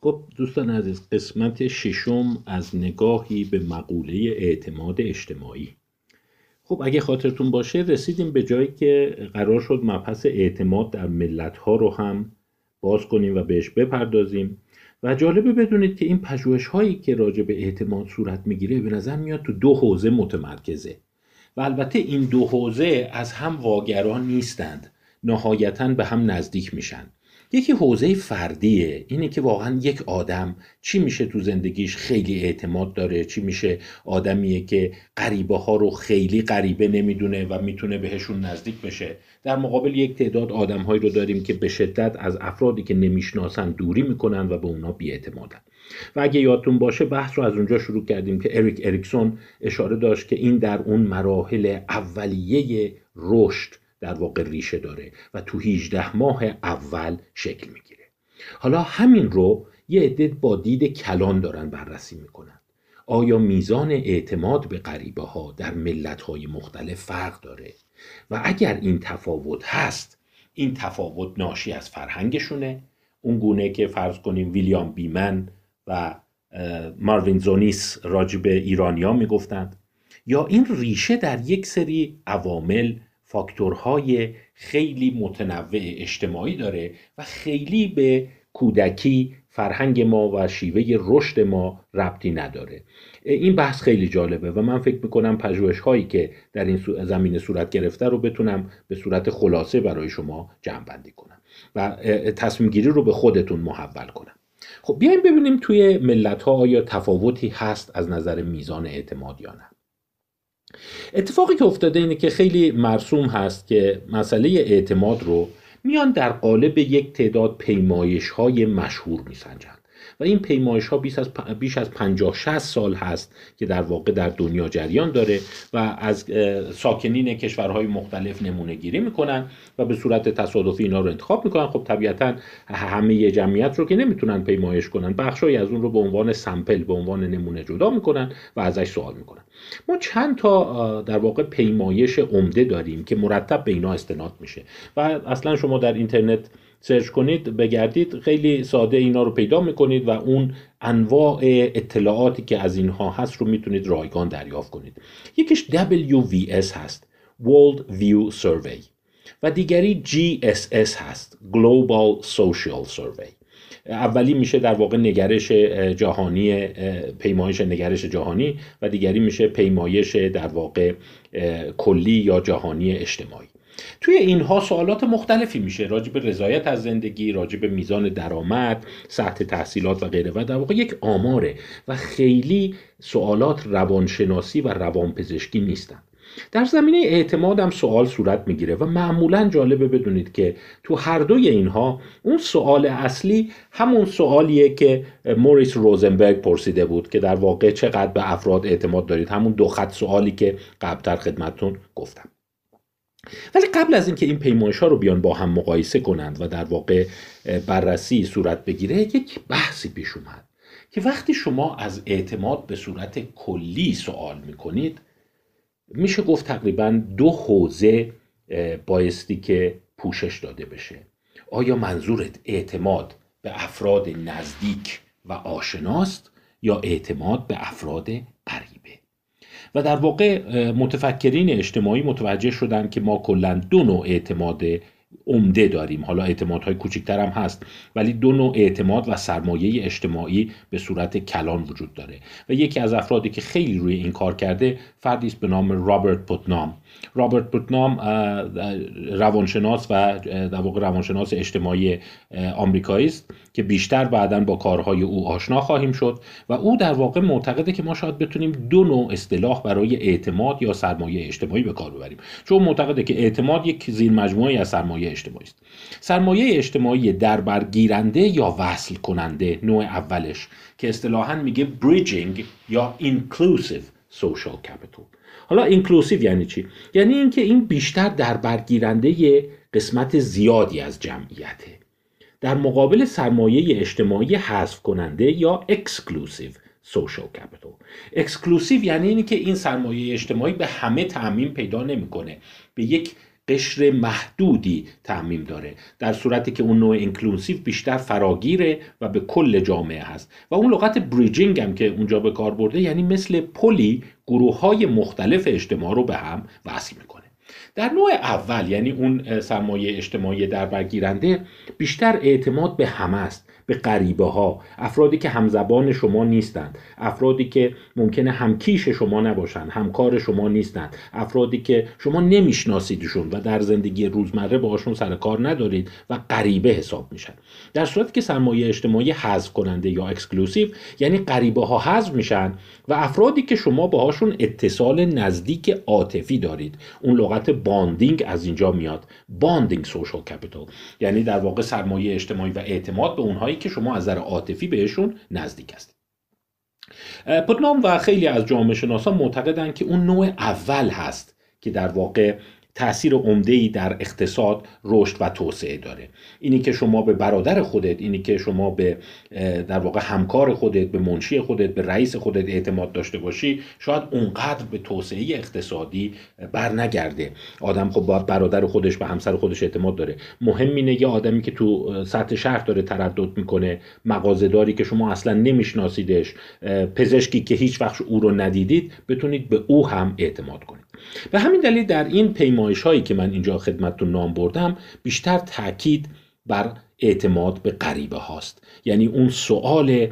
خب دوستان عزیز قسمت ششم از نگاهی به مقوله اعتماد اجتماعی. خب اگه خاطرتون باشه رسیدیم به جایی که قرار شد مبحث اعتماد در ملت ها رو هم باز کنیم و بهش بپردازیم. و جالبه بدونید که این پژوهش هایی که راجع به اعتماد صورت می‌گیره به نظر میاد تو دو حوزه متمرکزه. و البته این دو حوزه از هم واگران نیستند. نهایتا به هم نزدیک میشن. یکی حوزه فردیه اینه که واقعا یک آدم چی میشه تو زندگیش خیلی اعتماد داره چی میشه آدمیه که غریبه ها رو خیلی غریبه نمی‌دونه و می‌تونه بهشون نزدیک بشه. در مقابل یک تعداد آدمهایی رو داریم که به شدت از افرادی که نمی‌شناسن دوری می‌کنن و به اونا بیاعتمادن. و اگه یادتون باشه بحث رو از اونجا شروع کردیم که اریک اریکسون اشاره داشت که این در اون مراحل اولیه رشد در واقع ریشه داره و تو 18 ماه اول شکل می‌گیره. حالا همین رو یه عده با دید کلان دارن بررسی می‌کنن. آیا میزان اعتماد به غریبه ها در ملت های مختلف فرق داره؟ و اگر این تفاوت هست این تفاوت ناشی از فرهنگشونه. اون گونه که فرض کنیم ویلیام بیمن و ماروین زونیس راجب ایرانیا می‌گفتند. یا این ریشه در یک سری عوامل فاکتورهای خیلی متنوع اجتماعی داره و خیلی به کودکی فرهنگ ما و شیوه رشد ما ربطی نداره. این بحث خیلی جالبه و من فکر می‌کنم پژوهش هایی که در این زمینه صورت گرفته رو بتونم به صورت خلاصه برای شما جمع بندی کنم و تصمیم گیری رو به خودتون محول کنم. خب بیایم ببینیم توی ملت ها آیا تفاوتی هست از نظر میزان اعتماد یا نه. اتفاقی که افتاده اینه که خیلی مرسوم هست که مسئله اعتماد رو میان در قالب یک تعداد پیمایش های مشهور میسنجند. و این پیمایش ها بیش از, بیش از 50 60 سال هست که در واقع در دنیا جریان داره و از ساکنین کشورهای مختلف نمونه گیری می‌کنن و به صورت تصادفی اینا رو انتخاب می‌کنن. خب طبیعتا همه جمعیت رو که نمی‌تونن پیمایش کنن بخشی از اون رو به عنوان سمپل به عنوان نمونه جدا می‌کنن و ازش سوال می‌کنن. ما چند تا در واقع پیمایش عمده داریم که مرتب به اینا استناد میشه و اصلا شما در اینترنت سرچ کنید بگردید. خیلی ساده اینا رو پیدا می‌کنید و اون انواع اطلاعاتی که از اینها هست رو می‌تونید رایگان دریافت کنید. یکیش WVS هست World View Survey. و دیگری GSS هست Global Social Survey. اولی میشه در واقع نگرش جهانی پیمایش نگرش جهانی و دیگری میشه پیمایش در واقع کلی یا جهانی اجتماعی. توی اینها سوالات مختلفی میشه. راجع به رضایت از زندگی راجع به میزان درآمد سطح تحصیلات و غیره. و در واقع یک آماره و خیلی سوالات روانشناسی و روانپزشکی نیستند در زمینه اعتماد هم سوال صورت می‌گیره و معمولا جالبه بدونید که تو هر دوی اینها اون سوال اصلی همون سوالیه که موریس روزنبرگ پرسیده بود که در واقع چقدر به افراد اعتماد دارید. همون دو خط سوالی که قبلتر خدمتتون گفتم. ولی قبل از اینکه این پیمایش ها رو بیان با هم مقایسه کنند و در واقع بررسی صورت بگیره یک بحثی پیش اومد که وقتی شما از اعتماد به صورت کلی سوال می‌کنید میشه گفت تقریبا دو حوزه بایستی که پوشش داده بشه. آیا منظورت اعتماد به افراد نزدیک و آشناست یا اعتماد به افراد غریبه و در واقع متفکرین اجتماعی متوجه شدن که ما کلا دو نوع اعتماد عمده داریم. حالا اعتمادهای کوچکتر هم هست ولی دو نوع اعتماد و سرمایه اجتماعی به صورت کلان وجود داره. و یکی از افرادی که خیلی روی این کار کرده فردی است به نام رابرت پوتنام. رابرت پوتنام روانشناس و در واقع روانشناس اجتماعی آمریکایی است که بیشتر بعدا با کارهای او آشنا خواهیم شد و او در واقع معتقده که ما شاید بتونیم دو نوع اصطلاح برای اعتماد یا سرمایه اجتماعی به کار ببریم. چون معتقده که اعتماد یک زیر مجموعه از سرمایه اجتماعی است. سرمایه اجتماعی در برگیرنده یا وصل کننده نوع اولش که اصطلاحا میگه bridging یا inclusive social capital. حالا اینکلوسیو یعنی چی؟ یعنی اینکه این بیشتر در برگیرنده قسمت زیادی از جمعیته. در مقابل سرمایه اجتماعی حذف کننده یا exclusive social capital exclusive یعنی اینکه این سرمایه اجتماعی به همه تعمیم پیدا نمی‌کنه. به یک قشر محدودی تعمیم داره. در صورتی که اون نوع inclusive بیشتر فراگیره و به کل جامعه هست. و اون لغت bridging هم که اونجا به کار برده یعنی مثل پلی گروه های مختلف اجتماع رو به هم وصل می‌کنه. در نوع اول یعنی اون سرمایه اجتماعی در برگیرنده بیشتر اعتماد به همه است. به غریبه ها افرادی که همزبان شما نیستند. افرادی که ممکنه همکیش شما نباشند. همکار شما نیستند. افرادی که شما نمیشناسیدشون و در زندگی روزمره باهاشون سر و کار ندارید و غریبه حساب میشن. در صورتی که سرمایه اجتماعی حذف کننده یا exclusive یعنی غریبه ها حذف میشن و افرادی که شما باهاشون اتصال نزدیک عاطفی دارید. اون لغت bonding از اینجا میاد. bonding social capital. یعنی در واقع سرمایه اجتماعی و اعتماد به اونهایی که شما از نظر عاطفی بهشون نزدیک هستید. پوتنام و خیلی از جامعه شناسان معتقدند که اون نوع اول هست که در واقع تاثیر ای در اقتصاد رشد و توسعه داره. اینی که شما به برادر خودت اینی که شما به در واقع همکار خودت به منشی خودت به رئیس خودت اعتماد داشته باشی شاید اونقدر به توسعه اقتصادی بر نگرده. آدم خب باید برادر خودش به همسر خودش اعتماد داره. مهم اینه یه آدمی که تو سطح شهر داره تردد می‌کنه مغازه‌داری که شما اصلا نمیشناسیدش پزشکی که هیچ وقت او رو ندیدید بتونید به او هم اعتماد کنید. به همین دلیل در این پیمایش هایی که من اینجا خدمتتون نام بردم بیشتر تاکید بر اعتماد به غریبه هاست. یعنی اون سوال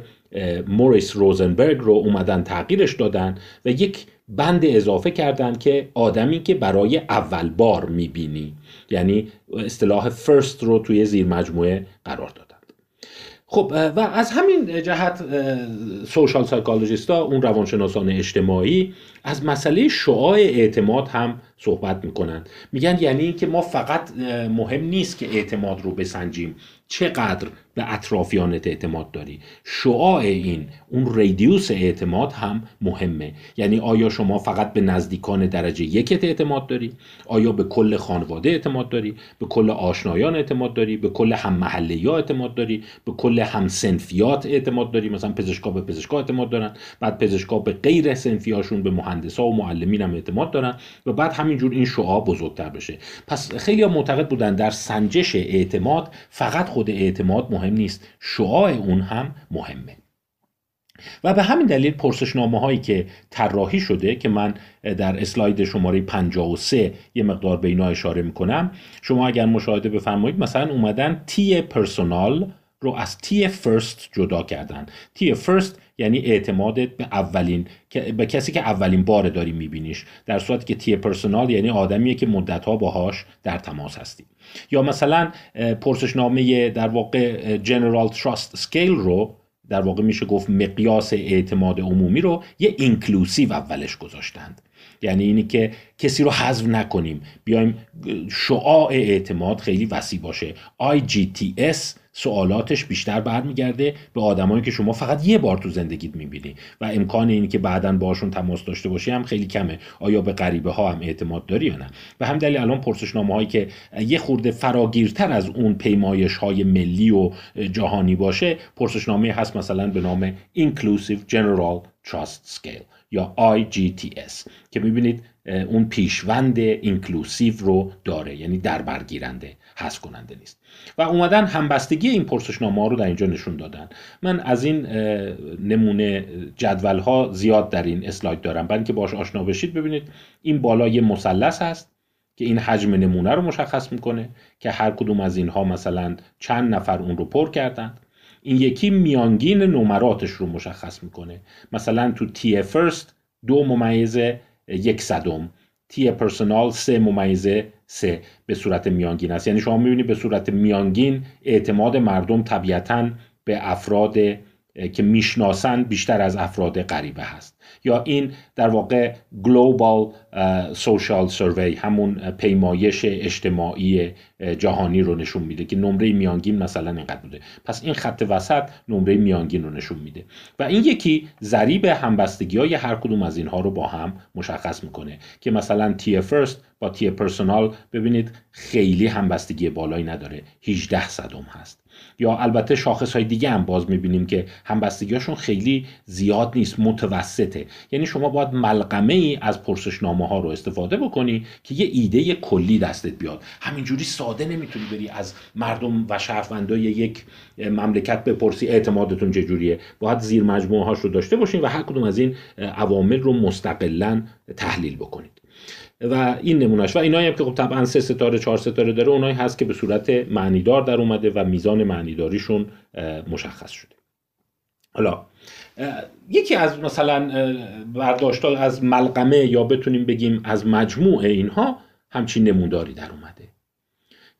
موریس روزنبرگ رو اومدن تغییرش دادن و یک بند اضافه کردن که آدمی که برای اول بار می‌بینی یعنی اصطلاح first رو توی زیر مجموعه قرار دادن. خب و از همین جهت social psychologist ها اون روانشناسان اجتماعی از مسئله شعاع اعتماد هم صحبت می‌کنن میگن یعنی که ما فقط مهم نیست که اعتماد رو بسنجیم. چقدر به اطرافیانت اعتماد داری؟ شعاع این اون ریدیوس اعتماد هم مهمه. یعنی آیا شما فقط به نزدیکان درجه یکت اعتماد داری؟ آیا به کل خانواده اعتماد داری؟ به کل آشنایان اعتماد داری؟ به کل هم محلی اعتماد داری؟ به کل هم سنفیات اعتماد داری؟ مثلا پزشکا به پزشکا اعتماد دارن بعد پزشکا به غیر سنفیاشون به مهندسا و معلمین هم اعتماد دارن و بعد همینجور این شعاع بزرگتر بشه. پس خیلی معتقد بودن در سنجش اعتماد فقط خود اعتماد مهم نیست شعاع اون هم مهمه. و به همین دلیل پرسشنامه هایی که طراحی شده که من در اسلاید شماره 53 یه مقدار به اینا اشاره می‌کنم شما اگر مشاهده بفرمایید مثلا اومدن تی پرسونال رو از تی فرست جدا کردن. تی فرست یعنی اعتمادت به اولین به کسی که اولین بار داری میبینیش. در صورتی که T personal یعنی آدمیه که مدتها باهاش در تماس هستی. یا مثلا پرسشنامه در واقع general trust scale رو در واقع میشه گفت مقیاس اعتماد عمومی رو یه inclusive اولش گذاشتند. یعنی اینی که کسی رو حذف نکنیم. بیایم شعاع اعتماد خیلی وسیع باشه. IGTS سوالاتش بیشتر برمیگرده به آدمایی که شما فقط یه بار تو زندگیت می‌بینی. و امکان اینی که بعدا باشون تماس داشته باشی هم خیلی کمه. آیا به غریبه ها هم اعتماد داری یا نه؟ و هم دلیل الان پرسشنامه هایی که یه خورده فراگیرتر از اون پیمایش های ملی و جهانی باشه پرسشنامه هست مثلا به نام Inclusive General Trust Scale یا IGTS که می‌بینید اون پیشوند اینکلوسیو رو داره یعنی در برگیرنده حذف کننده نیست. و اومدن همبستگی این پرسشنامه ها رو در اینجا نشون دادن. من از این نمونه جدول ها زیاد در این اسلاید دارم. برای اینکه باش آشنا بشید ببینید این بالا یه مثلث هست که این حجم نمونه رو مشخص می‌کنه که هر کدوم از اینها مثلا چند نفر اون رو پر کردند این یکی میانگین نمراتش رو مشخص می‌کنه. مثلا تو تی فرست دو ممیزه یک صدم. تی پرسونال سه ممیزه سه به صورت میانگین است. یعنی شما می‌بینید به صورت میانگین اعتماد مردم طبیعتا به افراد که می‌شناسند بیشتر از افراد غریبه هست. یا این در واقع global social survey همون پیمایش اجتماعی جهانی رو نشون میده که نمره میانگین مثلا اینقدر بوده. پس این خط وسط نمره میانگین رو نشون میده. و این یکی ضریب همبستگی های هر کدوم از اینها رو با هم مشخص می‌کنه که مثلا T first با T personal ببینید خیلی همبستگی بالایی نداره. 18 صدم هست. یا البته شاخص های دیگه هم باز می‌بینیم که همبستگیاشون خیلی زیاد نیست متوسط متفاوته یعنی شما باید ملغمه ای از پرسشنامه ها رو استفاده بکنی که یه ایده کلی دستت بیاد. همینجوری ساده نمی‌تونی بری از مردم و شهروندای یک مملکت بپرسی اعتمادتون چجوریه. باید زیر مجموعه هاش رو داشته باشین و هر کدوم از این عوامل رو مستقلا تحلیل بکنید و این نمونهش و اینایی هم که خب طبعا سه ستاره چهار ستاره داره اونایی هست که به صورت معنیدار در اومده و میزان معنیداریشون مشخص شده. حالا یکی از مثلا برداشت از ملغمه یا بتونیم بگیم از مجموع اینها همچین نموداری در اومده.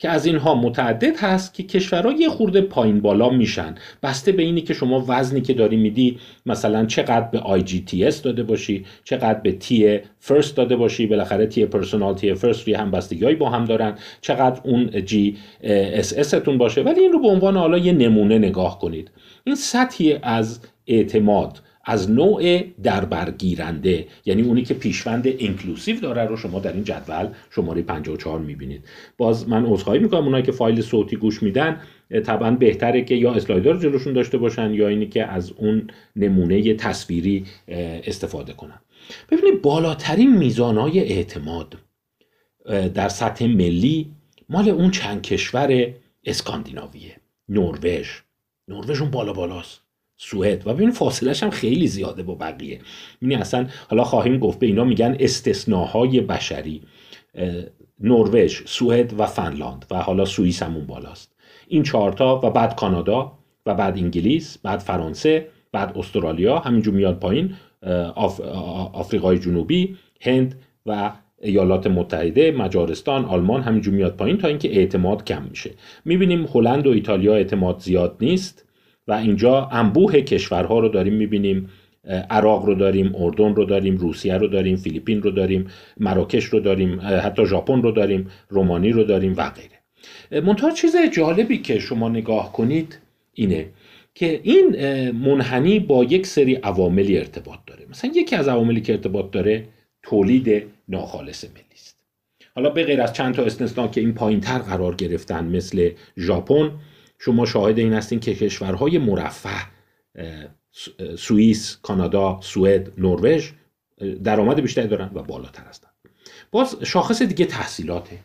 که از اینها متعدد هست که کشورها یه خورده پایین بالا میشن. بسته به اینی که شما وزنی که داری میدی مثلا چقدر به S داده باشی چقدر به T first داده باشی بالاخره T personal T first روی همبستگی با هم دارن چقدر اون GSS تون باشه. ولی این رو به عنوان حالا یه نمونه نگاه کنید. این سطحی از اعتماد از نوع دربرگیرنده یعنی اونی که پیشوند inclusive داره رو شما در این جدول شماره 54 می‌بینید. باز من عذرخواهی می‌کنم اونایی که فایل صوتی گوش میدن طبعا بهتره که یا اسلاید رو جلوشون داشته باشن یا اینی که از اون نمونه تصویری استفاده کنن. ببینید بالاترین میزانهای اعتماد در سطح ملی مال اون چند کشور اسکاندیناویه. نروژ. نروژ اون بالا بالاست. سوئد و ببین فاصلش هم خیلی زیاده با بقیه. یعنی اصلا حالا خواهیم گفت به اینا میگن استثناهای بشری. نروژ سوئد و فنلاند و حالا سوئیس همون بالاست. این چهارتا و بعد کانادا و بعد انگلیس بعد فرانسه بعد استرالیا همینجور میاد پایین آفریقای جنوبی هند و ایالات متحده مجارستان آلمان همینجور میاد پایین تا اینکه اعتماد کم میشه. می‌بینیم هلند و ایتالیا اعتماد زیاد نیست. و اینجا انبوه کشورها رو داریم می‌بینیم عراق رو داریم اردن رو داریم روسیه رو داریم فیلیپین رو داریم مراکش رو داریم حتی ژاپن رو داریم رومانی رو داریم و غیره. منتها چیز جالبی که شما نگاه کنید اینه که این منحنی با یک سری عواملی ارتباط داره. مثلا یکی از عواملی که ارتباط داره تولید ناخالص ملی است. حالا به غیر از چند تا استثنا که این پایینتر قرار گرفتن مثل ژاپن شما شاهد این هستین که کشورهای مرفه سوئیس، کانادا، سوئد، نروژ درآمد بیشتری دارن و بالاتر هستن. باز شاخص دیگه تحصیلاته.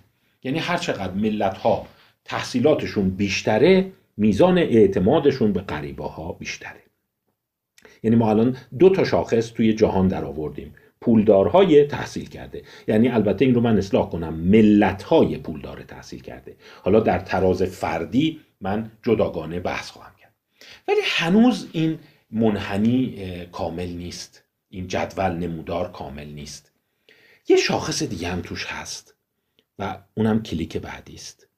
یعنی هر چقدر ملت ها تحصیلاتشون بیشتره میزان اعتمادشون به غریبه ها بیشتره. یعنی ما الان دو تا شاخص توی جهان در آوردیم. پولدارهای تحصیل کرده یعنی البته این رو من اصلاح کنم ملتهای پولدار تحصیل کرده حالا در تراز فردی من جداگانه بحث خواهم کرد. ولی هنوز این منحنی کامل نیست. این جدول نمودار کامل نیست. یه شاخص دیگه هم توش هست و اونم کلیک بعدی است.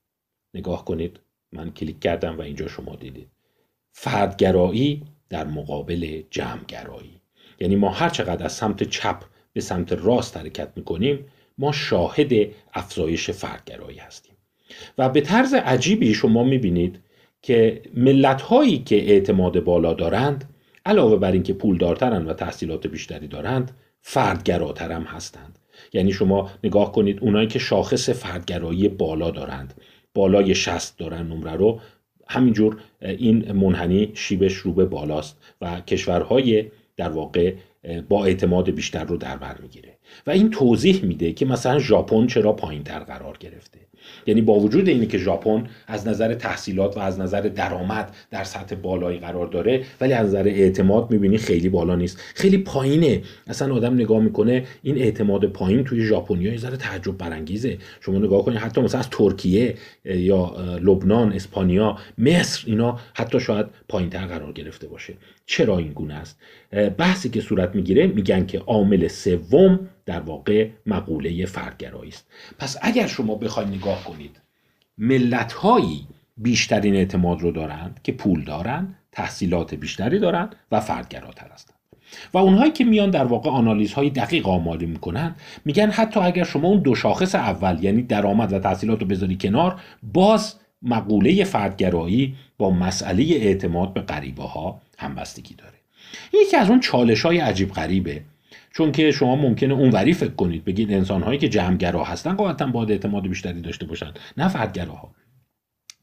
نگاه کنید من کلیک کردم و اینجا شما دیدید. فردگرایی در مقابل جمعگرایی. یعنی ما هر چقدر از سمت چپ به سمت راست حرکت می‌کنیم ما شاهد افزایش فردگرایی هستیم. و به طرز عجیبی شما می‌بینید که ملت هایی که اعتماد بالا دارند علاوه بر اینکه پولدارترند و تحصیلات بیشتری دارند فردگراتر هم هستند. یعنی شما نگاه کنید اونایی که شاخص فردگرایی بالا دارند. بالای شست دارن نمره رو. همینجور این منحنی شیبش رو به بالاست و کشورهای در واقع با اعتماد بیشتر رو در بر می‌گیره. و این توضیح میده که مثلا ژاپن چرا پایین تر قرار گرفته. یعنی با وجود اینه که ژاپن از نظر تحصیلات و از نظر درآمد در سطح بالایی قرار داره ولی از نظر اعتماد می‌بینی خیلی بالا نیست. خیلی پایینه. اصلا آدم نگاه می‌کنه این اعتماد پایین توی ژاپنیا یه ذره تعجب برانگیزه. شما نگاه کنید حتی مثلا از ترکیه یا لبنان اسپانیا مصر اینا حتی شاید پایینتر قرار گرفته باشه. چرا این گونه است؟ بحثی که صورت می‌گیره میگن که عامل سوم در واقع مقوله فردگرایی است. پس اگر شما بخواید نگاه کنید ملت هایی بیشترین اعتماد رو دارند که پول دارند تحصیلات بیشتری دارند و فردگراتر هستند. و اونهایی که میان در واقع آنالیز های دقیق آماده می‌کنن میگن حتی اگر شما اون دو شاخص اول یعنی درآمد و تحصیلات رو بذاری کنار باز مقوله فردگرایی با مسئله اعتماد به غریبه ها همبستگی داره. یکی از اون چالش های عجیب غریبه. چون که شما ممکنه اونوری فکر کنید بگید انسان هایی که جمعگرا هستن قاعدتا باید اعتماد بیشتری داشته باشن نه فردگراها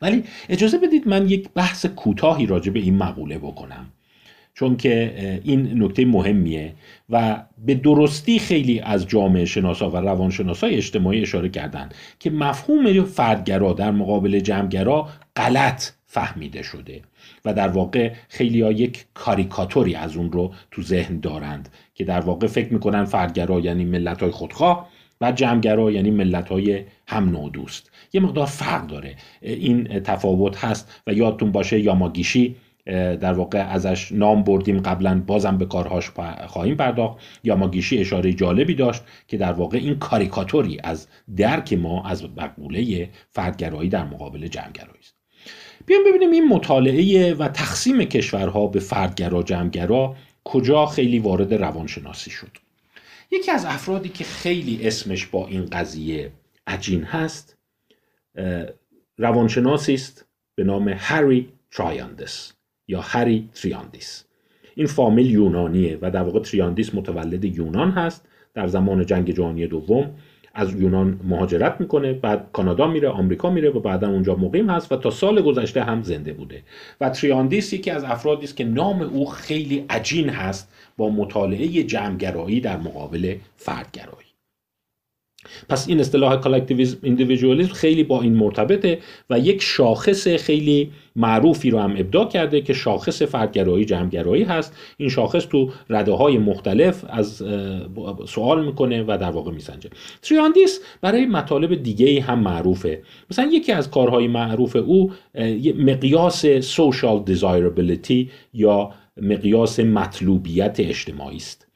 ولی اجازه بدید من یک بحث کوتاهی راجع به این مقوله بکنم. چون که این نکته مهمیه و به درستی خیلی از جامعه شناسا و روانشناسای اجتماعی اشاره کردند که مفهوم فردگرا در مقابل جمعگرا غلط فهمیده شده و در واقع خیلی یک کاریکاتوری از اون رو تو ذهن دارند. که در واقع فکر می‌کنن فردگرا یعنی ملت های خودخواه و جمعگرا یعنی ملت های هم نودوست. یه مقدار فرق داره. این تفاوت هست و یادتون باشه یاماگیشی در واقع ازش نام بردیم قبلا بازم به کارهاش خواهیم پرداخت. یاماگیشی اشاره جالبی داشت که در واقع این کاریکاتوری از درک ما از مقوله فردگرایی در مقابل جمعگرایی است. بیایم ببینیم این مطالعه و تقسیم کشورها به فردگرا جمعگرا کجا خیلی وارد روانشناسی شد. یکی از افرادی که خیلی اسمش با این قضیه عجین هست روانشناسی است به نام هری ترایاندس یا هری تریاندیس. این فامیل یونانیه و در واقع تریاندیس متولد یونان هست. در زمان جنگ جهانی دوم از یونان مهاجرت می‌کنه بعد کانادا میره آمریکا میره و بعدا اونجا مقیم هست و تا سال گذشته هم زنده بوده. و تریاندیس یکی از افرادی است که نام او خیلی عجین هست با مطالعه جمعگرایی در مقابل فردگرایی. پس این اصطلاح collectivism individualism خیلی با این مرتبطه و یک شاخص خیلی معروفی رو هم ابدا کرده که شاخص فردگرایی جمعگرایی هست. این شاخص تو رده های مختلف از سوال می‌کنه و در واقع میسنجه. تریاندیس برای مطالب دیگه هم معروفه. مثلا یکی از کارهای معروف او مقیاس social desirability یا مقیاس مطلوبیت اجتماعی است.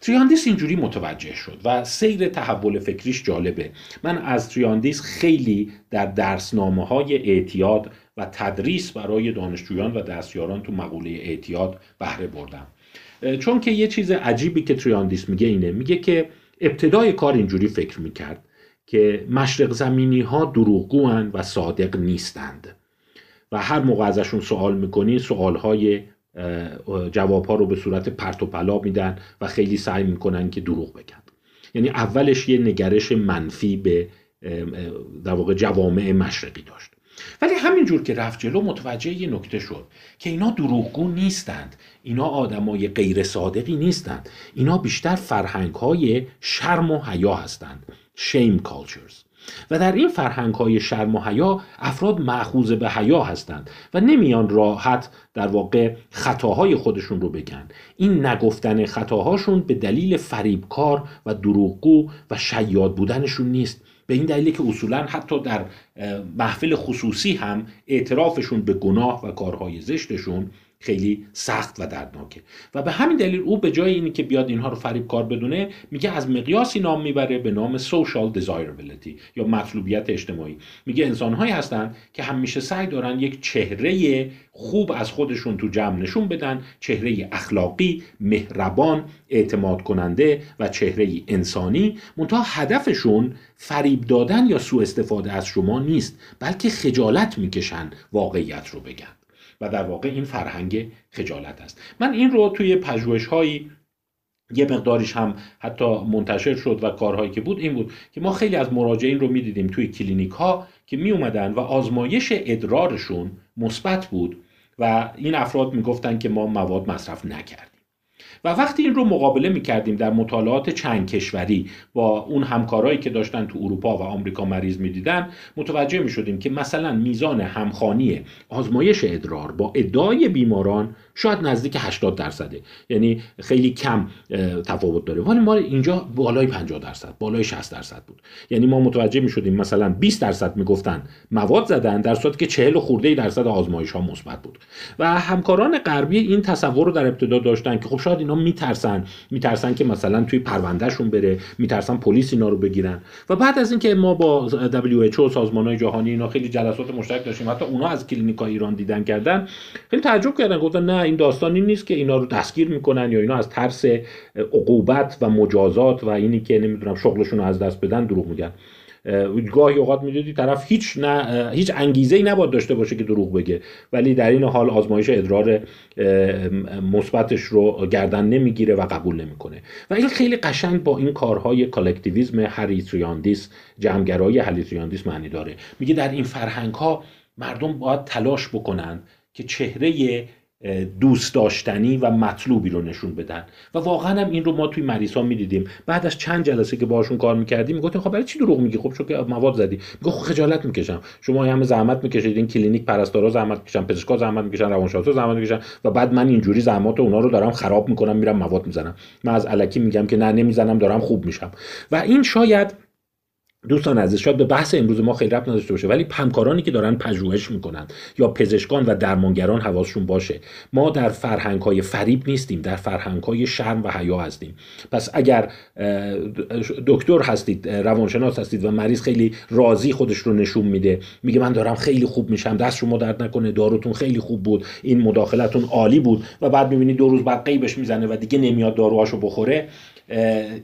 تریاندیس اینجوری متوجه شد و سیر تحول فکریش جالبه. من از تریاندیس خیلی در درسنامه های اعتیاد و تدریس برای دانشجویان و دستیاران تو مقوله اعتیاد بهره بردم. چون که یه چیز عجیبی که تریاندیس میگه اینه. میگه که ابتدای کار اینجوری فکر می‌کرد که مشرق زمینی ها دروغگو و صادق نیستند. و هر موقع ازشون سوال می‌کنی سوال های جواب ها رو به صورت پرت و پلا میدن و خیلی سعی می‌کنن که دروغ بگن. یعنی اولش یه نگرش منفی به در واقع جوامع مشرقی داشت. ولی همینجور که رفت جلو متوجه یه نکته شد که اینا دروغگو نیستند. اینا آدمای غیر صادقی نیستند. اینا بیشتر فرهنگ های شرم و حیا هستند. Shame cultures. و در این فرهنگ های شرم و حیا افراد معخوض به حیا هستند و نمیان راحت در واقع خطاهای خودشون رو بگن. این نگفتن خطاهاشون به دلیل فریبکار و دروغگو و شیاد بودنشون نیست. به این دلیل که اصولا حتی در محفل خصوصی هم اعترافشون به گناه و کارهای زشتشون خیلی سخت و دردناکه. و به همین دلیل او به جای اینی که بیاد اینها رو فریب کار بدونه میگه از مقیاسی نام می‌بره به نام social desirability یا مطلوبیت اجتماعی. میگه انسانهایی هستن که همیشه سعی دارن یک چهره خوب از خودشون تو جمع نشون بدن چهره اخلاقی مهربان اعتماد کننده و چهره انسانی. منتها هدفشون فریب دادن یا سوء استفاده از شما نیست بلکه خجالت می‌کشن واقعیت رو بگن. و در واقع این فرهنگ خجالت است. من این رو توی پژوهش هایی یه مقداریش هم حتی منتشر شد و کارهایی که بود این بود که ما خیلی از مراجعین رو می‌دیدیم توی کلینیک ها که می اومدن و آزمایش ادرارشون مثبت بود و این افراد می‌گفتن که ما مواد مصرف نکردیم. و وقتی این رو مقابله می کردیم در مطالعات چند کشوری با اون همکارایی که داشتن تو اروپا و آمریکا مریض می‌دیدن متوجه می شدیم که مثلا میزان همخانی آزمایش ادرار با ادعای بیماران شاید نزدیک 80 درصده. یعنی خیلی کم تفاوت داره. ولی ما اینجا بالای 50 درصد بالای 60 درصد بود. یعنی ما متوجه می شدیم مثلا 20 درصد می‌گفتن مواد زدن در صورتی که 40 خورده درصد آزمایش ها مثبت بود. و همکاران غربی این تصور رو در ابتدا داشتن که خب شاید اینا میترسن. میترسن که مثلا توی پروندهشون بره. میترسن پلیس اینا رو بگیرن. و بعد از اینکه ما با WHO سازمان های جهانی اینا خیلی جلسات مشترک داشتیم حتی اونا از کلینیکا ایران دیدن کردن خیلی تعجب کردن. گفتن نه این داستانی نیست که اینا رو دستگیر می‌کنن یا اینا از ترس عقوبت و مجازات و اینی که نمی‌دونم شغلشون رو از دست بدن دروغ میگن. گاهی اوقات می‌دونی طرف هیچ نه هیچ انگیزه ای نباید داشته باشه که دروغ بگه. ولی در این حال آزمایش ادرار مثبتش رو گردن نمی‌گیره و قبول نمی‌کنه. و این خیلی قشنگ با این کارهای collectivism هری تریاندیس جمعگرایی هری تریاندیس معنی داره. میگه در این فرهنگ ها مردم باید تلاش بکنن که چهره دوست داشتنی و مطلوبی رو نشون بدن. و واقعا هم این رو ما توی مریض ها می‌دیدیم. بعد از چند جلسه که باشون کار می‌کردیم می‌گفتیم خب برای چی دروغ میگی؟ خب که مواد زدی. میگه خب خجالت می‌کشم. شما همه زحمت می‌کشید. این کلینیک پرستارا زحمت می‌کشن. پزشکا زحمت می‌کشن. روانشناسا زحمت می‌کشن. و بعد من اینجوری زحمات اونا رو دارم خراب می‌کنم میرم مواد می‌زنم. من از الکی میگم که نه نمی‌زنم دارم خوب میشم. و این شاید دوستان عزیز شاید به بحث امروز ما خیلی ربط نداشته باشه ولی همکارانی که دارن پژوهش می‌کنن یا پزشکان و درمانگران حواسشون باشه ما در فرهنگ های فریب نیستیم در فرهنگ های شرم و حیا هستیم. پس اگر دکتر هستید روانشناس هستید و مریض خیلی راضی خودش رو نشون میده میگه من دارم خیلی خوب میشم دست شما درد نکنه داروتون خیلی خوب بود این مداخلتون عالی بود و بعد می‌بینید دو روز بعد قیبش می‌زنه و دیگه نمیاد داروهاشو بخوره.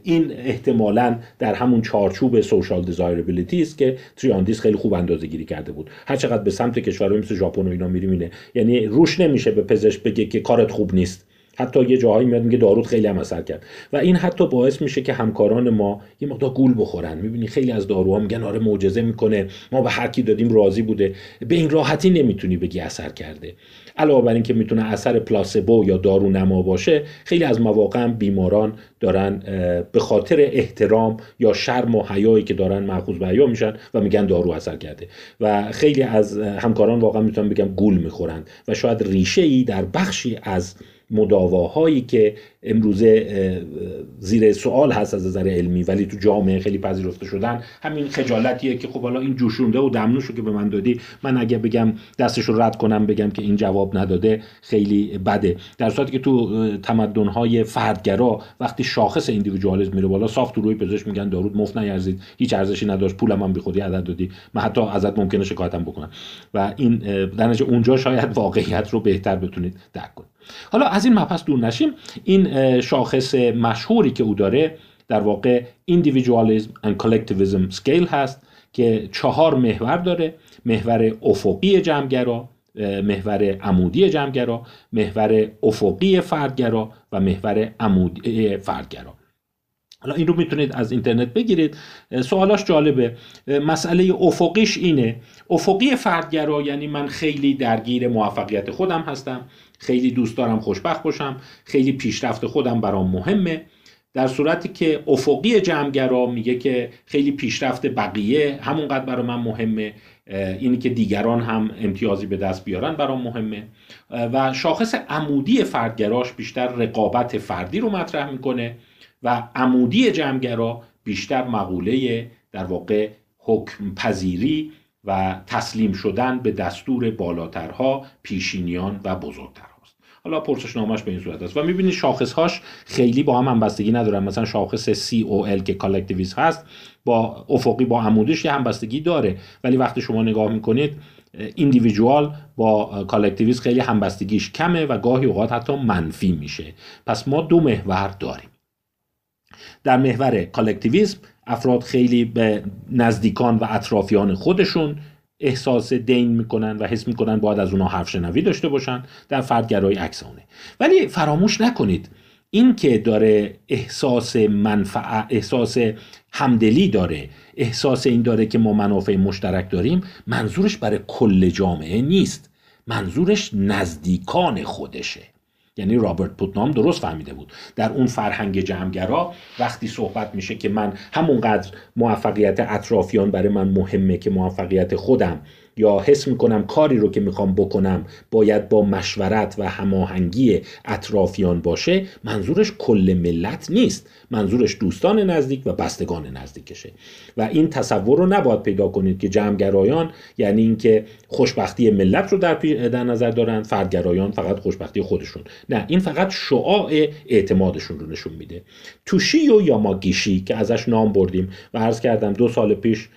این احتمالا در همون چارچوب social desirability است که تریاندیس خیلی خوب اندازه گیری کرده بود. هر چقدر به سمت کشورهای مثل ژاپن و اینا میریم اینه یعنی روش نمیشه به پزشک بگه که کارت خوب نیست. حتی یه جاهایی میاد میگه داروت خیلی هم اثر کرد. و این حتی باعث میشه که همکاران ما یه مقدار گول بخورن. می‌بینی خیلی از داروها میگن آره معجزه می‌کنه. ما به هر کی دادیم راضی بوده. به این راحتی نمی‌تونی بگی اثر کرده. علاوه بر اینکه می‌تونه اثر placebo یا دارو نما باشه خیلی از مواقع بیماران دارن به خاطر احترام یا شرم و حیایی که دارن مأخوذ به میشن و میگن دارو اثر کرده. و خیلی از همکاران واقعا می‌تونن بگم گول می‌خورن و شاید ریشه ای در بخشی از مداواهایی که امروزه زیر سوال هست از نظر علمی ولی تو جامعه خیلی پذیرفته شدن. همین خجالتیه که خب حالا این جوشونده و دمنوشو که به من دادی. من اگه بگم دستش رو رد کنم بگم که این جواب نداده خیلی بده. در صورتی که تو تمدن‌های فردگرا وقتی شاخص ایندیویدوالیسم میره بالا صاف تو روی پزشک میگن دارود مفت نیارزید هیچ ارزشی نداشت پولم هم بیخودی عدد دادی. من حتی ازت ممکنه شکایتم بکنم. و این در اونجا شاید واقعیت رو بهتر بتونید درک کنید. حالا از این مبحث دور نشیم. این شاخص مشهوری که او داره در واقع individualism and collectivism scale هست که چهار محور داره. محور افقی جمعگرا محور عمودی جمعگرا محور افقی فردگرا و محور عمودی فردگرا. حالا این رو می‌تونید از اینترنت بگیرید. سوالاش جالبه. مسئله افقیش اینه. افقی فردگرا یعنی من خیلی درگیر موفقیت خودم هستم. خیلی دوست دارم خوشبخت باشم. خیلی پیشرفت خودم برام مهمه. در صورتی که افقی جمعگرا میگه که خیلی پیشرفت بقیه همونقدر برای من مهمه. اینی که دیگران هم امتیازی به دست بیارن برام مهمه. و شاخص عمودی فردگراش بیشتر رقابت فردی رو مطرح می‌کنه و عمودی جمعگرا بیشتر مقوله در واقع حکم پذیری و تسلیم شدن به دستور بالاترها پیشینیان و بزرگتر حالا پرسش نامش به این صورت است. و می‌بینید شاخص هاش خیلی با هم همبستگی ندارن. مثلا شاخص COL که collectivism هست با افقی با عمودش یه همبستگی داره. ولی وقتی شما نگاه می‌کنید individual با collectivism خیلی همبستگیش کمه و گاهی اوقات حتی منفی میشه. پس ما دو محور داریم. در محور کالکتیویسم افراد خیلی به نزدیکان و اطرافیان خودشون احساس دین می‌کنن و حس می‌کنن باید از اونها حرف شنوی داشته باشن در فردگرای عکسانه. ولی فراموش نکنید این که داره احساس منفع احساس همدلی داره احساس این داره که ما منافع مشترک داریم منظورش برای کل جامعه نیست. منظورش نزدیکان خودشه. یعنی رابرت پوتنام درست فهمیده بود. در اون فرهنگ جمعگرا وقتی صحبت میشه که من همونقدر موفقیت اطرافیان برای من مهمه که موفقیت خودم یا حس می‌کنم کاری رو که می‌خوام بکنم باید با مشورت و هماهنگی اطرافیان باشه منظورش کل ملت نیست. منظورش دوستان نزدیک و بستگان نزدیکشه. و این تصور رو نباید پیدا کنید که جمعگرایان یعنی اینکه خوشبختی ملت رو در, در نظر دارن فردگرایان فقط خوشبختی خودشون. نه این فقط شعاع اعتمادشون رو نشون میده. توشیو یا ماگیشی که ازش نام بردیم و عرض کردم دو سال پیش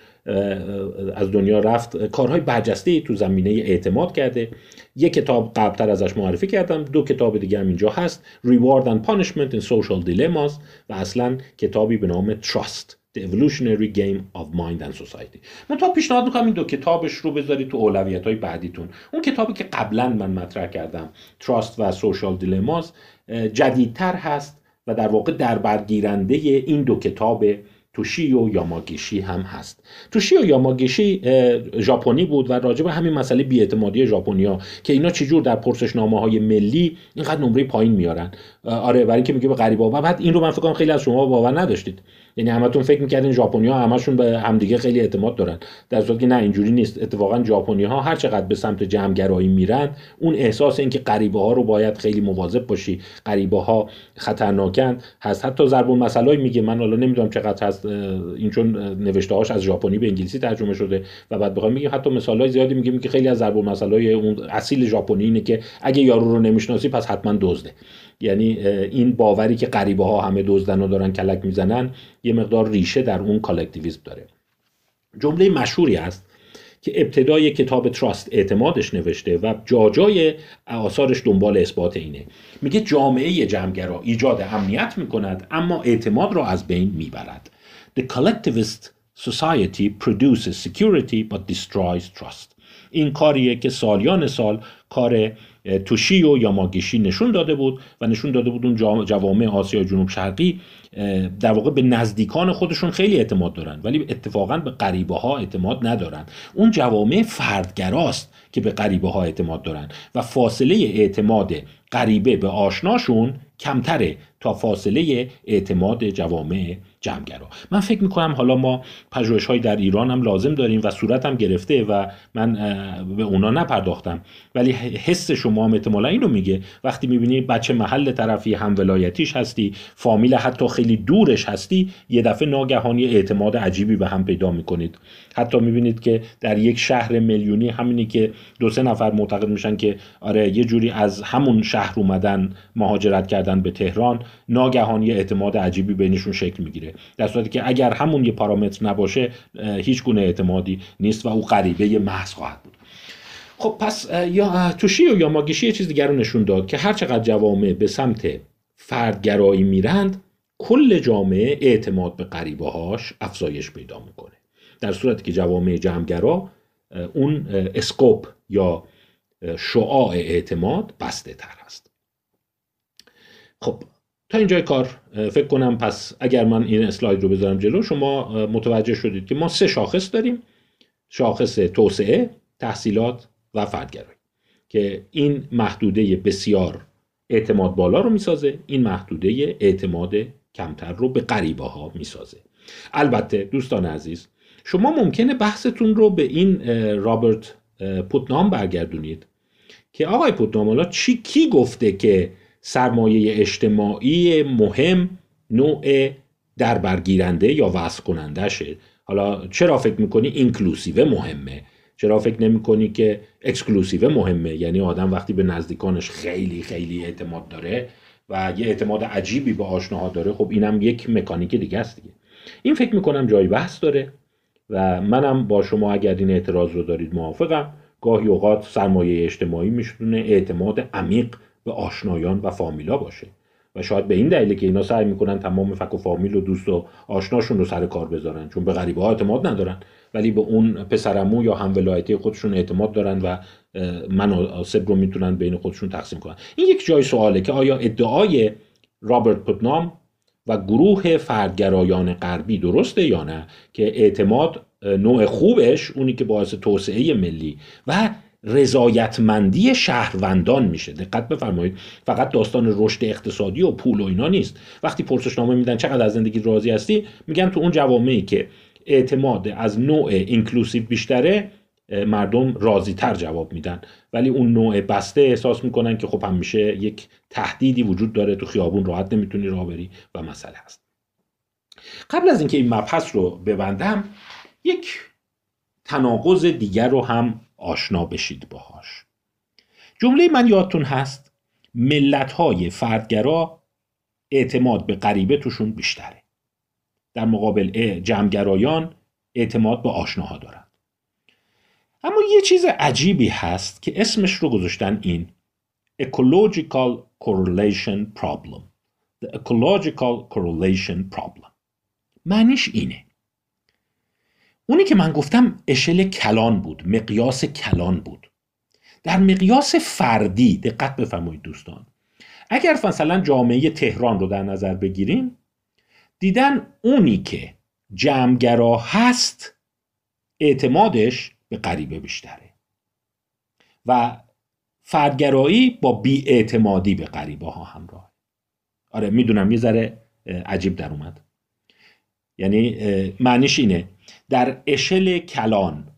از دنیا رفت. کارهای برجسته تو زمینه اعتماد کرده. یک کتاب قبلتر ازش معرفی کردم. دو کتاب دیگه هم اینجا هست. Reward and Punishment in Social Dilemmas و اصلا کتابی به نام Trust The Evolutionary Game of Mind and Society. من تا پیشنهاد می‌کنم این دو کتابش رو بذارید تو اولویت های بعدیتون. اون کتابی که قبلا من مطرح کردم Trust و Social Dilemmas جدیدتر هست و در واقع در برگیرنده این دو کتاب توشیو یاماگیشی هم هست. توشیو یاماگیشی ژاپنی بود و راجع به همین مسئله بیاعتمادی ژاپنیا که اینا چجور در پرسشنامه های ملی اینقدر نمره پایین میارن. آره برای اینکه میگه به غریبا و بعد این رو من فکر کنم خیلی از شما باور نداشتید. یعنی همتون فکر می‌کردین ژاپنیا همشون به همدیگه خیلی اعتماد دارن. در صورتی که نه اینجوری نیست. اتفاقا ژاپنی ها هر چقدر به سمت جمعگرایی میرن اون احساس اینکه غریبه ها رو باید خیلی مواظب باشی. غریبه ها خطرناکن هست. حتی ضرب المثل میگه. من حالا نمی‌دونم چقدر هست این چون نوشته هاش از ژاپنی به انگلیسی ترجمه شده و بعد بخوام میگه حتی مثال های زیادی میگه که خیلی از ضرب المثل اون اصیل ژاپنی اینه که اگه یارو رو نمی‌شناسی پس حتما دزده. یعنی این باوری که غریبه ها همه دزدن و دارن کلک می‌زنن یه مقدار ریشه در اون کالکتیویسم داره. جمله مشهوری است که ابتدای کتاب تراست اعتمادش نوشته و جاجای آثارش دنبال اثبات اینه. میگه جامعه جمعگرا ایجاد امنیت می‌کند اما اعتماد را از بین می‌برد. The collectivist society produces security but destroys trust. این کاریه که سالیان سال کار توشی و یاماگیشی نشون داده بود و نشون داده بود اون جوامع آسیا جنوب شرقی در واقع به نزدیکان خودشون خیلی اعتماد دارن ولی اتفاقا به غریبه ها اعتماد ندارن. اون جوامع فردگراست که به غریبه ها اعتماد دارن و فاصله اعتماد غریبه به آشناشون کمتره تا فاصله اعتماد جوامع جمعگرا. من فکر می‌کنم حالا ما پژوهش های در ایران هم لازم داریم و صورت هم گرفته و من به اونا نپرداختم. ولی حس شما هم احتمالا اینو میگه. وقتی می‌بینی بچه محل طرفی هم ولایتیش هستی فامیل حتی خیلی دورش هستی یه دفعه ناگهانی اعتماد عجیبی به هم پیدا می‌کنید. حتی می‌بینید که در یک شهر میلیونی همینی که دو سه نفر معتقد میشن که آره یه جوری از همون شهر اومدن مهاجرت کردن به تهران ناگهانی اعتماد عجیبی بینشون شکل می‌گیره. در صورتی که اگر همون یه پارامتر نباشه هیچ گونه اعتمادی نیست و او غریبه محض خواهد بود. خب پس یا توشی و یا ماگیشی یه چیز دیگر رو نشون داد که هر چقدر جوامع به سمت فردگرایی میرند کل جامعه اعتماد به غریبه هاش افزایش پیدا می‌کنه. در صورتی که جوامع جمعگرا اون اسکوپ یا شعاع اعتماد بسته تر هست خب تا اینجای کار فکر کنم پس اگر من این اسلاید رو بذارم جلو شما متوجه شدید که ما سه شاخص داریم. شاخص توسعه تحصیلات و فردگرایی که این محدوده بسیار اعتماد بالا رو می‌سازه این محدوده اعتماد کمتر رو به غریبه ها می‌سازه. البته دوستان عزیز شما ممکنه بحثتون رو به این رابرت پوتنام برگردونید که آقای پوتنام حالا چی کی گفته که سرمایه اجتماعی مهم نوع در برگیرنده یا وصل کننده شه حالا چرا فکر می‌کنی inclusive مهمه؟ چرا فکر نمی‌کنی که exclusive مهمه؟ یعنی آدم وقتی به نزدیکانش خیلی خیلی اعتماد داره و یه اعتماد عجیبی به آشناها داره خب اینم یک مکانیزم دیگه است دیگه. این فکر می‌کنم جای بحث داره و منم با شما اگر این اعتراض رو دارید موافقم. گاهی اوقات سرمایه اجتماعی میشونه اعتماد عمیق به آشنایان و فامیلا باشه. و شاید به این دلیله که اینا سعی می‌کنن تمام فک و فامیل و دوست و آشناشون رو سر کار بذارن چون به غریبه ها اعتماد ندارن ولی به اون پسرمو یا هم ولایتی خودشون اعتماد دارن و مناسب رو می‌تونن بین خودشون تقسیم کنن. این یک جای سواله که آیا ادعای رابرت پوتنام و گروه فردگرایان غربی درسته یا نه؟ که اعتماد نوع خوبش اونی که باعث توسعه ملی و رضایتمندی شهروندان میشه. دقت بفرمایید. فقط داستان رشد اقتصادی و پول و اینا نیست. وقتی پرسشنامه میدن چقدر از زندگی راضی هستی میگن تو اون جوامعی که اعتماد از نوع اینکلوسیو بیشتره مردم راضی تر جواب میدن. ولی اون نوع بسته احساس می‌کنن که خب همیشه یک تهدیدی وجود داره. تو خیابون راحت نمی‌تونی راه بری و مسئله هست. قبل از اینکه این مبحث رو ببندم یک تناقض دیگر رو هم آشنا بشید باهاش. جمله من یادتون هست؟ ملت های فردگرا اعتماد به غریبه توشون بیشتره. در مقابل جمعگرایان اعتماد به آشناها دارن. اما یه چیز عجیبی هست که اسمش رو گذاشتن این ecological correlation problem. The ecological correlation problem. معنیش اینه. اونی که من گفتم اشل کلان بود مقیاس کلان بود. در مقیاس فردی دقت بفرمایید دوستان. اگر مثلا جامعه تهران رو در نظر بگیریم دیدن اونی که جمعگرا هست اعتمادش به غریبه بیشتره. و فردگرایی با بیاعتمادی به غریبه ها همراه. آره می‌دونم یه ذره عجیب در اومد. یعنی معنیش اینه. در اشل کلان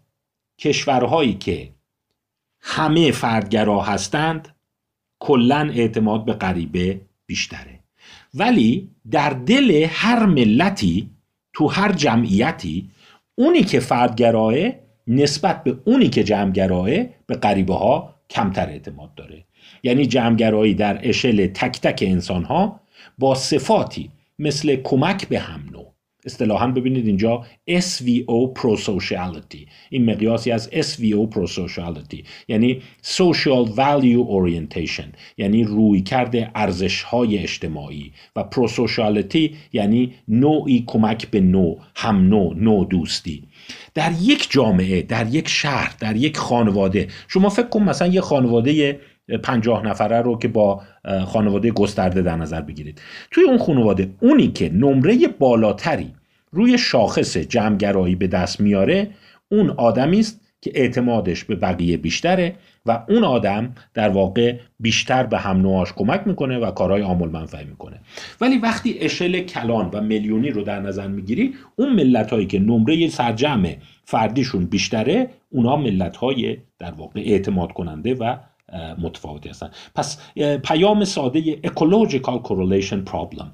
کشورهایی که همه فردگرا هستند کلا اعتماد به غریبه بیشتره. ولی در دل هر ملتی تو هر جمعیتی اونی که فردگراه نسبت به اونی که جمعگراه به غریبه ها کمتر اعتماد داره. یعنی جمعگرایی در اشل تک تک انسان ها با صفاتی مثل کمک به هم نوع. اصطلاحا ببینید اینجا SVO prosociality این مقیاسی از SVO prosociality یعنی social value orientation. یعنی روی کرده ارزش های اجتماعی. و prosociality یعنی نوعی کمک به نوع هم نوع نوع دوستی در یک جامعه در یک شهر در یک خانواده. شما فکر کن مثلا یه خانواده پنجاه نفره رو که با خانواده گسترده در نظر بگیرید. توی اون خانواده اونی که نمره بالاتری روی شاخص جمعگرایی به دست میاره اون آدمی است که اعتمادش به بقیه بیشتره و اون آدم در واقع بیشتر به هم نوعاش کمک می‌کنه و کارهای عامل منفعه می‌کنه. ولی وقتی اشل کلان و میلیونی رو در نظر می‌گیری اون ملت هایی که نمره سرجمع فردیشون بیشتره اونا ملت های در واقع اعتماد کننده و متفاوتی هستن. پس پیام ساده ecological correlation problem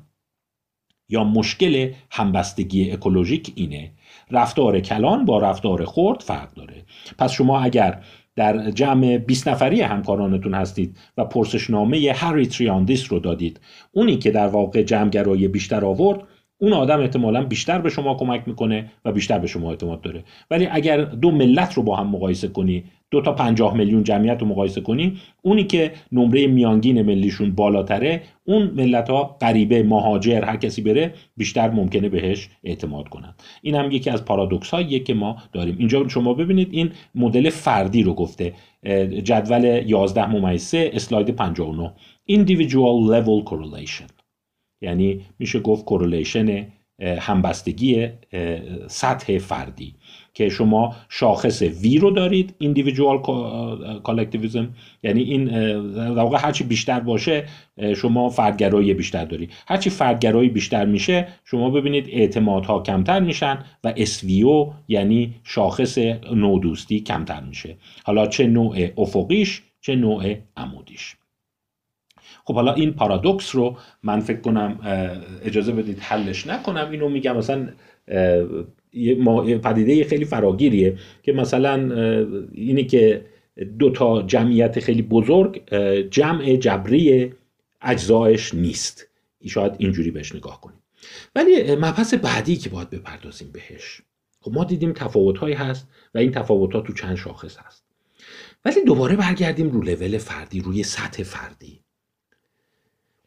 یا مشکل همبستگی اکولوژیک اینه. رفتار کلان با رفتار خرد فرق داره. پس شما اگر در جمع 20 نفری همکارانتون هستید و پرسشنامه هری تریاندیس رو دادید اونی که در واقع جمعگرایی بیشتر آورد اون آدم احتمالا بیشتر به شما کمک می‌کنه و بیشتر به شما اعتماد داره. ولی اگر دو ملت رو با هم مقایسه کنی دو تا پنجاه میلیون جمعیت رو مقایسه کنی اونی که نمره میانگین ملیشون بالاتره اون ملت ها غریبه مهاجر هر کسی بره بیشتر ممکنه بهش اعتماد کنن. این هم یکی از پارادوکس هاییه که ما داریم. اینجا شما ببینید این مدل فردی رو گفته. جدول 11 ممیز 3 اسلاید 59 individual level correlation. یعنی میشه گفت کورلیشن همبستگی سطح فردی که شما شاخص وی رو دارید individual کالکتیویزم یعنی این در واقع هرچی بیشتر باشه شما فردگرایی بیشتر دارید. هرچی فردگرایی بیشتر میشه شما ببینید اعتمادها کمتر میشن و SVO یعنی شاخص نودوستی کمتر میشه. حالا چه نوع افقیش چه نوع عمودیش. خب حالا این پارادوکس رو من فکر کنم اجازه بدید حلش نکنم. اینو میگم مثلا پدیده خیلی فراگیریه که مثلا اینی که دو تا جمعیت خیلی بزرگ جمع جبری اجزایش نیست. شاید اینجوری بهش نگاه کنیم. ولی مبحث بعدی که باید بپردازیم بهش. خب ما دیدیم تفاوت هست و این تفاوت ها تو چند شاخص هست. ولی دوباره برگردیم رو لول فردی روی سطح فردی.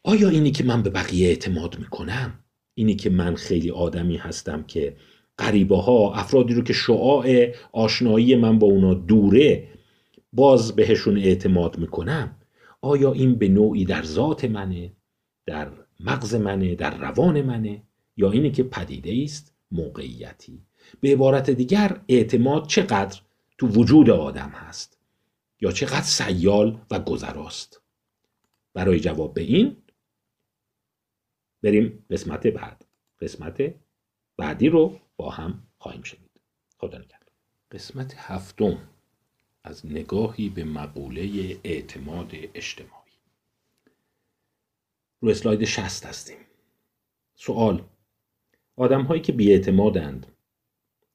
آیا اینی که من به بقیه اعتماد می‌کنم؟ اینی که من خیلی آدمی هستم که غریبه ها افرادی رو که شعاع آشنایی من با اونا دوره باز بهشون اعتماد می‌کنم؟ آیا این به نوعی در ذات منه در مغز منه در روان منه؟ یا اینه که پدیده است موقعیتی. به عبارت دیگر اعتماد چقدر تو وجود آدم هست؟ یا چقدر سیال و گذراست؟ برای جواب به این بریم قسمت بعد. قسمت بعدی رو با هم خواهیم شنید. خدا نگهدار. قسمت هفتم از نگاهی به مقوله اعتماد اجتماعی. رو اسلاید شست هستیم. سوال آدم هایی که بیاعتمادند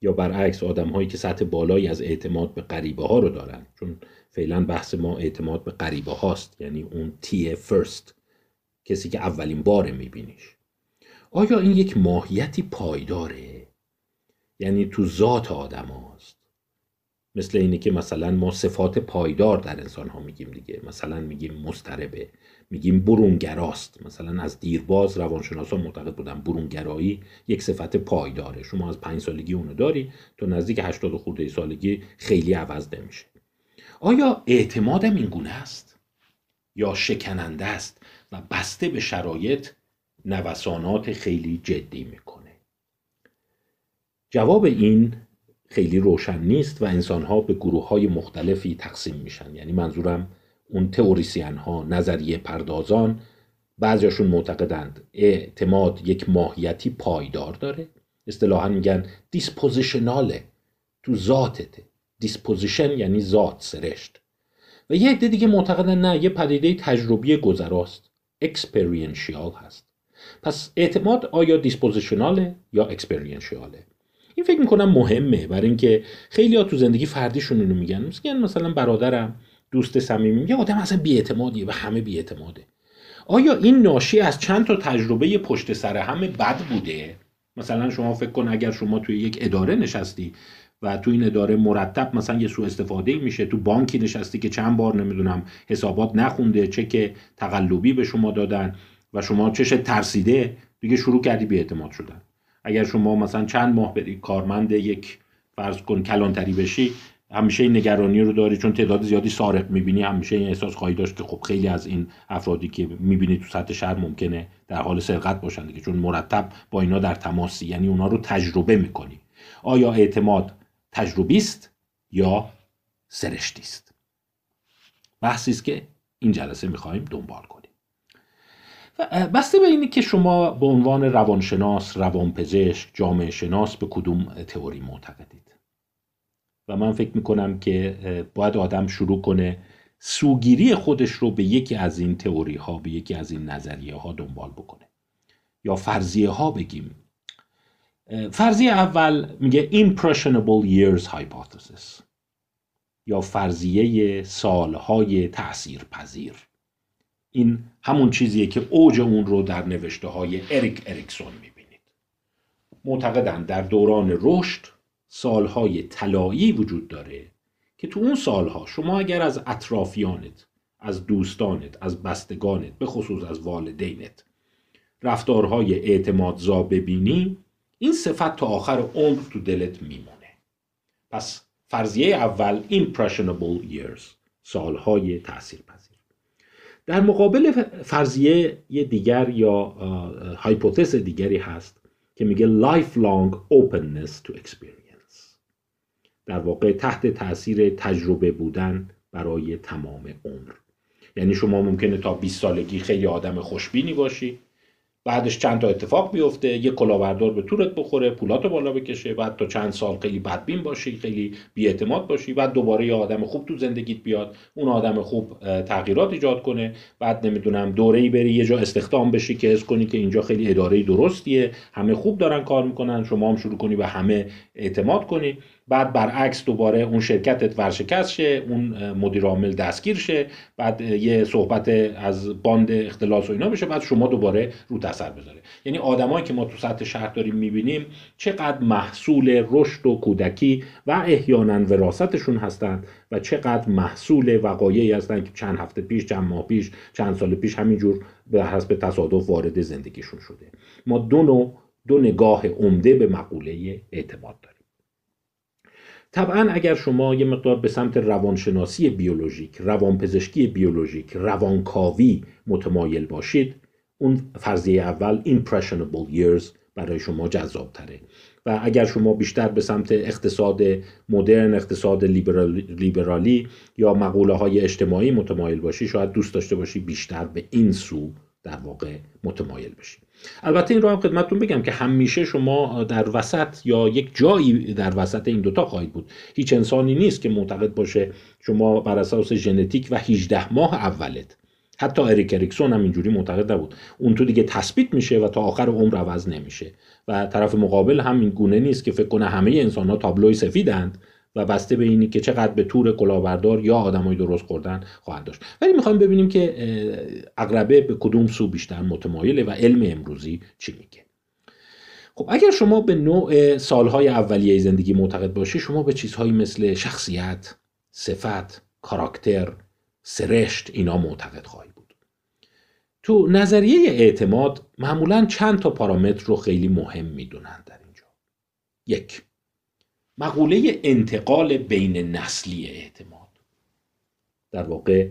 یا برعکس آدم هایی که سطح بالایی از اعتماد به غریبه ها رو دارن چون فعلا بحث ما اعتماد به غریبه هاست یعنی اون تی فرست کسی که اولین باره میبینیش. آیا این یک ماهیتی پایداره؟ یعنی تو ذات آدم هاست. مثل اینه که مثلا ما صفات پایدار در انسان ها میگیم دیگه. مثلا میگیم مستربه میگیم برونگراست. مثلا از دیرباز روانشناسان معتقد بودن برونگرایی یک صفت پایداره. شما از پنج سالگی اونو داری تا نزدیک هشتاد خورده سالگی خیلی عوض نمیشه. آیا اعتمادم این گونه است؟ یا شکننده است؟ بسته به شرایط نوسانات خیلی جدی می‌کنه. جواب این خیلی روشن نیست و انسانها به گروه های مختلفی تقسیم میشن. یعنی منظورم اون تئوریسین ها نظریه پردازان بعضیاشون معتقدند اعتماد یک ماهیتی پایدار داره. اصطلاحا میگن dispositional ه تو ذاتته disposition یعنی ذات سرشت. و یه عده دیگه معتقدن نه یه پدیده تجربی گذراست. experiential هست. پس اعتماد آیا dispositional ه یا experiential ه این فکر می‌کنم مهمه برای اینکه خیلی ها تو زندگی فردیشون اینو میگن. میگن مثلا برادرم دوست صمیمی یه آدم اصلا بیاعتمادیه و همه بیاعتماده. آیا این ناشی از چند تا تجربه پشت سر همه بد بوده؟ مثلا شما فکر کن اگر شما توی یک اداره نشستی و تو این اداره مرتب مثلا یه سوء استفاده میشه. تو بانکی نشستی که چند بار نمی‌دونم حسابات نخونده چک تقلبی به شما دادن و شما چش ترسیده دیگه شروع کردی بی اعتماد شدن. اگر شما مثلا چند ماه بری کارمند یک فرض کن کلانتری بشی همیشه این نگرانی رو داری چون تعداد زیادی سارق می‌بینی همیشه این احساس خواهی داشت که خب خیلی از این افرادی که می‌بینی تو سطح شهر ممکنه در حال سرقت باشن دیگه. چون مرتب با اینا در تماسی یعنی اونا رو تجربه می‌کنی. آیا اعتماد تجربی است یا سرشتی است بحثی است که این جلسه می‌خواهیم دنبال کنیم. بسته به اینی که شما به عنوان روانشناس، روانپزشک، جامعه شناس به کدوم تئوری معتقدید؟ و من فکر می‌کنم که باید آدم شروع کنه سوگیری خودش رو به یکی از این تئوری ها به یکی از این نظریه ها دنبال بکنه. یا فرضیه ها بگیم فرضیه اول میگه impressionable years hypothesis. یا فرضیه سالهای تأثیر پذیر این همون چیزیه که اوج اون رو در نوشته های اریک اریکسون می‌بینید. معتقدن در دوران رشد سالهای طلایی وجود داره که تو اون سالها شما اگر از اطرافیانت از دوستانت از بستگانت به خصوص از والدینت رفتارهای اعتمادزا ببینی این صفت تا آخر عمر تو دلت میمونه. پس فرضیه اول impressionable years سالهای تأثیر پذیر در مقابل فرضیه دیگر یا هایپوتز دیگری هست که میگه lifelong openness to experience. در واقع تحت تاثیر تجربه بودن برای تمام عمر. یعنی شما ممکنه تا 20 سالگی خیلی آدم خوشبینی باشی بعدش چند تا اتفاق بیفته. یه کلاهبردار به تورت بخوره پولاتو بالا بکشه بعد تا چند سال خیلی بدبین باشی خیلی بیاعتماد باشی بعد دوباره یه آدم خوب تو زندگیت بیاد اون آدم خوب تغییرات ایجاد کنه. بعد نمی‌دونم دوره ای بری یه جا استخدام بشی که حس کنی که اینجا خیلی اداره درستیه همه خوب دارن کار می‌کنن شما هم شروع کنی به همه اعتماد کنی. بعد برعکس دوباره اون شرکتت ورشکست شه اون مدیر عامل دستگیر شه بعد یه صحبت از باند اختلاس و اینا بشه بعد شما دوباره رو اثر بذاره. یعنی آدمایی که ما تو سطح شهر داریم می‌بینیم چقدر محصول رشد و کودکی و احیانا وراستشون هستند و چقدر محصول وقایعی هستند که چند هفته پیش چند ماه پیش چند سال پیش همینجور به حسب تصادف وارد زندگیشون شده. ما دو نوع دو نگاه عمده به مقوله اعتماد داریم. طبعا اگر شما یه مقدار به سمت روانشناسی بیولوژیک روانپزشکی بیولوژیک روانکاوی متمایل باشید اون فرضیه اول impressionable years برای شما جذاب تره و اگر شما بیشتر به سمت اقتصاد مدرن اقتصاد لیبرالی یا مقوله های اجتماعی متمایل باشی شاید دوست داشته باشی بیشتر به این سو در واقع متمایل بشی. البته این رو هم خدمتتون بگم که همیشه شما در وسط یا یک جایی در وسط این دوتا خواهید بود. هیچ انسانی نیست که معتقد باشه شما بر اساس ژنتیک و 18 ماه اولت. حتی اریک اریکسون هم اینجوری معتقد نبود. اون تو دیگه تثبیت میشه و تا آخر عمر عوض نمیشه. و طرف مقابل هم این گونه نیست که فکر کنه همه انسان ها تابلوی سفیدند. و بسته به اینی که چقدر به طور کلاهبردار یا آدمای درست خوردن خواهد داشت. ولی می‌خوایم ببینیم که اقربه به کدوم سو بیشتر متمایله و علم امروزی چی میگه. خب اگر شما به نوع سالهای اولیه زندگی معتقد باشی شما به چیزهایی مثل شخصیت صفت کاراکتر سرشت اینا معتقد خواهی بود. تو نظریه اعتماد معمولا چند تا پارامتر رو خیلی مهم می‌دونن در اینجا. یک مقوله انتقال بین نسلی اعتماد. در واقع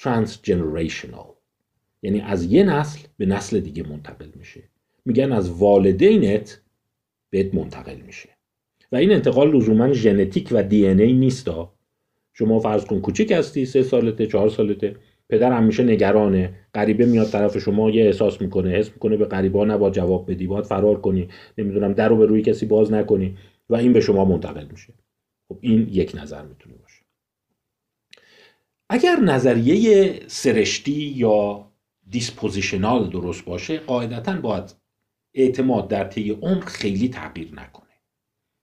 transgenerational. یعنی از یه نسل به نسل دیگه منتقل میشه. میگن از والدینت بهت منتقل میشه. و این انتقال لزوما ژنتیک و دی ای نیست. شما فرض کن کوچیک هستی سه سالته چهار سالته. پدر همیشه نگرانه. غریبه میاد طرف شما یه احساس می‌کنه. حس می‌کنه به غریبا نباید جواب بدی باید فرار کنی. نمی‌دونم در رو به روی کسی باز نکنی. و این به شما منتقل میشه. خب این یک نظر می‌تونه باشه. اگر نظریه سرشتی یا dispositional درست باشه قاعدتا باید اعتماد در طی عمر خیلی تغییر نکنه.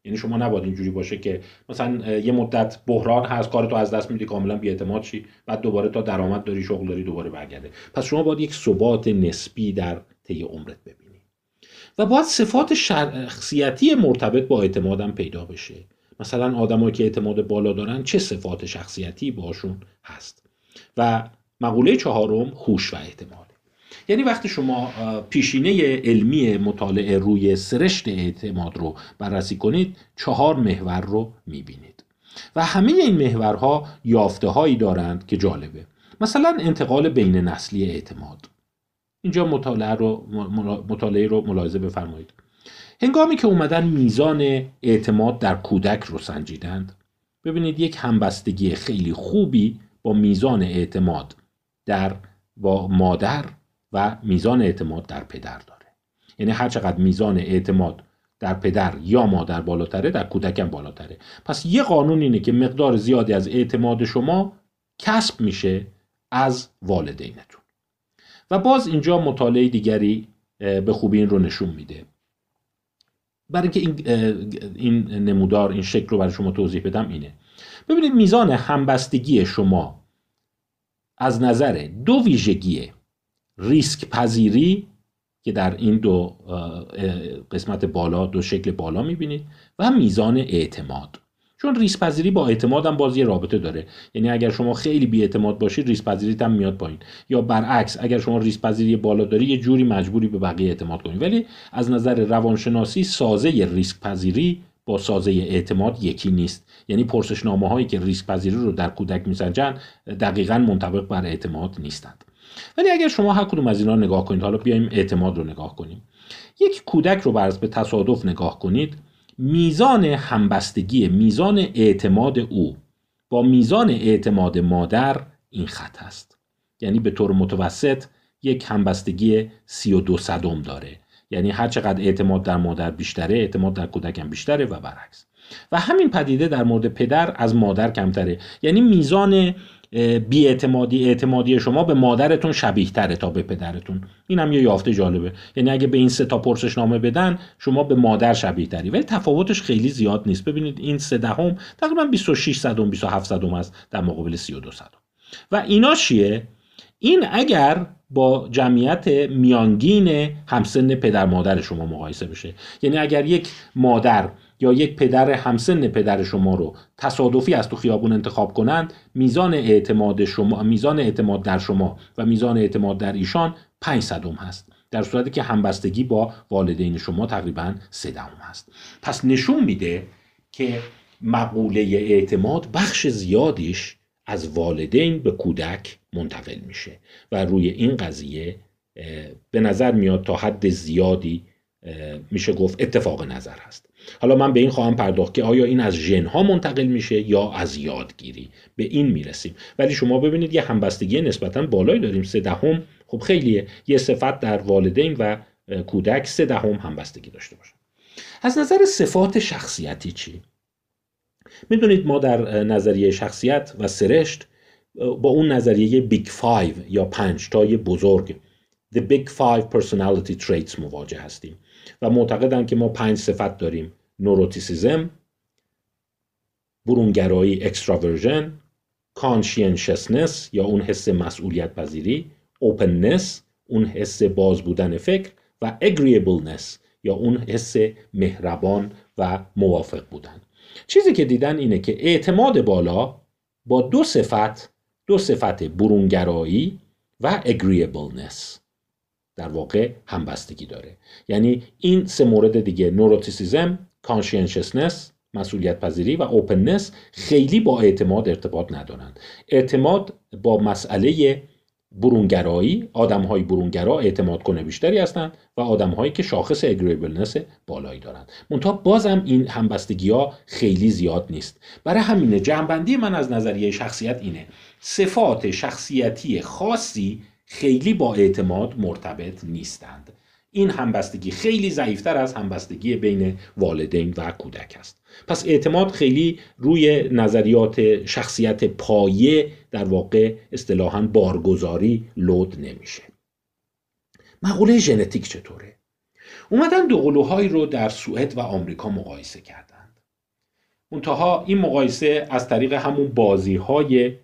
یعنی شما نباید اینجوری باشه که مثلا یه مدت بحران هست کارتو از دست میدی کاملا بی‌اعتماد شی بعد دوباره تا درآمد داری شغل داری دوباره برگرده. پس شما باید یک ثبات نسبی در طی عمرت ببینی. و باید صفات شخصیتی مرتبط با اعتمادم پیدا بشه. مثلا آدمایی که اعتماد بالا دارن چه صفات شخصیتی باشون هست؟ و مقوله چهارم هوش و اعتماد یعنی وقتی شما پیشینه علمی مطالعه روی سرشت اعتماد رو بررسی کنید چهار محور رو می‌بینید. و همه این محورها یافته هایی دارند که جالبه. مثلا انتقال بین نسلی اعتماد. اینجا مطالعه رو مطالعه رو ملاحظه بفرمایید. هنگامی که اومدن میزان اعتماد در کودک رو سنجیدند ببینید یک همبستگی خیلی خوبی با میزان اعتماد در با مادر و میزان اعتماد در پدر داره. یعنی هر چقدر میزان اعتماد در پدر یا مادر بالاتره در کودکم بالاتره. پس یه قانون اینه که مقدار زیادی از اعتماد شما کسب میشه از والدینتون. و باز اینجا مطالعه دیگری به خوبی این رو نشون میده. برای اینکه این, این نمودار این شکل رو برای شما توضیح بدم اینه. ببینید میزان همبستگی شما از نظر دو ویژگی ریسک پذیری که در این دو قسمت بالا دو شکل بالا می‌بینید و میزان اعتماد. چون ریسک پذیری با اعتماد هم بازی رابطه داره. یعنی اگر شما خیلی بی اعتماد باشید ریسک پذیریت هم میاد پایین. یا برعکس اگر شما ریسک پذیری بالا داری یه جوری مجبوری به بقیه اعتماد کنید ولی از نظر روانشناسی سازه ریسک پذیری با سازه اعتماد یکی نیست. یعنی پرسشنامه هایی که ریسک پذیری رو در کودک میسنجن دقیقا منطبق بر اعتماد نیستند. ولی اگر شما هر کدوم از اینا نگاه کنید حالا بیایم اعتماد رو نگاه کنیم. یک کودک رو برز به تصادف نگاه کنید میزان همبستگی میزان اعتماد او با میزان اعتماد مادر این خط است. یعنی به طور متوسط یک همبستگی 32 صدم داره. یعنی هر چقدر اعتماد در مادر بیشتره اعتماد در کودک بیشتره و برعکس. و همین پدیده در مورد پدر از مادر کمتره. یعنی میزان بیاعتمادی اعتمادی شما به مادرتون شبیه تره تا به پدرتون. این هم یه یافته جالبه. یعنی اگه به این سه تا پرسشنامه بدن شما به مادر شبیه تری ولی تفاوتش خیلی زیاد نیست. ببینید این سه دهم تقریبا 26 صدم 27 صدم است در مقابل 32 صدم. و اینا چیه؟ این اگر با جمعیت میانگین همسن پدر مادر شما مقایسه بشه. یعنی اگر یک مادر یا یک پدر همسن پدر شما رو تصادفی از تو خیابون انتخاب کنند میزان اعتماد شما میزان اعتماد در شما و میزان اعتماد در ایشان 5 صدم هست. در صورتی که همبستگی با والدین شما تقریبا 3 دهم هست. پس نشون میده که مقوله اعتماد بخش زیادیش از والدین به کودک منتقل میشه و روی این قضیه به نظر میاد تا حد زیادی میشه گفت اتفاق نظر هست. حالا من به این خواهم پرداخت که آیا این از ژن ها منتقل میشه یا از یادگیری؟ به این می‌رسیم. ولی شما ببینید یه همبستگی نسبتا بالایی داریم. سه دهم خب خیلیه. یه صفت در والدین و کودک سه دهم همبستگی داشته باشه. از نظر صفات شخصیتی چی؟ می‌دونید ما در نظریه شخصیت و سرشت با اون نظریه Big Five یا پنج تای بزرگ The Big Five Personality Traits مواجه هستیم. و معتقدن که ما پنج صفت داریم. neuroticism برونگرایی extraversion conscientiousness یا اون حس مسئولیت پذیری openness اون حس باز بودن فکر و agreeableness یا اون حس مهربان و موافق بودن. چیزی که دیدن اینه که اعتماد بالا با دو صفت دو صفت برونگرایی و agreeableness. در واقع همبستگی داره. یعنی این سه مورد دیگه neuroticism conscientiousness مسئولیت پذیری و openness خیلی با اعتماد ارتباط ندارند اعتماد با مسئله برونگرایی آدم های برونگرا اعتماد کنه بیشتری هستند و آدم هایی که شاخص اگریبلنس بالایی دارند منتها بازم این همبستگی ها خیلی زیاد نیست. برای همینه جنبندی من از نظریه شخصیت اینه. صفات شخصیتی خاصی خیلی با اعتماد مرتبط نیستند. این همبستگی خیلی ضعیفتر از همبستگی بین والدین و کودک است. پس اعتماد خیلی روی نظریات شخصیت پایه در واقع اصطلاحا بارگذاری لود نمیشه. مقوله ژنتیک چطوره؟ اومدن دو قلوهایی رو در سوئد و آمریکا مقایسه کردند. منتها این مقایسه از طریق همون بازی های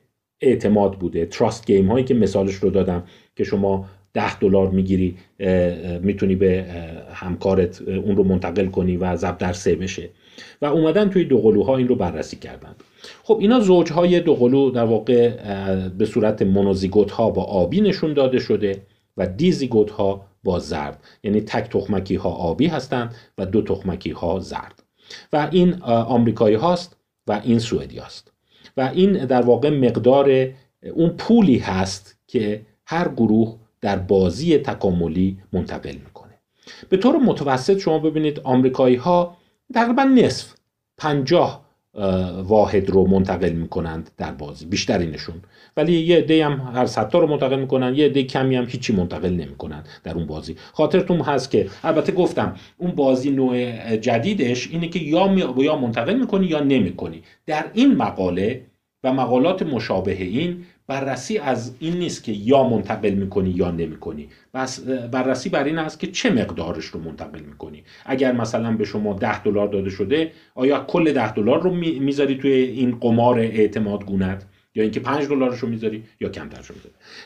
اعتماد بوده. تراست گیم هایی که مثالش رو دادم که شما ده دلار می‌گیری می‌تونی به همکارت اون رو منتقل کنی و ضرب در سه بشه. و اومدن توی دوقلوها این رو بررسی کردند خب اینا زوجهای دوقلو در واقع به صورت مونوزیگوت ها با آبی نشون داده شده و دیزیگوت ها با زرد. یعنی تک تخمکی ها آبی هستند و دو تخمکی ها زرد. و این آمریکایی هاست و این سوئدی هاست. و این در واقع مقدار اون پولی هست که هر گروه در بازی تکاملی منتقل می‌کنه. به طور متوسط شما ببینید آمریکایی ها تقریبا نصف پنجاه واحد رو منتقل می‌کنند در بازی بیشترینشون. ولی یه عده هم هر صد رو منتقل می‌کنن یه عده کمی هم هیچی منتقل نمی‌کنن در اون بازی. خاطرتون هست که البته گفتم اون بازی نوع جدیدش اینه که یا یا منتقل می‌کنی یا نمی‌کنی. در این مقاله و مقالات مشابه این بررسی از این نیست که یا منتقل می‌کنی یا نمی‌کنی. بس بررسی بر این است که چه مقدارش رو منتقل می‌کنی. اگر مثلا به شما ده دلار داده شده آیا کل ده دلار رو می‌ذاری توی این قمار اعتماد گونت؟ یا اینکه 5 دلارش رو می‌ذاری یا کمترش رو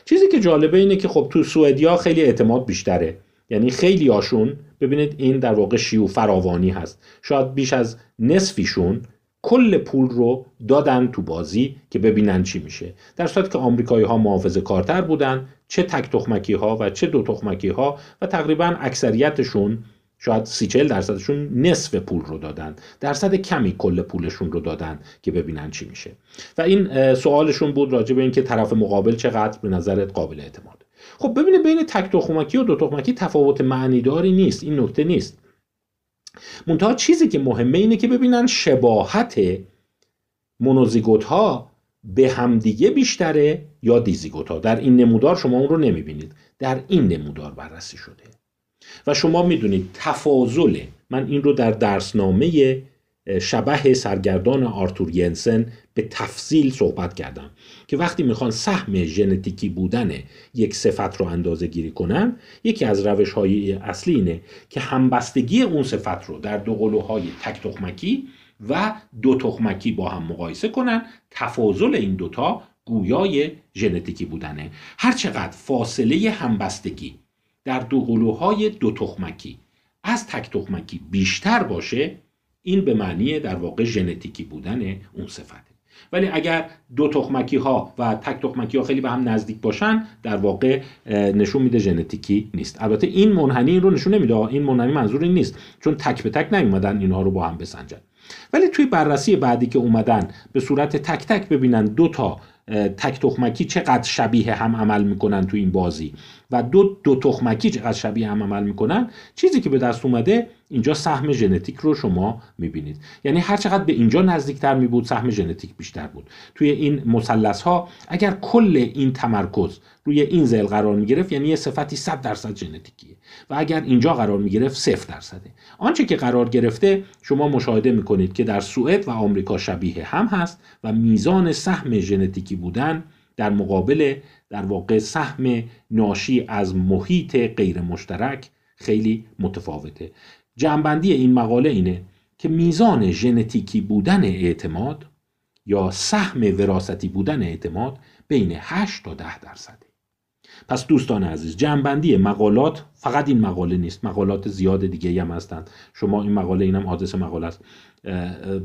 چیزی که جالبه اینه که خب تو سوئدیا خیلی اعتماد بیشتره. یعنی خیلی هاشون ببینید این در واقع شیو فراوانی هست. شاید بیش از نصفیشون کل پول رو دادن تو بازی که ببینن چی میشه. در صورتی که آمریکایی ها محافظه کارتر بودن چه تک تخمکی ها و چه دو تخمکی ها و تقریبا اکثریتشون شاید سی چل درصدشون نصف پول رو دادن. درصد کمی کل پولشون رو دادن که ببینن چی میشه. و این سوالشون بود راجع به اینکه طرف مقابل چقدر به نظرت قابل اعتماد. خب ببینید بین تک تخمکی و دو تخمکی تفاوت معنیداری نیست. این نکته نیست. منتها چیزی که مهمه اینه که ببینن شباهت مونوزیگوت ها به همدیگه بیشتره یا دیزیگوت ها در این نمودار شما اون رو نمی‌بینید. در این نمودار بررسی شده. و شما می‌دونید تفاضل من این رو در درسنامه شبه سرگردان آرتور ینسن به تفصیل صحبت کردم که وقتی می‌خوان سهم ژنتیکی بودن یک صفت رو اندازه گیری کنن یکی از روش های اصلی اینه که همبستگی اون صفت رو در دو قلوهای تک تخمکی و دو تخمکی با هم مقایسه کنن تفاضل این دوتا گویای ژنتیکی بودنه. هرچقدر فاصله همبستگی در دو قلوهای دو تخمکی از تک تخمکی بیشتر باشه این به معنی در واقع ژنتیکی بودن اون صفته. ولی اگر دو تخمکی ها و تک تخمکی ها خیلی به هم نزدیک باشن در واقع نشون میده ژنتیکی نیست. البته این منحنی این رو نشون نمیده. این منحنی منظور این نیست. چون تک به تک نیومدن اینها رو با هم بسنجن. ولی توی بررسی بعدی که اومدن به صورت تک تک ببینن دو تا تک تخمکی چقدر شبیه هم عمل می‌کنن تو این بازی و دو دو تخمکی چقدر شبیه هم عمل می‌کنن چیزی که به دست اومده اینجا سهم ژنتیک رو شما می‌بینید. یعنی هر چقدر به اینجا نزدیکتر می بود سهم ژنتیک بیشتر بود. توی این مثلث ها اگر کل این تمرکز روی این زل قرار می گرفت یعنی یه صفتی 100 درصد ژنتیکیه. و اگر اینجا قرار می گرفت 0 درصده. آنچه که قرار گرفته شما مشاهده می کنید که در سوئد و آمریکا شبیه هم هست و میزان سهم ژنتیکی بودن در مقابل در واقع سهم ناشی از محیط غیر مشترک خیلی متفاوته. جنبندی این مقاله اینه که میزان ژنتیکی بودن اعتماد یا سهم وراثتی بودن اعتماد بین 8 تا 10 درصده. پس دوستان عزیز جنبندی مقالات فقط این مقاله نیست. مقالات زیاد دیگه هم هستند. شما این مقاله اینم آدرس مقاله است.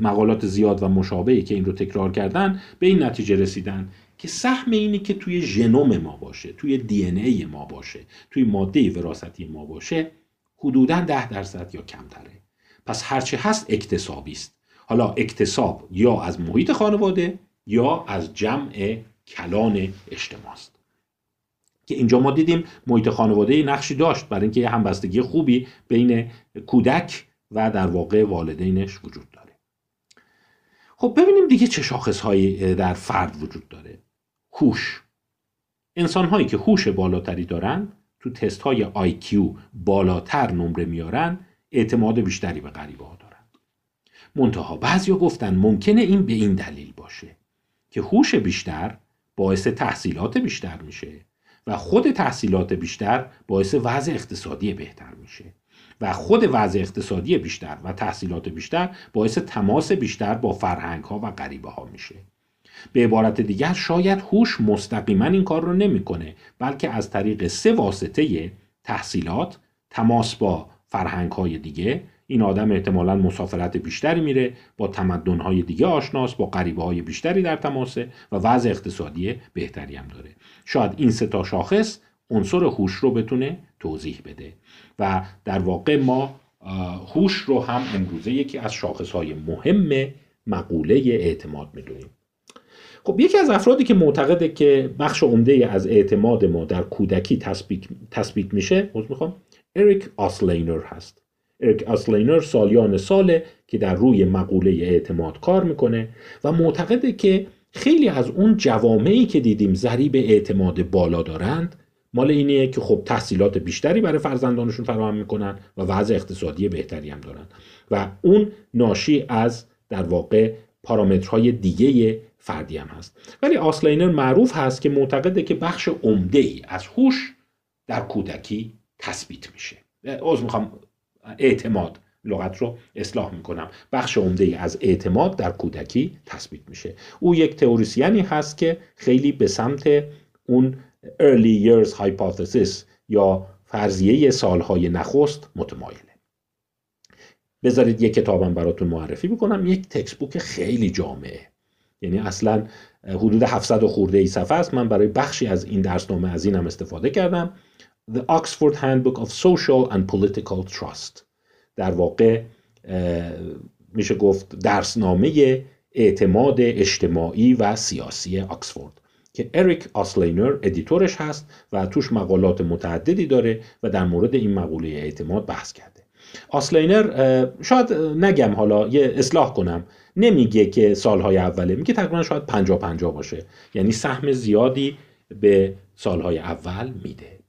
مقالات زیاد و مشابهی که این رو تکرار کردن به این نتیجه رسیدن که سهم اینی که توی ژنوم ما باشه توی دی ای ما باشه توی ماده وراثتی ما باشه حدودا ده درصد یا کمتره. پس هرچه هست اکتسابی است. حالا اکتساب یا از محیط خانواده یا از جمع کلان اجتماع است. که اینجا ما دیدیم محیط خانواده نقشی داشت. برای اینکه همبستگی خوبی بین کودک و در واقع والدینش وجود داره. خب ببینیم دیگه چه شاخصهایی در فرد وجود داره. هوش. انسان هایی که هوش بالاتری دارن تو تست های IQ بالاتر نمره میارن اعتماد بیشتری به غریبه ها دارن. منتها بعضیا گفتن ممکنه این به این دلیل باشه که هوش بیشتر باعث تحصیلات بیشتر میشه. و خود تحصیلات بیشتر باعث وضع اقتصادی بهتر میشه. و خود وضع اقتصادی بیشتر و تحصیلات بیشتر باعث تماس بیشتر با فرهنگ ها و غریبه ها میشه. به عبارت دیگر شاید هوش مستقیما این کار رو نمی‌کنه بلکه از طریق سه واسطه تحصیلات تماس با فرهنگ های دیگه این آدم احتمالا مسافرت بیشتری میره با تمدن های دیگه آشناس با غریبه های بیشتری در تماسه و وضع اقتصادی بهتری هم داره. شاید این سه تا شاخص عنصر هوش رو بتونه توضیح بده. و در واقع ما هوش رو هم امروزه یکی از شاخص های مهم مقوله اعتماد می‌دونیم. خب یکی از افرادی که معتقده که بخش عمده از اعتماد ما در کودکی تثبیت میشه می‌خوام اریک آسلینر هست. اریک آسلینر سالیان ساله که در روی مقوله اعتماد کار می‌کنه و معتقده که خیلی از اون جوامعی که دیدیم ضریب اعتماد بالا دارند مال اینیه که خب تحصیلات بیشتری برای فرزندانشون فراهم می‌کنن و وضع اقتصادی بهتری هم دارن. و اون ناشی از در واقع پارامترهای دیگه فردی هم هست. ولی آسلاینر معروف هست که معتقده که بخش عمده ای از هوش در کودکی تثبیت میشه. از می‌خوام اعتماد لغت رو اصلاح می‌کنم. بخش عمده ای از اعتماد در کودکی تثبیت میشه. او یک تئوریسیانی هست که خیلی به سمت اون early years hypothesis یا فرضیه سالهای نخست متمایله. بذارید یک کتابم براتون معرفی بکنم. یک تکست بوک خیلی جامعه. یعنی اصلا حدود 700 خورده ای صفحه است. من برای بخشی از این درسنامه از اینم استفاده کردم. The Oxford Handbook of Social and Political Trust. در واقع میشه گفت درسنامه اعتماد اجتماعی و سیاسی آکسفورد که اریک آسلینر editor ش هست و توش مقالات متعددی داره و در مورد این مقوله اعتماد بحث کرده. آسلینر شاید نگم حالا یه اصلاح کنم. نمیگه که سالهای اوله میگه تقریبا شاید پنجا پنجا باشه. یعنی سهم زیادی به سالهای اول میده.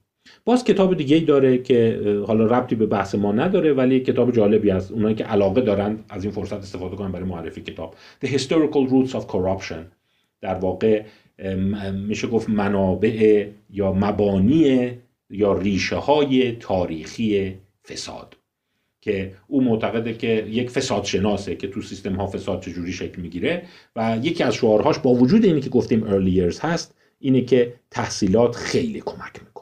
باز کتاب دیگه ای داره که حالا ربطی به بحث ما نداره ولی کتاب جالبی است اونایی که علاقه دارن از این فرصت استفاده کنن برای معرفی کتاب. The Historical Roots of Corruption. در واقع میشه گفت منابع یا مبانی یا ریشه های تاریخی فساد که او معتقده که یک فساد شناسه که تو سیستم ها فساد چجوری شکل می‌گیره. و یکی از شعارهاش با وجود اینی که گفتیم early هست اینه که تحصیلات خیلی کمک می‌کنه.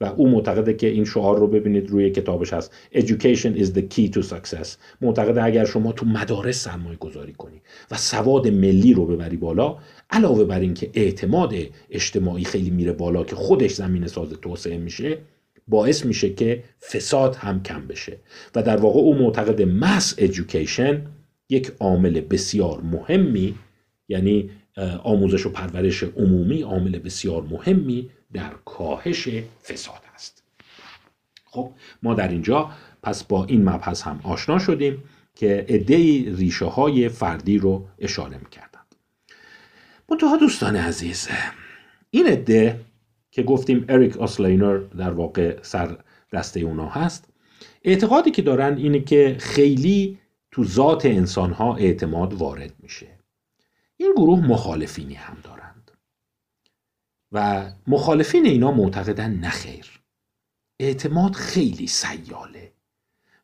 و او معتقده که این شعار رو ببینید روی کتابش هست. Education is the key to success. معتقده اگر شما تو مدارس سرمایه گذاری کنی و سواد ملی رو ببری بالا علاوه بر اینکه اعتماد اجتماعی خیلی میره بالا که خودش زمین ساز توسعه میشه باعث میشه که فساد هم کم بشه. و در واقع او معتقد مس ادویکیشن یک عامل بسیار مهمی یعنی آموزش و پرورش عمومی عامل بسیار مهمی در کاهش فساد است. خب ما در اینجا پس با این مبحث هم آشنا شدیم که عده ریشه های فردی رو اشاره می‌کردند. منتها دوستان عزیز این عده که گفتیم اریک آسلینر در واقع سر دسته اونا هست اعتقادی که دارن اینه که خیلی تو ذات انسان ها اعتماد وارد میشه. این گروه مخالفینی هم دارند و مخالفین اینا معتقدن نخیر اعتماد خیلی سیاله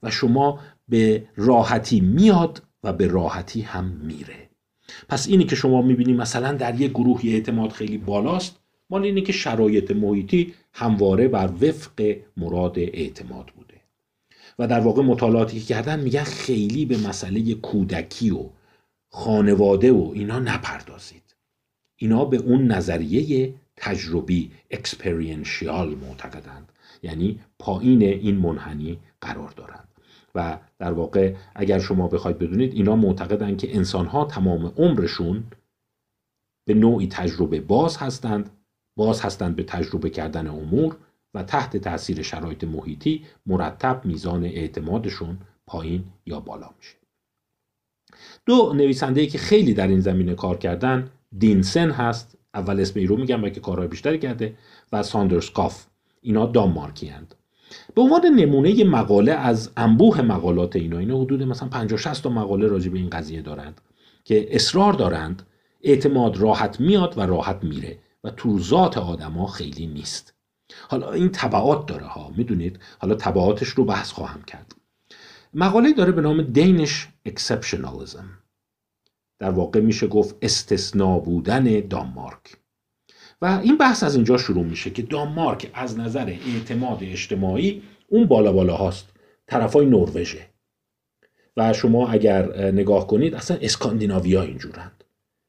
و شما به راحتی میاد و به راحتی هم میره. پس اینی که شما می‌بینید مثلا در یک گروهی اعتماد خیلی بالاست مال اینه که شرایط محیطی همواره بر وفق مراد اعتماد بوده. و در واقع مطالعاتی که کردن میگن خیلی به مسئله کودکی و خانواده و اینا نپردازید. اینا به اون نظریه تجربی اکسپرینشیال معتقدند. یعنی پایین این منحنی قرار دارند. و در واقع اگر شما بخواید بدونید اینا معتقدند که انسان ها تمام عمرشون به نوعی تجربه باز هستند. باز هستند به تجربه کردن امور و تحت تاثیر شرایط محیطی مرتب میزان اعتمادشون پایین یا بالا میشه. دو نویسنده که خیلی در این زمینه کار کردن دینسن هست. اول اسم ای رو میگم که کارهای بیشتری کرده و ساندرسکاف اینا دانمارکی هند به عنوان نمونه مقاله از انبوه مقالات اینا اینا حدود مثلا 50 60 تا مقاله راجع به این قضیه دارند که اصرار دارند اعتماد راحت میاد و راحت میره و تو ذات آدما خیلی نیست. حالا این تبعات داره ها می‌دونید؟ حالا تبعاتش رو بحث خواهم کرد. مقاله داره به نام Danish exceptionalism در واقع میشه گفت استثنا بودن دانمارک. و این بحث از اینجا شروع میشه که دانمارک از نظر اعتماد اجتماعی اون بالا بالا هاست طرفای نروژه. و شما اگر نگاه کنید اصلا اسکاندیناویا اینجورند.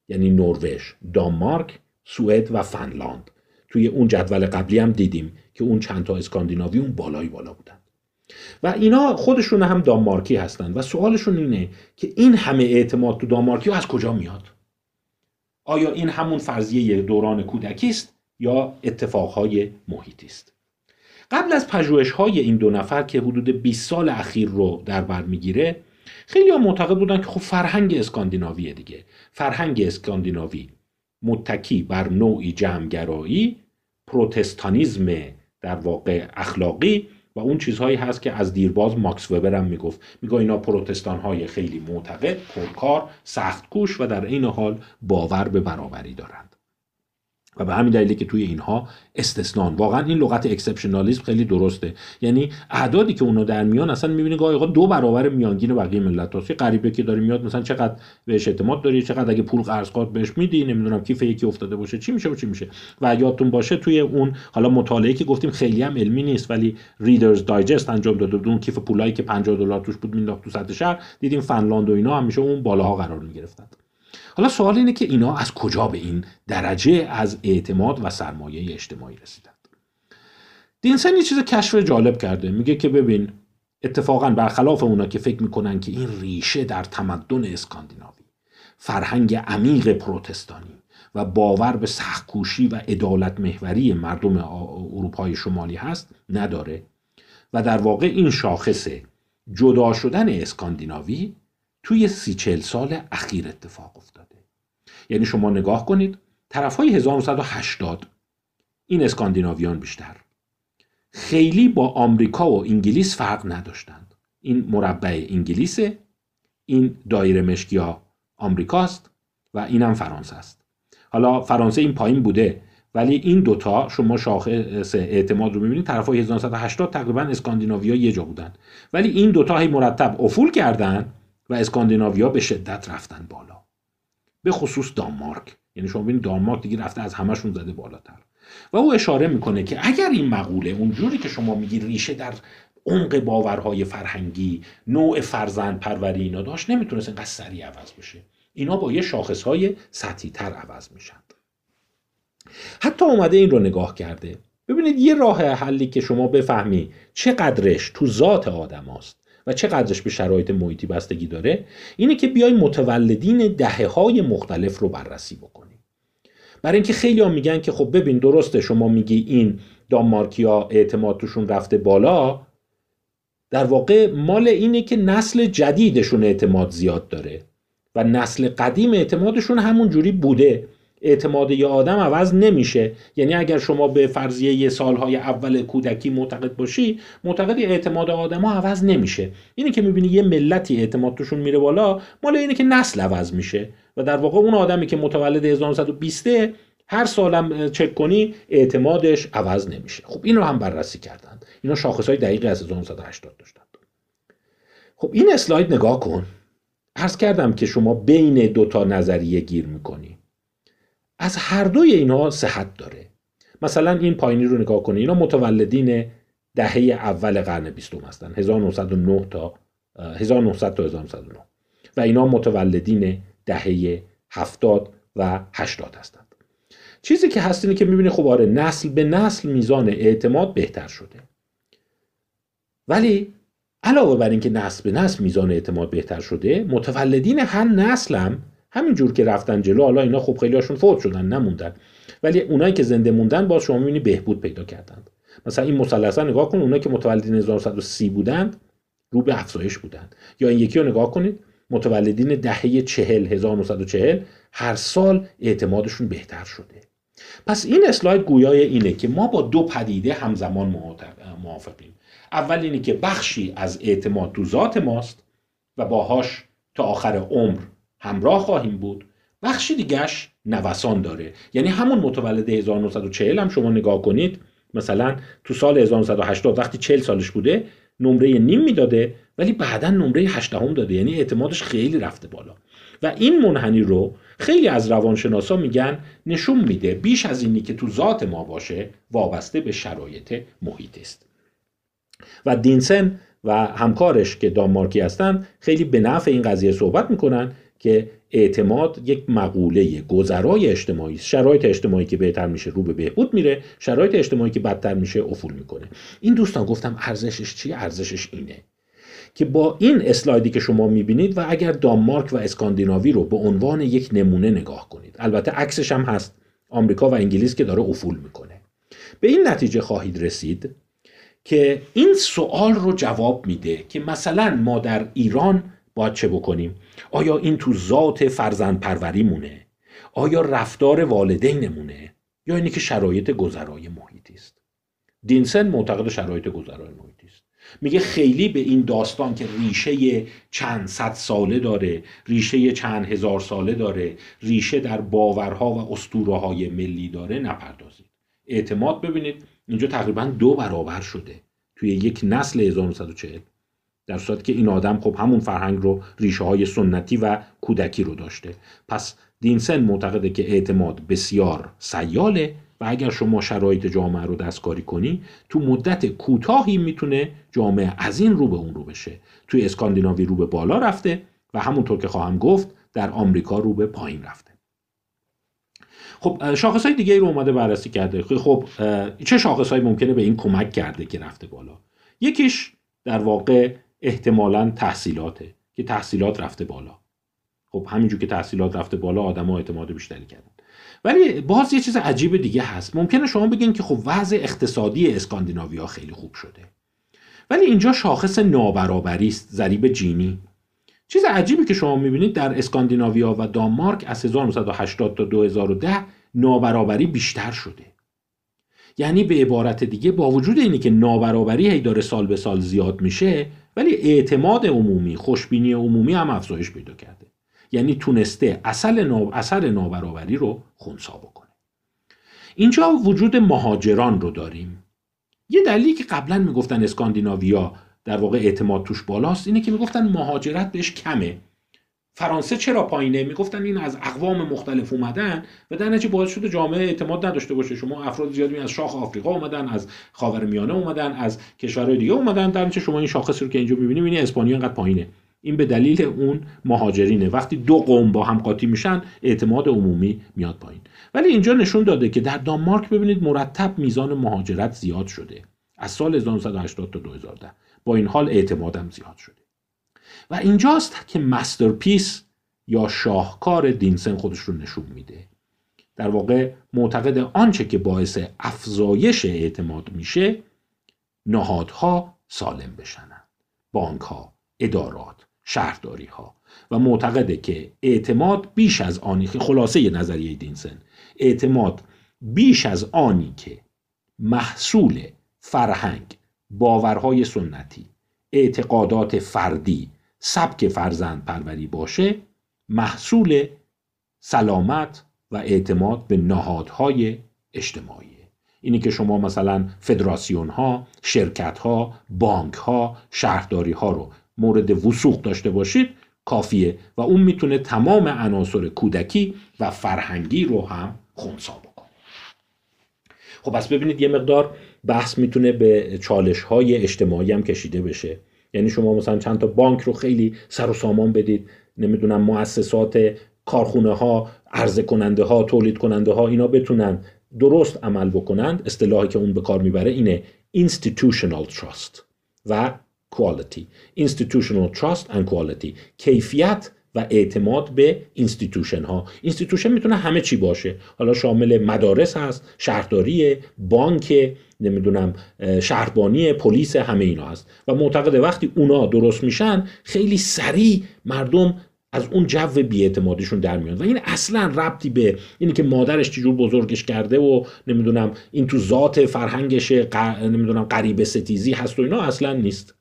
یعنی نروژ دانمارک سوئد و فنلاند. توی اون جدول قبلی هم دیدیم که اون چند تا اسکاندیناوی اون بالای بالا بودن. و اینا خودشون هم دانمارکی هستند و سوالشون اینه که این همه اعتماد تو دانمارکی از کجا میاد؟ آیا این همون فرضیه دوران کودکی است یا اتفاقهای محیطی است؟ قبل از پژوهش های این دو نفر که حدود 20 سال اخیر رو در بر می‌گیره خیلی ها معتقد بودن که خب فرهنگ اسکاندیناویه دیگه. فرهنگ اسکاندیناوی متکی بر نوعی جمعگرایی پروتستانیزم در واقع اخلاقی اون چیزهایی هست که از دیرباز ماکس وبر هم می‌گفت. میگه اینا پروتستان های خیلی معتقد پرکار سخت کوش و در این حال باور به برابری دارند. و به همین دلیلی که توی اینها استثنان. واقعا این لغت اکسپشنالیسم خیلی درسته. یعنی اعدادی که اونا در میان اصلا می‌بینی گاهی دو برابر میانگین بقیه ملت هست غریبه که داره میاد مثلا چقدر بهش اعتماد داری چقدر اگه پول قرض بهش میدی نمی‌دونم کیف یکی افتاده باشه چی میشه و چی میشه. و یادتون باشه توی اون حالا مطالعه که گفتیم خیلی هم علمی نیست ولی ریدرز دایجست انجام داده بود. اون کیف پولایی که 50 دلار توش بود مینداخت تو سطح شهر. دیدیم فنلاند و اینا همیشه اون بالاها قرار می‌گرفتند حالا سوال اینه که اینا از کجا به این درجه از اعتماد و سرمایه اجتماعی رسیدند دینسن یه چیز کشف جالب کرده. میگه که ببین اتفاقا برخلاف اونا که فکر می‌کنن که این ریشه در تمدن اسکاندیناوی فرهنگ عمیق پروتستانی و باور به سختکوشی و عدالت محوری مردم اروپای شمالی هست نداره. و در واقع این شاخص جدا شدن اسکاندیناوی توی سی چل سال اخیر اتفاق افتاده یعنی شما نگاه کنید طرف های 1980 این اسکاندیناویان بیشتر. خیلی با آمریکا و انگلیس فرق نداشتند. این مربع انگلیس این دایره مشکیا آمریکاست و اینم فرانسه است حالا فرانسه این پایین بوده ولی این دوتا شما شاخص اعتماد رو می‌بینید طرف های 1980 تقریبا اسکاندیناویا یه جا بودن. ولی این دوتا هی مرتب افول کردن و اسکاندیناویا به شدت رفتن بالا. به خصوص دانمارک. یعنی شما ببینید دانمارک دیگه رفته از همشون زده بالاتر. و او اشاره می‌کنه که اگر این مقوله اونجوری که شما میگی ریشه در عمق باورهای فرهنگی نوع فرزند پروری اینا داشت نمی‌تونست اینقدر سریع عوض بشه. اینا با یه شاخصهای سطحی تر عوض میشن. حتی اومده این رو نگاه کرده. ببینید یه راه حلی که شما بفهمی چقدرش تو ذات آدم هست و چقدرش به شرایط محیطی بستگی داره؟ اینه که بیای متولدین دهه های مختلف رو بررسی بکنی. برای اینکه خیلی هم میگن که خب ببین درسته شما میگی این دانمارکیا اعتماد توشون رفته بالا. در واقع مال اینه که نسل جدیدشون اعتماد زیاد داره و نسل قدیم اعتمادشون همون جوری بوده. اعتماد یه آدم عوض نمیشه. یعنی اگر شما به فرضیه یه سالهای اول کودکی معتقد باشی معتقد اعتماد آدم ها عوض نمیشه. اینه که می‌بینی یه ملتی اعتماد توشون میره بالا مال اینه که نسل عوض میشه. و در واقع اون آدمی که متولد 1920 هر سالم چک کنی اعتمادش عوض نمیشه. خب این رو هم بررسی کردند. اینا شاخص های دقیقی از 1980 داشتند. خب این اسلاید نگاه کن. عرض کردم که شما بین دو تا نظریه گیر می‌کنی. از هر دوی اینها صحت داره. مثلا این پایینی رو نگاه کنید اینا متولدین دهه اول قرن بیستم هستن 1909 تا 1900 تا 1909 و اینا متولدین دهه 70 و 80 هستند چیزی که هست اینه که می‌بینی خب آره نسل به نسل میزان اعتماد بهتر شده. ولی علاوه بر اینکه نسل به نسل میزان اعتماد بهتر شده متولدین هر نسل هم همینجور که رفتن جلو حالا اینا خب خیلی هاشون فوت شدن نموندن. ولی اونایی که زنده موندن باز شما می‌بینی بهبود پیدا کردند. مثلا این مثلثا نگاه کن اونایی که متولدین 1930 بودند رو به افزایش بودند. یا این یکی رو نگاه کنید متولدین دهه 40 1940 هر سال اعتمادشون بهتر شده. پس این اسلاید گویای اینه که ما با دو پدیده همزمان موافقیم. اول اینه که بخشی از اعتماد تو ذات ماست و باهاش تا آخر عمر همراه خواهیم بود. بخشی دیگهش نوسان داره. یعنی همون متولد 1940 هم شما نگاه کنید مثلا تو سال 1980 وقتی 40 سالش بوده نمره نیم می‌داده ولی بعدا نمره 8 هم داده. یعنی اعتمادش خیلی رفته بالا. و این منحنی رو خیلی از روانشناسا میگن نشون میده بیش از اینی که تو ذات ما باشه وابسته به شرایط محیط است. و دینسن و همکارش که دانمارکی هستند خیلی به نفع این قضیه صحبت می‌کنن که اعتماد یک مقوله گذرای اجتماعی است. شرایط اجتماعی که بهتر میشه رو به بهبود میره شرایط اجتماعی که بدتر میشه افول می‌کنه. این دوستان گفتم ارزشش چی؟ ارزشش اینه که با این اسلایدی که شما می‌بینید و اگر دانمارک و اسکاندیناوی رو به عنوان یک نمونه نگاه کنید البته عکسش هم هست آمریکا و انگلیس که داره افول می‌کنه. به این نتیجه خواهید رسید که این سوال رو جواب میده که مثلا ما در ایران باید چه بکنیم؟ آیا این تو ذات فرزند پروریمونه آیا رفتار والدینمونه یا اینی که شرایط گذرای محیطی است؟ دینسن معتقد شرایط گذرای محیطی است. میگه خیلی به این داستان که ریشه چند صد ساله داره ریشه چند هزار ساله داره ریشه در باورها و اسطوره های ملی داره نپردازید. اعتماد ببینید اینجا تقریبا دو برابر شده. توی یک نسل 1940 در صورتی که این آدم خب همون فرهنگ رو ریشه های سنتی و کودکی رو داشته. پس دینسن معتقده که اعتماد بسیار سیاله و اگر شما شرایط جامعه رو دستکاری کنی تو مدت کوتاهی می‌تونه جامعه از این رو به اون رو بشه. توی اسکاندیناوی رو به بالا رفته و همونطور که خواهم گفت در آمریکا رو به پایین رفته. خب شاخص های دیگه رو اومده بررسی کرده خب چه شاخص های ممکنه به این کمک کرده که رفته بالا؟ یکیش در واقع احتمالا تحصیلاته که تحصیلات رفته بالا. خب همینجور که تحصیلات رفته بالا آدما اعتماد بیشتری کردن. ولی باز یه چیز عجیب دیگه هست. ممکنه شما بگین که خب وضع اقتصادی اسکاندیناویا خیلی خوب شده. ولی اینجا شاخص نابرابری است ضریب جینی. چیز عجیبی که شما می‌بینید در اسکاندیناویا و دانمارک از 1980 تا 2010 نابرابری بیشتر شده. یعنی به عبارت دیگه با وجود اینی که نابرابری هی داره سال به سال زیاد میشه ولی اعتماد عمومی خوشبینی عمومی هم افزایش پیدا کرده. یعنی تونسته اصل, ناب... اثر نابرابری رو خونسا بکنه. اینجا وجود مهاجران رو داریم. یه دلیلی که قبلا می‌گفتن اسکاندیناویا در واقع اعتماد توش بالاست اینه که می‌گفتن مهاجرت بهش کمه. فرانسه چرا پایینه؟ می‌گفتن این از اقوام مختلف اومدن و در نتیجه باعث شده جامعه اعتماد نداشته باشه. شما افراد زیادی از شاخ آفریقا اومدن از خاورمیانه اومدن از کشورهای دیگه اومدن. در نتیجه شما این شاخصی رو که اینجا می‌بینیم این اسپانیا انقدر پایینه. این به دلیل اون مهاجرینه. وقتی دو قوم با هم قاطی میشن اعتماد عمومی میاد پایین. ولی اینجا نشون داده که در دانمارک ببینید مرتب میزان مهاجرت زیاد شده. از سال 1980 تا 2010 با این حال اعتمادم زیاد شده. و اینجاست که مسترپیس یا شاهکار دینسن خودش رو نشون میده. در واقع معتقد آنچه که باعث افزایش اعتماد میشه نهادها سالم بشنن بانک ها ادارات شهرداری ها و معتقده که اعتماد بیش از آنی که خلاصه نظریه دینسن اعتماد بیش از آنی که محصول فرهنگ باورهای سنتی اعتقادات فردی سبک فرزند پروری باشه محصول سلامت و اعتماد به نهادهای اجتماعی. اینی که شما مثلا فدراسیون ها شرکت ها بانک ها شهرداری ها رو مورد وسوق داشته باشید کافیه و اون می‌تونه تمام عناصر کودکی و فرهنگی رو هم خونسا بکنه. خب پس ببینید یه مقدار بحث می‌تونه به چالش های اجتماعی هم کشیده بشه. یعنی شما مثلا چند تا بانک رو خیلی سر و سامان بدید نمی‌دونم مؤسسات کارخونه ها عرضه کننده ها تولید کننده ها اینا بتونن درست عمل بکنند. اصطلاحی که اون به کار می‌بره اینه institutional trust و quality. Institutional trust and quality. کیفیت و اعتماد به institution ها. institution می‌تونه همه چی باشه. حالا شامل مدارس هست شهرداری بانک نمی‌دونم شهربانی پلیس همه اینا هست. و معتقده وقتی اونا درست میشن خیلی سریع مردم از اون جو بیاعتمادیشون در میان. و این اصلا ربطی به اینی که مادرش چجور بزرگش کرده و نمی‌دونم این تو ذات فرهنگش نمی‌دونم غریب ستیزی هست و اینا اصلا نیست.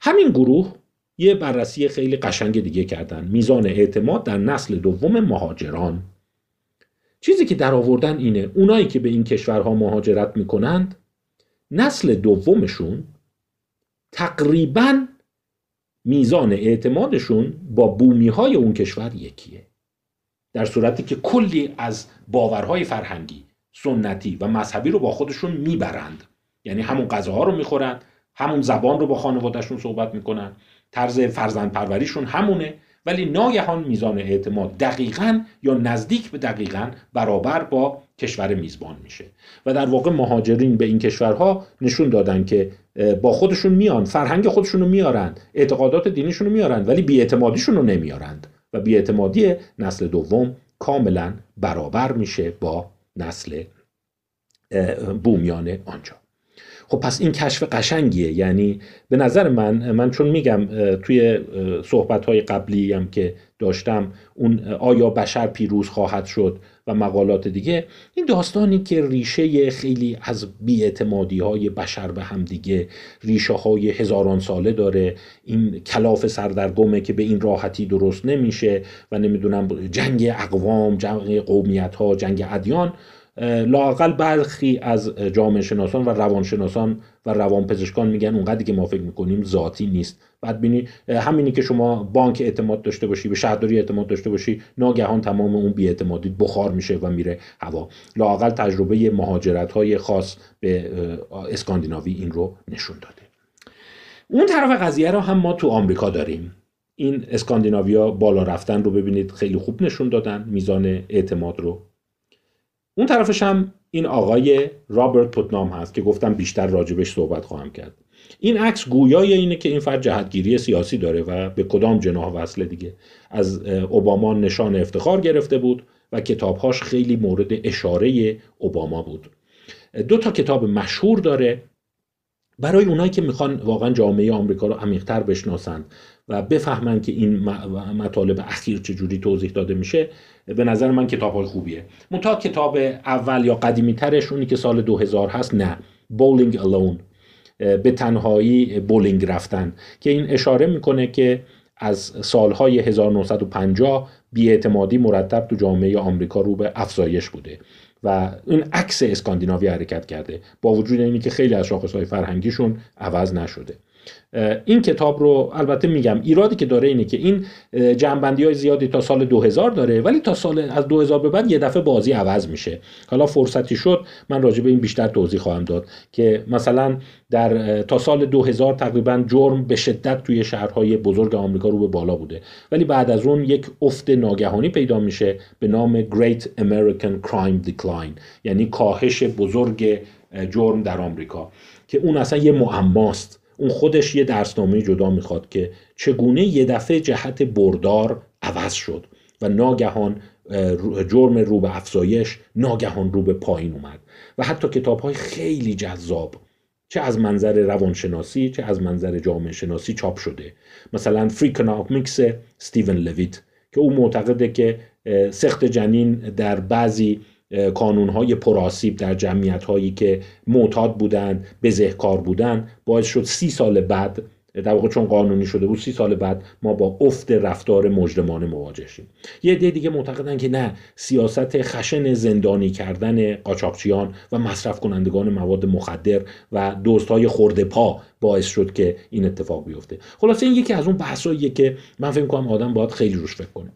همین گروه یه بررسی خیلی قشنگ دیگه کردن. میزان اعتماد در نسل دوم مهاجران. چیزی که در آوردن اینه اونایی که به این کشورها مهاجرت می‌کنند نسل دومشون تقریبا میزان اعتمادشون با بومی های اون کشور یکیه. در صورتی که کلی از باورهای فرهنگی سنتی و مذهبی رو با خودشون می‌برند. یعنی همون غذاها رو می‌خورند همون زبان رو با خانوادهشون صحبت می‌کنن. طرز فرزند پروریشون همونه ولی ناگهان میزان اعتماد دقیقا یا نزدیک به دقیقا برابر با کشور میزبان میشه. و در واقع مهاجرین به این کشورها نشون دادن که با خودشون میان فرهنگ خودشون رو میارند اعتقادات دینیشون رو میارند ولی بیاعتمادیشون رو نمیارند. و بیاعتمادی نسل دوم کاملا برابر میشه با نسل بومیان آنجا. خب پس این کشف قشنگیه. یعنی به نظر من من چون میگم توی صحبت های قبلی هم که داشتم اون آیا بشر پیروز خواهد شد و مقالات دیگه این داستانی که ریشه خیلی از بیاعتمادی های بشر به هم دیگه ریشه های هزاران ساله داره این کلاف سردرگمه که به این راحتی درست نمیشه و نمی‌دونم جنگ اقوام جنگ قومیت ها جنگ ادیان لاقل برخی از جامعه شناسان و روانشناسان و روانپزشکان میگن اونقدری که ما فکر می‌کنیم ذاتی نیست. بعد بینی همینی که شما بانک اعتماد داشته باشی به شهرداری اعتماد داشته باشی ناگهان تمام اون بیاعتمادی بخار میشه و میره هوا. لاقل تجربه مهاجرت های خاص به اسکاندیناوی این رو نشون داده. اون طرف قضیه رو هم ما تو آمریکا داریم. این اسکاندیناویا بالا رفتن رو ببینید خیلی خوب نشون دادن میزان اعتماد رو اون طرفش هم این آقای رابرت پوتنام هست که گفتم بیشتر راجبش صحبت خواهم کرد. این عکس گویای اینه که این فرد جهتگیری سیاسی داره و به کدام جناح وصله دیگه. از اوباما نشان افتخار گرفته بود و کتابهاش خیلی مورد اشاره اوباما بود. دو تا کتاب مشهور داره. برای اونایی که می‌خوان واقعا جامعه آمریکا رو عمیقتر بشناسند. و بفهمن که این مطالب اخیر چجوری توضیح داده میشه به نظر من کتاب های خوبیه. منتها کتاب اول یا قدیمی ترش اونی که سال 2000 هست نه. بولینگ الون به تنهایی بولینگ رفتن. که این اشاره می‌کنه که از سالهای 1950 بیاعتمادی مرتب تو جامعه آمریکا رو به افزایش بوده. و این عکس اسکاندیناوی حرکت کرده. با وجود اینی که خیلی از شاخصهای فرهنگیشون عوض نشده. این کتاب رو البته میگم ایرادی که داره اینه که این جنبندی های زیادی تا سال 2000 داره ولی تا سال از 2000 به بعد یه دفعه بازی عوض میشه. حالا فرصتی شد من راجع به این بیشتر توضیح خواهم داد که مثلا در تا سال 2000 تقریبا جرم به شدت توی شهرهای بزرگ آمریکا رو به بالا بوده. ولی بعد از اون یک افت ناگهانی پیدا میشه به نام Great American Crime Decline یعنی کاهش بزرگ جرم در آمریکا که اون اصلا یه معماست اون خودش یه درسنامه جدا می‌خواد که چگونه یه دفعه جهت بردار عوض شد و ناگهان جرم رو به افزایش ناگهان رو به پایین اومد و حتی کتاب های خیلی جذاب چه از منظر روانشناسی چه از منظر جامعه شناسی چاپ شده. مثلا Freakonomics ستیون لویت که او معتقده که سقط جنین در بعضی کانونهای پرآسیب در جمعیت هایی که معتاد بودن بزهکار بودن باعث شد سی سال بعد در واقع چون قانونی شده بود سی سال بعد ما با افت رفتار مجرمانه مواجه شیم. یه عده دیگه معتقدن که نه سیاست خشن زندانی کردن قاچاقچیان و مصرف کنندگان مواد مخدر و های خورده پا باعث شد که این اتفاق بیفته. خلاصه این یکی از اون بحثاییه که من فکر کنم آدم باید خیلی روش فکر کنه.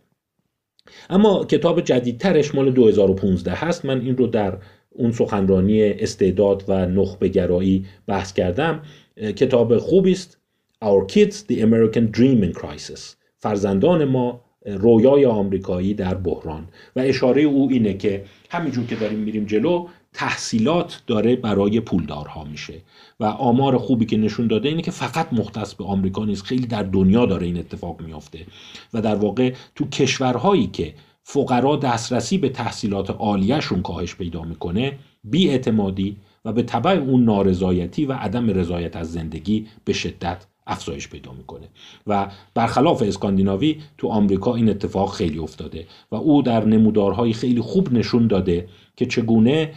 اما کتاب جدیدترش مال 2015 هست. من این رو در اون سخنرانی استعداد و نخبه گرایی بحث کردم. کتاب خوبی است. Our Kids The American Dream in Crisis. فرزندان ما رویای آمریکایی در بحران. و اشاره او اینه که همینجور که داریم میریم جلو تحصیلات داره برای پولدارها میشه. و آمار خوبی که نشون داده اینه که فقط مختص به آمریکا نیست خیلی در دنیا داره این اتفاق میافته. و در واقع تو کشورهایی که فقرا دسترسی به تحصیلات عالیهشون کاهش پیدا می‌کنه اعتمادی و به تبع اون نارضایتی و عدم رضایت از زندگی به شدت افزایش پیدا می‌کنه. و برخلاف اسکاندیناوی تو آمریکا این اتفاق خیلی افتاده و او در نمودارهای خیلی خوب نشون داده که چگونه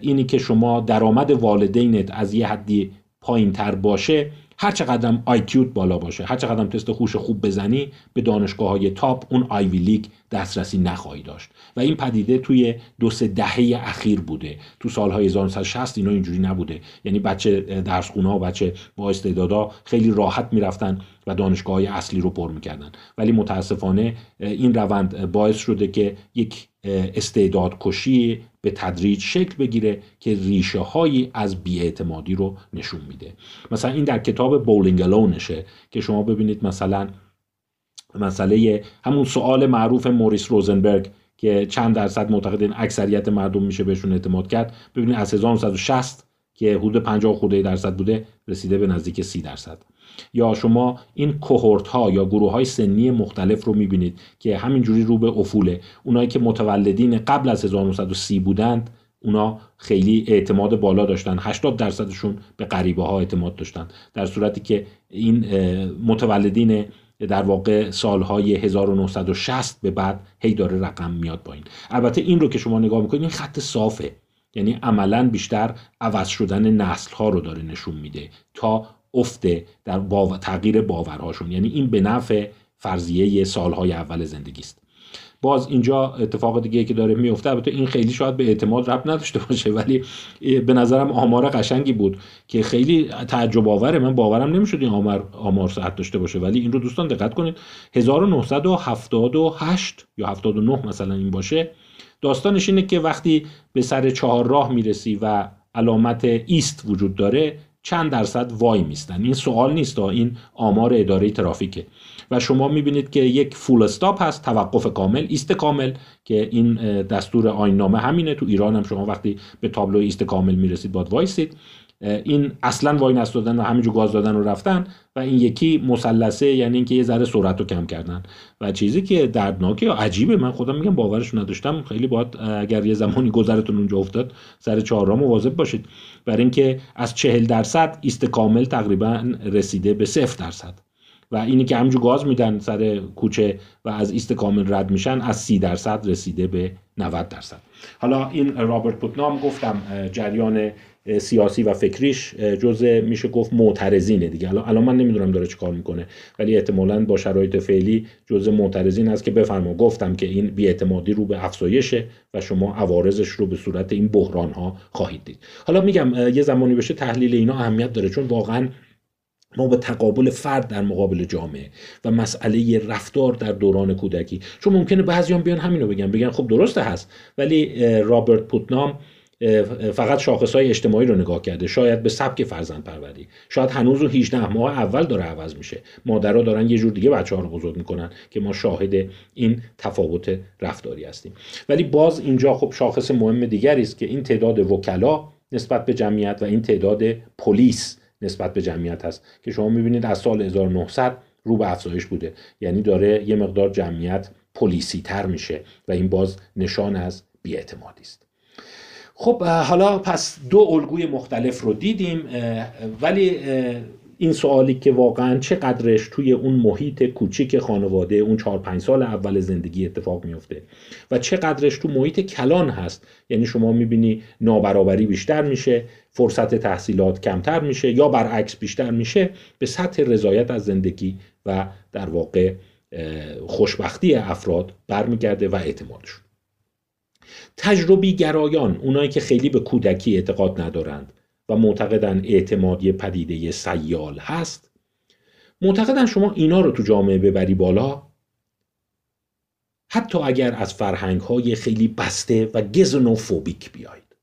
اینی که شما درآمد والدینت از یه حدی پایین تر باشه هر چقدر IQ ت بالا باشه هر چقدر تست هوش خوب بزنی به دانشگاه های top اون Ivy League دسترسی نخواهی داشت. و این پدیده توی دو سه دهه اخیر بوده. تو سالهای 1960 اینا اینجوری نبوده. یعنی بچه درس و بچه با استعدادا خیلی راحت می‌رفتن و دانشگاه های اصلی رو پر می‌کردن. ولی متاسفانه این روند باعث شده که یک استعداد کشی به تدریج شکل بگیره که ریشه هایی از بیاعتمادی رو نشون میده. مثلا این در کتاب بولینگ الونشه که شما ببینید مثلا مسئله همون سوال معروف موریس روزنبرگ که چند درصد معتقدین اکثریت مردم میشه بهشون اعتماد کرد. ببینید از 1960 که حدود 50 خورده درصد بوده رسیده به نزدیک 30 درصد. یا شما این کوهورت ها یا گروه های سنی مختلف رو می‌بینید که همینجوری رو به افوله. اونایی که متولدین قبل از 1930 بودند اونا خیلی اعتماد بالا داشتن. 80 درصدشون به غریبه ها اعتماد داشتن. در صورتی که این متولدین در واقع سالهای 1960 به بعد هی داره رقم میاد پایین. البته این رو که شما نگاه می‌کنید این خط صافه. یعنی عملا بیشتر عوض شدن نسل ها رو داره نشون میده تا افته در تغییر باورهاشون. یعنی این به نفع فرضیه سالهای اول زندگی است. باز اینجا اتفاق دیگه که داره میفته البته این خیلی شاید به اعتماد رب نداشته باشه ولی به نظرم آمار قشنگی بود که خیلی تعجب آوره من باورم نمی‌شد این آمار آمار ساعت داشته باشه ولی این رو دوستان دقت کنید. 1978 یا 79 مثلا این باشه. داستانش اینه که وقتی به سر چهار راه می‌رسی و علامت ایست وجود داره چند درصد وای میستن. این سوال نیست این آمار اداره ترافیکه. و شما می‌بینید که یک فول استاپ هست توقف کامل ایست کامل که این دستور آیین‌نامه همینه. تو ایران هم شما وقتی به تابلو ایست کامل می‌رسید باید وایسید. این اصلا وای نستادن و همینجور گاز دادن رو رفتن و این یکی مثلثه یعنی اینکه یه ذره سرعت رو کم کردن. و چیزی که دردناکه یا عجیبه من خودم میگم باورش نداشتم. خیلی باید اگر یه زمانی گذرتون اونجا افتاد سر چهارراه مواظب باشید. برای اینکه از چهل درصد ایست کامل تقریبا رسیده به صفر درصد. و اینی که همینجور گاز میدن سر کوچه و از ایست کامل رد میشن از سی درصد رسیده به 90 درصد. حالا این رابرت پوتنام گفتم جریان سیاسی و فکریش جزء میشه گفت معترضینه دیگه. الان الان من نمی‌دونم داره چیکار می‌کنه ولی احتمالا با شرایط فعلی جزء معترضین است که بفرما. گفتم که این بیاعتمادی رو به افزایشه و شما عوارضش رو به صورت این بحران ها خواهید دید. حالا میگم یه زمانی بشه تحلیل اینا اهمیت داره چون واقعا ما به تقابل فرد در مقابل جامعه و مسئله رفتار در دوران کودکی. چون ممکنه بعضیان بیان همینو بگن بگن خب درسته هست ولی رابرت پوتنام فقط شاخص های اجتماعی رو نگاه کرده. شاید به سبک فرزند پروری شاید هنوز و 18 ماه اول داره عوض میشه. مادرها دارن یه جور دیگه بچه ها رو بزرگ می‌کنن که ما شاهد این تفاوت رفتاری هستیم. ولی باز اینجا خب شاخص مهم دیگری است که این تعداد وکلا نسبت به جمعیت و این تعداد پلیس نسبت به جمعیت هست که شما می‌بینید از سال 1900 رو به افزایش بوده. یعنی داره یه مقدار جمعیت پلیسی تر میشه و این باز نشان از بیاعتمادی است. خب حالا پس دو الگوی مختلف رو دیدیم ولی این سوالی که واقعا چقدرش توی اون محیط کوچیک خانواده اون چهار پنج سال اول زندگی اتفاق میفته و چقدرش تو محیط کلان هست. یعنی شما می‌بینی نابرابری بیشتر میشه فرصت تحصیلات کمتر میشه یا برعکس بیشتر میشه به سطح رضایت از زندگی و در واقع خوشبختی افراد برمیگرده و اعتمادشون تجربی گرایان اونایی که خیلی به کودکی اعتقاد ندارند و معتقدن اعتمادی پدیده سیال هست معتقدن شما اینا رو تو جامعه ببری بالا. حتی اگر از فرهنگ های خیلی بسته و گزنوفوبیک بیاید.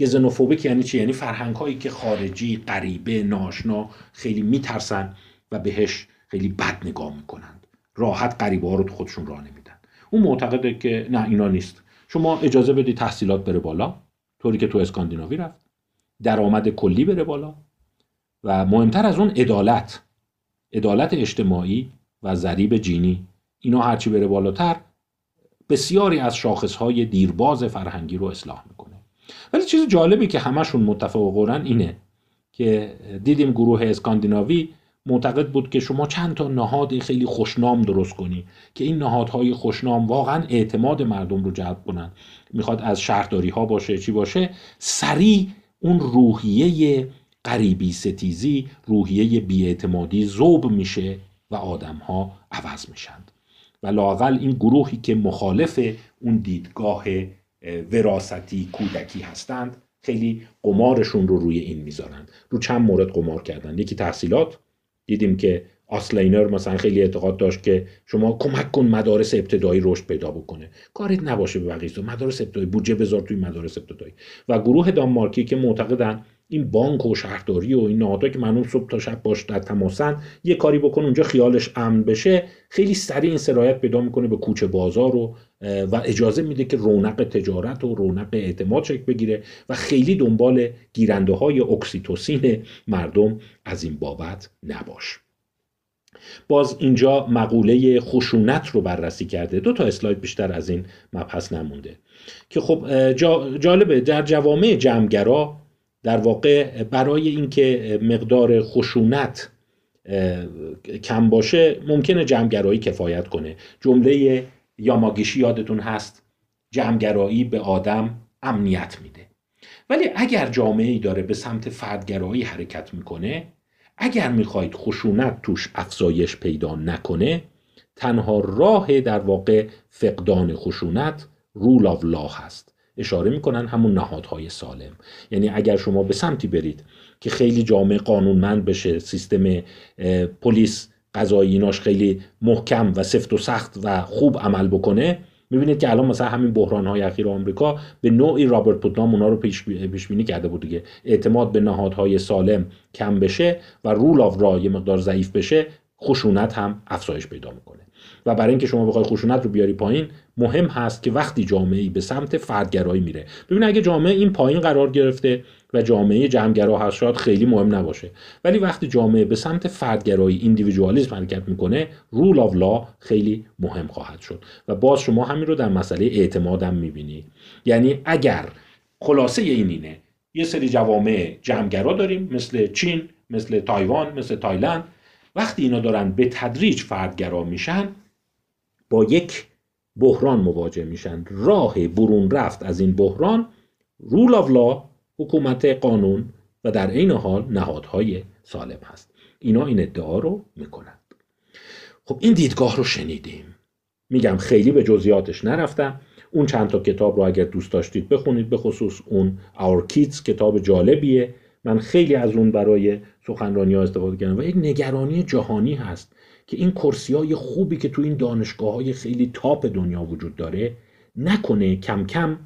گزنوفوبیک یعنی چی؟ یعنی فرهنگ هایی که خارجی، غریبه، ناشنا خیلی میترسن و بهش خیلی بد نگاه می‌کنند. راحت غریبه ها رو تو خودشون راه نمیدن. اون معتقده که نه اینا نیست. شما اجازه بدید تحصیلات بره بالا طوری که تو اسکاندیناوی رفت. درآمد کلی بره بالا. و مهمتر از اون عدالت. عدالت اجتماعی و ضریب جینی. اینا هرچی بره بالاتر بسیاری از شاخصهای دیرباز فرهنگی رو اصلاح می‌کنه. ولی چیز جالبی که همشون متفق اینه که دیدیم گروه اسکاندیناوی معتقد بود که شما چند تا نهاد خیلی خوشنام درست کنی که این نهادهای خوشنام واقعا اعتماد مردم رو جلب کنن. می‌خواد از شهرداری ها باشه چی باشه؟ سریع اون روحیه قریبی ستیزی روحیه بیاعتمادی زوب میشه و آدم ها عوض میشند و لاقل این گروهی که مخالف اون دیدگاه وراستی کودکی هستند خیلی قمارشون رو روی این می‌ذارن. رو چند مورد قمار کردن. یکی تحصیلات دیدیم که آسلینر مثلا خیلی اعتقاد داشت که شما کمک کن مدارس ابتدایی رشد پیدا بکنه. کاریت نباشه به بقیه. مدارس ابتدایی. بودجه بذار توی مدارس ابتدایی. و گروه دانمارکی که معتقدن این بانک و شهرداری و این نهادهایی که منو صبح تا شب باش در تماسن یه کاری بکن اونجا خیالش امن بشه. خیلی سریع این سرایت پیدا می‌کنه به کوچه بازار و و اجازه میده که رونق تجارت و رونق اعتماد شکل بگیره و خیلی دنبال گیرنده های اکسیتوسین مردم از این بابت نباش. باز اینجا مقوله خشونت رو بررسی کرده. دو تا اسلاید بیشتر از این مبحث نمونده. که خب جالبه در جوامع جمعگرا در واقع برای اینکه مقدار خشونت کم باشه ممکنه جمعگرایی کفایت کنه. جمله یاماگیشی یادتون هست؟ جمعگرایی به آدم امنیت میده. ولی اگر جامعه ای داره به سمت فردگرایی حرکت می‌کنه اگر می‌خواید خشونت توش افزایش پیدا نکنه تنها راه در واقع فقدان خشونت rule of law هست. اشاره می‌کنن همون نهادهای سالم. یعنی اگر شما به سمتی برید که خیلی جامعه قانونمند بشه سیستم پلیس قضایی ایناش خیلی محکم و سفت و سخت و خوب عمل بکنه می‌بینید که الان مثلا همین بحران های اخیر آمریکا به نوعی رابرت پوتنام اونا رو پیش بینی کرده بود دیگه. اعتماد به نهادهای سالم کم بشه و rule of law را یه مقدار ضعیف بشه خشونت هم افزایش پیدا می‌کنه. و برای اینکه شما بخوای خشونت رو بیاری پایین مهم هست که وقتی جامعه به سمت فردگرایی میره. ببین اگه جامعه این پایین قرار گرفته و جامعه جمعگرا هست شاید خیلی مهم نباشه. ولی وقتی جامعه به سمت فردگرایی individualism حرکت می‌کنه rule of law خیلی مهم خواهد شد. و باز شما همین رو در مسئله اعتمادم می‌بینی یعنی اگر خلاصه این اینه یه سری جوامع جمعگرا داریم مثل چین مثل تایوان مثل تایلند وقتی اینا دارن به تدریج فردگرا میشن با یک بحران مواجه میشن. راه برون رفت از این بحران رول آف لا حکومت قانون و در عین حال نهادهای سالم هست. اینا این ادعا رو می‌کنند. خب این دیدگاه رو شنیدیم. میگم خیلی به جزئیاتش نرفتم. اون چند تا کتاب رو اگر دوست داشتید بخونید به خصوص اون Our Kids کتاب جالبیه. من خیلی از اون برای سخنرانی ها استفاده کردم و یک نگرانی جهانی هست که این کرسی های خوبی که تو این دانشگاه های خیلی تاپ دنیا وجود داره نکنه کم کم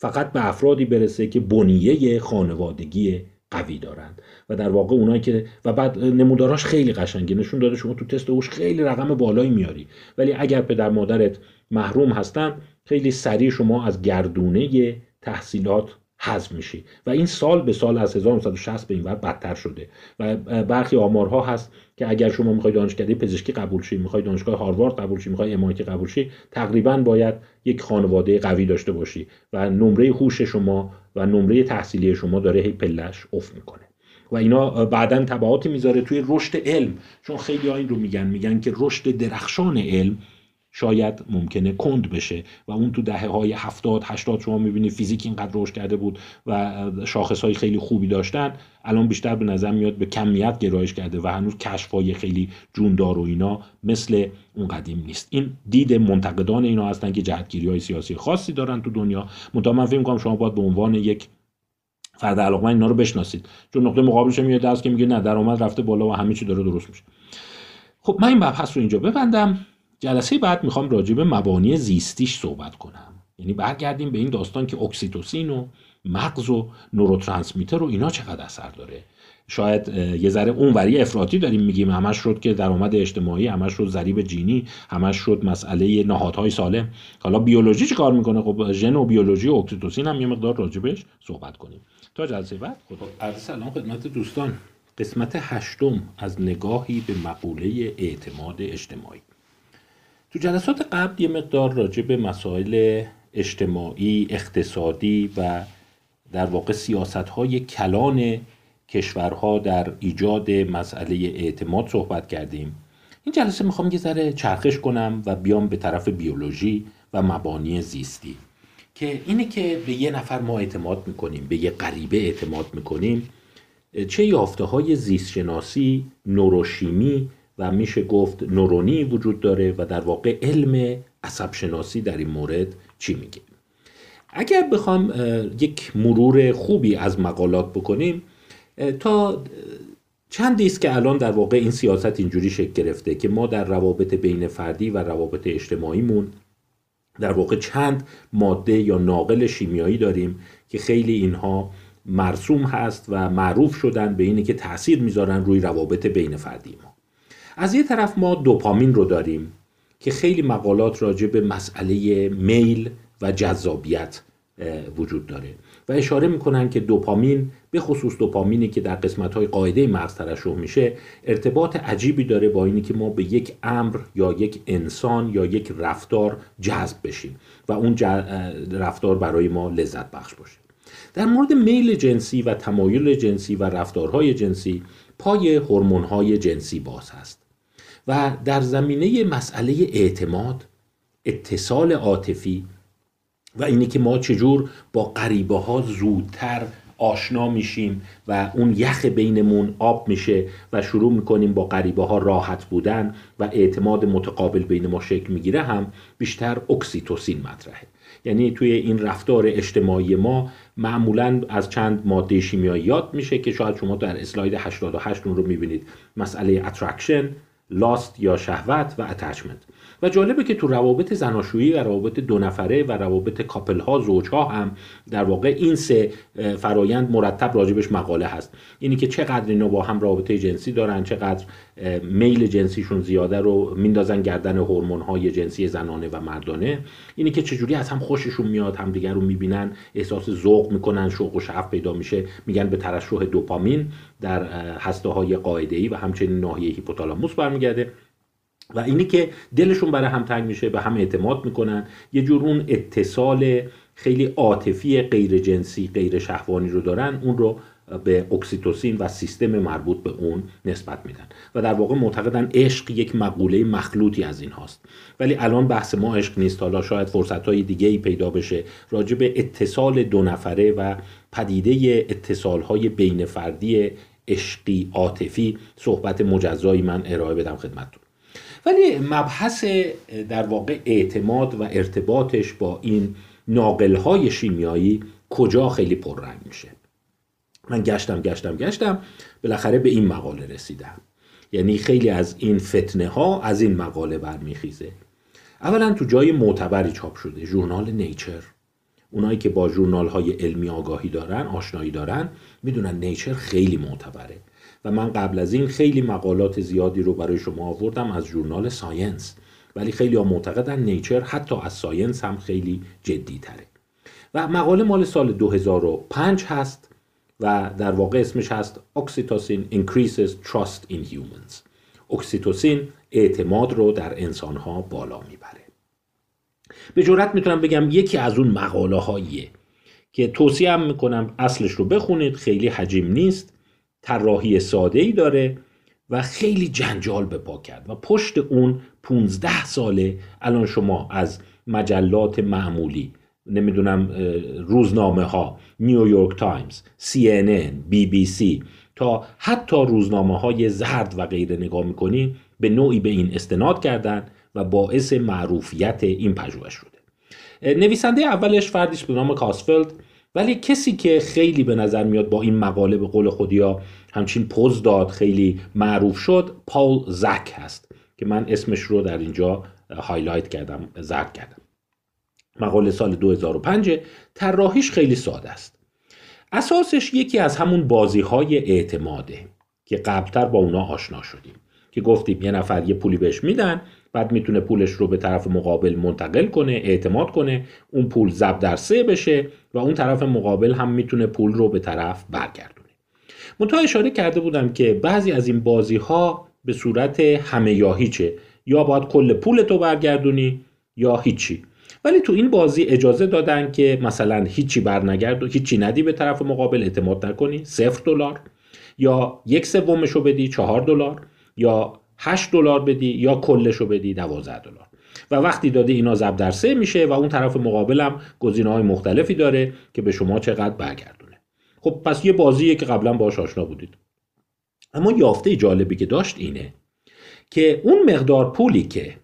فقط به افرادی برسه که بنیه خانوادگی قوی دارند. و در واقع اونایی که و بعد نموداراش خیلی قشنگه. نشون داده شما تو تست اوش خیلی رقم بالایی میاری. ولی اگر پدر مادرت محروم هستن خیلی سریع شما از گردونه تحصیلات حذف میشی. و این سال به سال از 1960 به این ور بدتر شده. و برخی آمارها هست که اگر شما می‌خوای دانشکده پزشکی قبول شی می‌خوای دانشگاه هاروارد قبول شی می‌خوای MIT قبول شی تقریبا باید یک خانواده قوی داشته باشی و نمره هوش شما و نمره تحصیلی شما داره هی پلش افت می‌کنه. و اینا بعدا تبعاتی می‌ذاره توی رشد علم. چون خیلی ها این رو میگن. میگن که رشد درخشان علم شاید ممکنه کند بشه و اون تو دهه های هفتاد هشتاد شما می‌بینید فیزیک اینقدر رشد کرده بود و شاخص های خیلی خوبی داشتن. الان بیشتر به نظر میاد به کمیت گرایش کرده و هنوز کشف های خیلی جوندار و اینا مثل اون قدیم نیست. این دید منتقدان اینا هستن که جهتگیری های سیاسی خاصی دارن تو دنیا. منتها من فکر شما باید به عنوان یک فرد علاقه اینا رو بشناسید. چون نقطه مقابلش میاد دست که میگه نه درآمد رفته بالا و همه چی داره درست میشه. خب من این مبحث رو اینجا ببندم. جلسه بعد می‌خوام راجع به مبانی زیستیش صحبت کنم. یعنی برگردیم به این داستان که اکسیتوسین و مغز و neurotransmitter و اینا چقدر اثر داره. شاید یه ذره اونوری افراطی داریم میگیم. همش شد که درآمد اجتماعی همش شد ضریب جینی همش شد مسئله نهادهای سالم. حالا بیولوژی چه کار می‌کنه؟ خب ژن و بیولوژی و اکسیتوسین هم یه مقدار راجبش صحبت کنیم. تا جلسه بعد خب عرض سلام خدمت دوستان. قسمت هشتم از نگاهی به مقوله اعتماد اجتماعی. تو جلسات قبل یه مقدار راجع به مسائل اجتماعی اقتصادی و در واقع سیاست های کلان کشورها در ایجاد مسئله اعتماد صحبت کردیم. این جلسه می‌خوام یه ذره چرخش کنم و بیام به طرف بیولوژی و مبانی زیستی که اینه که به یه نفر ما اعتماد می‌کنیم به یه غریبه اعتماد می‌کنیم. چه یافته های زیست شناسی نوروشیمی و میشه گفت نورونی وجود داره و در واقع علم عصب شناسی در این مورد چی میگه. اگر بخوام یک مرور خوبی از مقالات بکنیم تا چندی است که الان در واقع این سیاست اینجوری شکل گرفته که ما در روابط بین فردی و روابط اجتماعیمون در واقع چند ماده یا ناقل شیمیایی داریم که خیلی اینها مرسوم هست و معروف شدن به اینه که تاثیر می‌ذارن روی روابط بین فردی ما. از یه طرف ما دوپامین رو داریم که خیلی مقالات راجع به مسئله میل و جذابیت وجود داره و اشاره می‌کنن که دوپامین به خصوص دوپامینی که در قسمت های قاعده مغز ترشح میشه ارتباط عجیبی داره با اینی که ما به یک امر یا یک انسان یا یک رفتار جذب بشیم و اون رفتار برای ما لذت بخش باشه. در مورد میل جنسی و تمایل جنسی و رفتارهای جنسی پای هورمون‌های جنسی باز هست. و در زمینه مسئله اعتماد اتصال عاطفی و اینه که ما چجور با غریبه ها زودتر آشنا میشیم و اون یخ بینمون آب میشه و شروع می‌کنیم با غریبه ها راحت بودن و اعتماد متقابل بین ما شکل می‌گیره هم بیشتر اکسیتوسین مطرحه. یعنی توی این رفتار اجتماعی ما معمولا از چند ماده شیمیایی یاد میشه که شاید شما در اسلاید 88 رو می‌بینید. مسئله attraction، lust یا شهوت و attachment و جالبه که تو روابط زناشویی و روابط دو نفره و روابط couple ها زوج ها هم در واقع این سه فرایند مرتب راجبش مقاله هست. اینی که چقدر اینا با هم رابطه جنسی دارن چقدر میل جنسیشون زیاده رو میندازن گردن هورمون های جنسی زنانه و مردانه. اینی که چجوری از هم خوششون میاد همدیگر رو می‌بینن احساس ذوق می‌کنن شوق و شعف پیدا میشه میگن به ترشح دوپامین در هسته های قاعده ای و همچنین ناحیه هیپوتالاموس برمیگرده. و اینی که دلشون برای هم تنگ میشه به هم اعتماد می‌کنن. یه جور اون اتصال خیلی عاطفی غیر جنسی غیر شهوانی رو دارن اون رو به اکسیتوسین و سیستم مربوط به اون نسبت میدن. و در واقع معتقدن عشق یک مقوله مخلوطی از این هاست. ولی الان بحث ما عشق نیست. حالا شاید فرصت های دیگه ای پیدا بشه راجع به اتصال دو نفره و پدیده اتصال های بین فردی عشقی عاطفی صحبت مجزایی من ارائه بدم خدمتتون. ولی مبحث در واقع اعتماد و ارتباطش با این ناقل شیمیایی کجا خیلی پررنگ میشه. من گشتم گشتم گشتم بالاخره به این مقاله رسیدم. یعنی خیلی از این فتنه ها از این مقاله برمیخیزه. اولا تو جای معتبری چاپ شده ژورنال Nature. اونایی که با ژورنال های علمی آگاهی دارن آشنایی دارن می‌دونن Nature خیلی معتبره. و من قبل از این خیلی مقالات زیادی رو برای شما آوردم از ژورنال Science. ولی خیلی ها معتقدن Nature حتی از Science هم خیلی جدی تره و مقاله مال سال 2005 هست و در واقع اسمش هست oxytocin increases trust in humans. اکسیتوسین اعتماد رو در انسان ها بالا می‌بره. به جرئت می‌تونم بگم یکی از اون مقاله هاییه که توصیه هم می‌کنم اصلش رو بخونید. خیلی حجیم نیست. طراحی ساده ای داره و خیلی جنجال به پا کرد و پشت اون 15 ساله الان شما از مجلات معمولی نمی‌دونم روزنامه ها نیویورک تایمز CNN، BBC تا حتی روزنامه های زرد و غیره نگاه می‌کنین به نوعی به این استناد کردن و باعث معروفیت این پژوهش شده. نویسنده اولش فردیه به نام کاسفلد ولی کسی که خیلی به نظر میاد با این مقاله به قول خودمونیا همچین پوز داد خیلی معروف شد پاول زک هست که من اسمش رو در اینجا highlight کردم زرد کردم. مقاله سال 2005 طراحیش خیلی ساده است. اساسش یکی از همون بازی های اعتماده که قبلتر با اونا آشنا شدیم. که گفتیم یه نفر یه پولی بهش میدن بعد می‌تونه پولش رو به طرف مقابل منتقل کنه اعتماد کنه اون پول ضرب در سه بشه و اون طرف مقابل هم می‌تونه پول رو به طرف برگردونه. منتها اشاره کرده بودم که بعضی از این بازی ها به صورت همه یا هیچه. یا باید کل پول تو برگردونی یا هیچی. ولی تو این بازی اجازه دادن که مثلا هیچی برنگرد و هیچی ندی به طرف مقابل اعتماد نکنی صفر دلار. یا یک سومش رو بدی چهار دلار. یا 8 دلار بدی یا کلش رو بدی 12 دلار. و وقتی دادی اینا ضرب در سه میشه و اون طرف مقابلم گزینه های مختلفی داره که به شما چقدر برگردونه. خب پس یه بازیه که قبلا باش آشنا بودید. اما یافته جالبی که داشت اینه که اون مقدار پولی که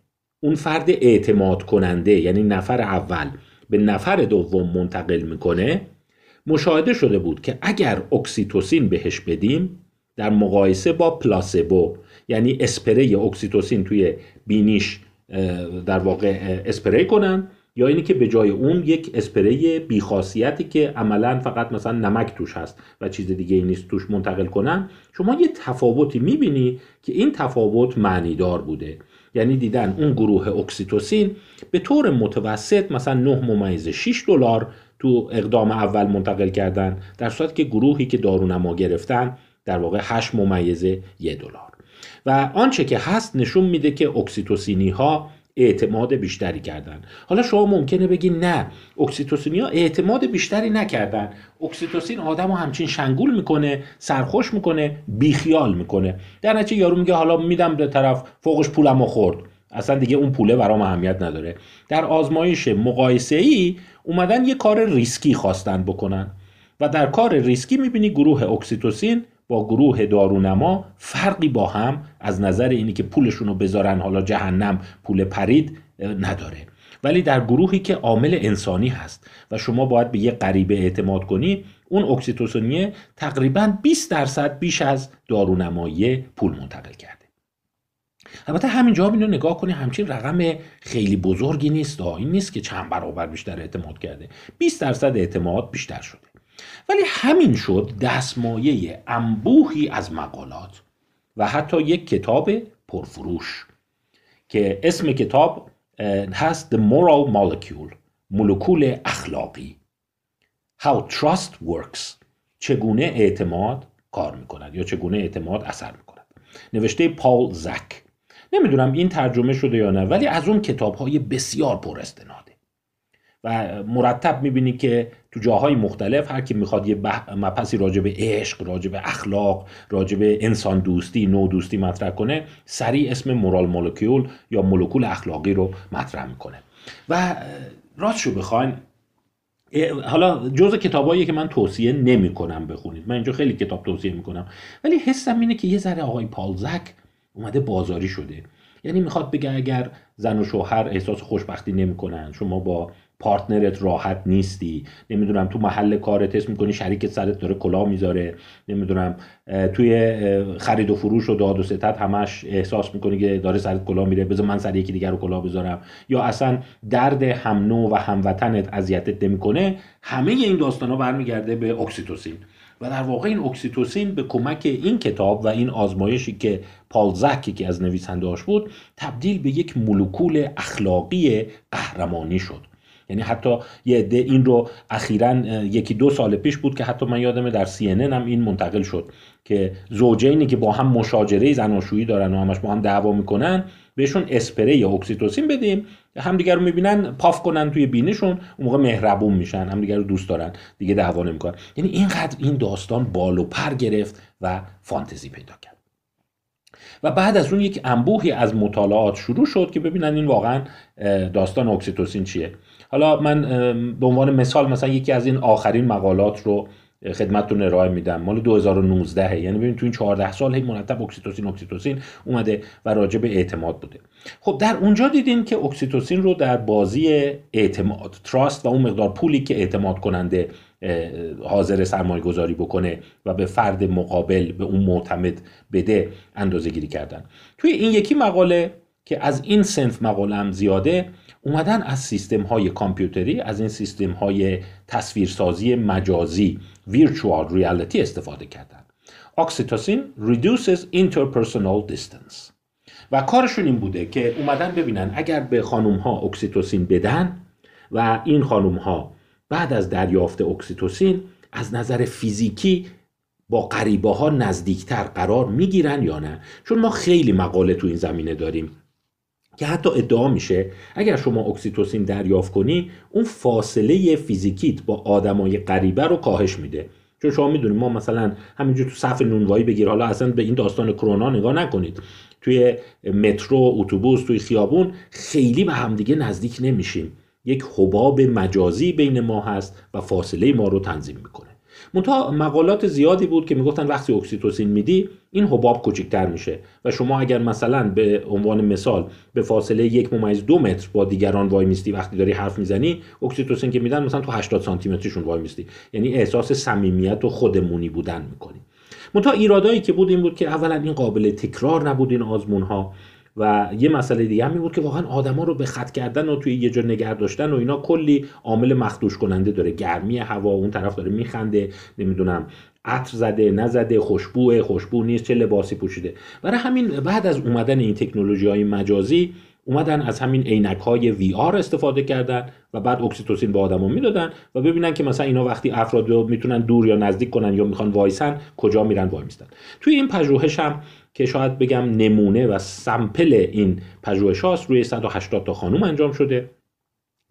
اون فرد اعتماد کننده یعنی نفر اول به نفر دوم منتقل می‌کنه مشاهده شده بود که اگر اکسیتوسین بهش بدیم در مقایسه با پلاسبو یعنی اسپری اکسیتوسین توی بینیش در واقع اسپری کنن یا اینی که به جای اون یک اسپری بیخاصیتی که عملا فقط مثلا نمک توش هست و چیز دیگه ای نیست توش منتقل کنن شما یه تفاوتی می‌بینی که این تفاوت معنیدار بوده. یعنی دیدن اون گروه اکسیتوسین به طور متوسط مثلا 9 ممیز 6 دلار تو اقدام اول منتقل کردن در صورتی که گروهی که دارونما گرفتن در واقع 8 ممیزه 1 دلار. و آنچه که هست نشون میده که اکسیتوسینی ها اعتماد بیشتری کردن. حالا شما ممکنه بگی نه اکسیتوسینی ها اعتماد بیشتری نکردن. اکسیتوسین آدم رو همچین شنگول می‌کنه سرخوش می‌کنه بیخیال می‌کنه. در نتیجه یارو میگه حالا میدم به طرف فوقش پولم خورد. اصلا دیگه اون پوله برام اهمیت نداره. در آزمایش مقایسه ای اومدن یه کار ریسکی خواستن بکنن. و در کار ریسکی می‌بینی گروه اکسیتوسین با گروه دارونما فرقی با هم از نظر اینی که پولشون رو بذارن حالا جهنم پول پرید نداره. ولی در گروهی که عامل انسانی هست و شما باید به یه غریبه اعتماد کنی اون اکسیتوسینیه تقریبا 20 درصد بیش از دارونمایی پول منتقل کرده. البته همینجا اینو نگاه کنی همچین رقم خیلی بزرگی نیست این نیست که چند برابر بیشتر اعتماد کرده. 20 درصد اعتماد بیشتر شده. ولی همین شد دستمایه انبوهی از مقالات و حتی یک کتاب پرفروش که اسم کتاب هست The Moral Molecule مولکول اخلاقی. How Trust Works. چگونه اعتماد کار می‌کند یا چگونه اعتماد اثر می‌کند. نوشته پاول زک. نمی‌دونم این ترجمه شده یا نه ولی از اون کتاب های بسیار پر استناده و مرتب می‌بینی که تو جاهای مختلف هر کی می‌خواد یه مپسی راجع به عشق راجع به اخلاق راجع به انسان دوستی نو دوستی مطرح کنه سریع اسم مورال مولکول یا مولکول اخلاقی رو مطرح می‌کنه. و راستشو بخواین حالا جز کتابایی که من توصیه نمی کنم بخونید. من اینجا خیلی کتاب توصیه می‌کنم. ولی حسم اینه که یه ذره آقای پالزک اومده بازاری شده. یعنی می‌خواد بگه اگر زن و شوهر احساس خوشبختی نمی‌کنن شما با partner ت راحت نیستی. نمی‌دونم تو محل کارت اسم می‌کنی شریک سرت داره کلاه می‌ذاره. نمی‌دونم توی خرید و فروش و داد و ستدت همش احساس می‌کنی که داره سرت کلاه میره. بذار من سر یکی دیگر رو کلاه بذارم. یا اصلا درد هم نوع و هموطنت اذیتت نمی‌کنه. همه این داستان ها برمیگرده به اکسیتوسین. و در واقع این اکسیتوسین به کمک این کتاب و این آزمایشی که پال زک که یکی از نویسنده‌هاش بود تبدیل به یک مولکول اخلاقی قهرمانی شد. یعنی حتی یه عده این رو اخیرا یکی دو سال پیش بود که حتی من یادمه در سی هم این منتقل شد که زوجینی که با هم مشاجره زناشویی دارن و همش با هم دعوا می‌کنن بهشون اسپری اکسیتوسین بدیم. همدیگه رو می‌بینن پاف کنن توی بینشون اون موقع مهربون میشن همدیگه رو دوست دارن دیگه دعوا نمی‌کنن یعنی اینقدر این داستان بال و پر گرفت و فانتزی پیدا کرد. و بعد از اون یک انبوهی از مطالعات شروع شد که ببینن این واقعا داستان اکسیتوسین چیه. حالا من به عنوان مثال مثلا یکی از این آخرین مقالات رو خدمتتون ارائه میدم. مال 2019 یعنی ببین تو این 14 سال هی مرتب اکسیتوسین اکسیتوسین اومده و راجع به اعتماد بوده. خب در اونجا دیدین که اکسیتوسین رو در بازی اعتماد trust و اون مقدار پولی که اعتماد کننده حاضر سرمایه گذاری بکنه و به فرد مقابل به اون معتمد بده اندازه گیری کردن. توی این یکی مقاله که از این صنف مقاله هم زیاده اومدن از سیستم های کامپیوتری از این سیستم های تصویرسازی مجازی virtual reality استفاده کردن. اکسیتوسین reduces interpersonal distance. و کارشون این بوده که اومدن ببینن اگر به خانوم ها اکسیتوسین بدن و این خانوم ها بعد از دریافت اکسیتوسین از نظر فیزیکی با غریبه ها نزدیکتر قرار می‌گیرن یا نه؟ چون ما خیلی مقاله تو این زمینه داریم. که حتی ادعا میشه اگر شما اکسیتوسین دریافت کنی اون فاصله فیزیکیت با آدمای غریبه رو کاهش میده. چون شما می‌دونید ما مثلا همینجور تو صف نونوایی بگیر حالا اصلا به این داستان کرونا نگاه نکنید. توی مترو اتوبوس توی خیابون خیلی به همدیگه نزدیک نمیشیم. یک حباب مجازی بین ما هست و فاصله ما رو تنظیم می‌کنه. منتها مقالات زیادی بود که می‌گفتن وقتی اکسیتوسین میدی این حباب کوچکتر میشه. و شما اگر مثلا به عنوان مثال به فاصله یک ممیز دو متر با دیگران وای میستی وقتی داری حرف می‌زنی اکسیتوسین که میدن مثلا تو 80 سانتی مترشون وای میستی. یعنی احساس صمیمیت و خودمونی بودن می‌کنی. منتها ایرادایی که بود این بود که اولا این قابل تکرار نبود این آزمون ها و یه مسئله دیگه هم بود که واقعا آدما رو به خط کردن و توی یه جا نگه داشتن و اینا کلی عامل مخدوش کننده داره. گرمی هوا اون طرف داره میخنده نمی‌دونم عطر زده نزده خوشبوه خوشبو نیست چه لباسی پوشیده. برای همین بعد از اومدن این تکنولوژی های مجازی اومدن از همین عینک های VR استفاده کردن و بعد اکسیتوسین به آدما می‌دادن و ببینن که مثلا اینا وقتی افراد رو می‌تونن دور یا نزدیک کنن یا می‌خوان وایسن کجا میرن وای میستن توی این پژوهش هم که شاید بگم نمونه و سمپل این پژوهش هاست روی 180 تا خانوم انجام شده.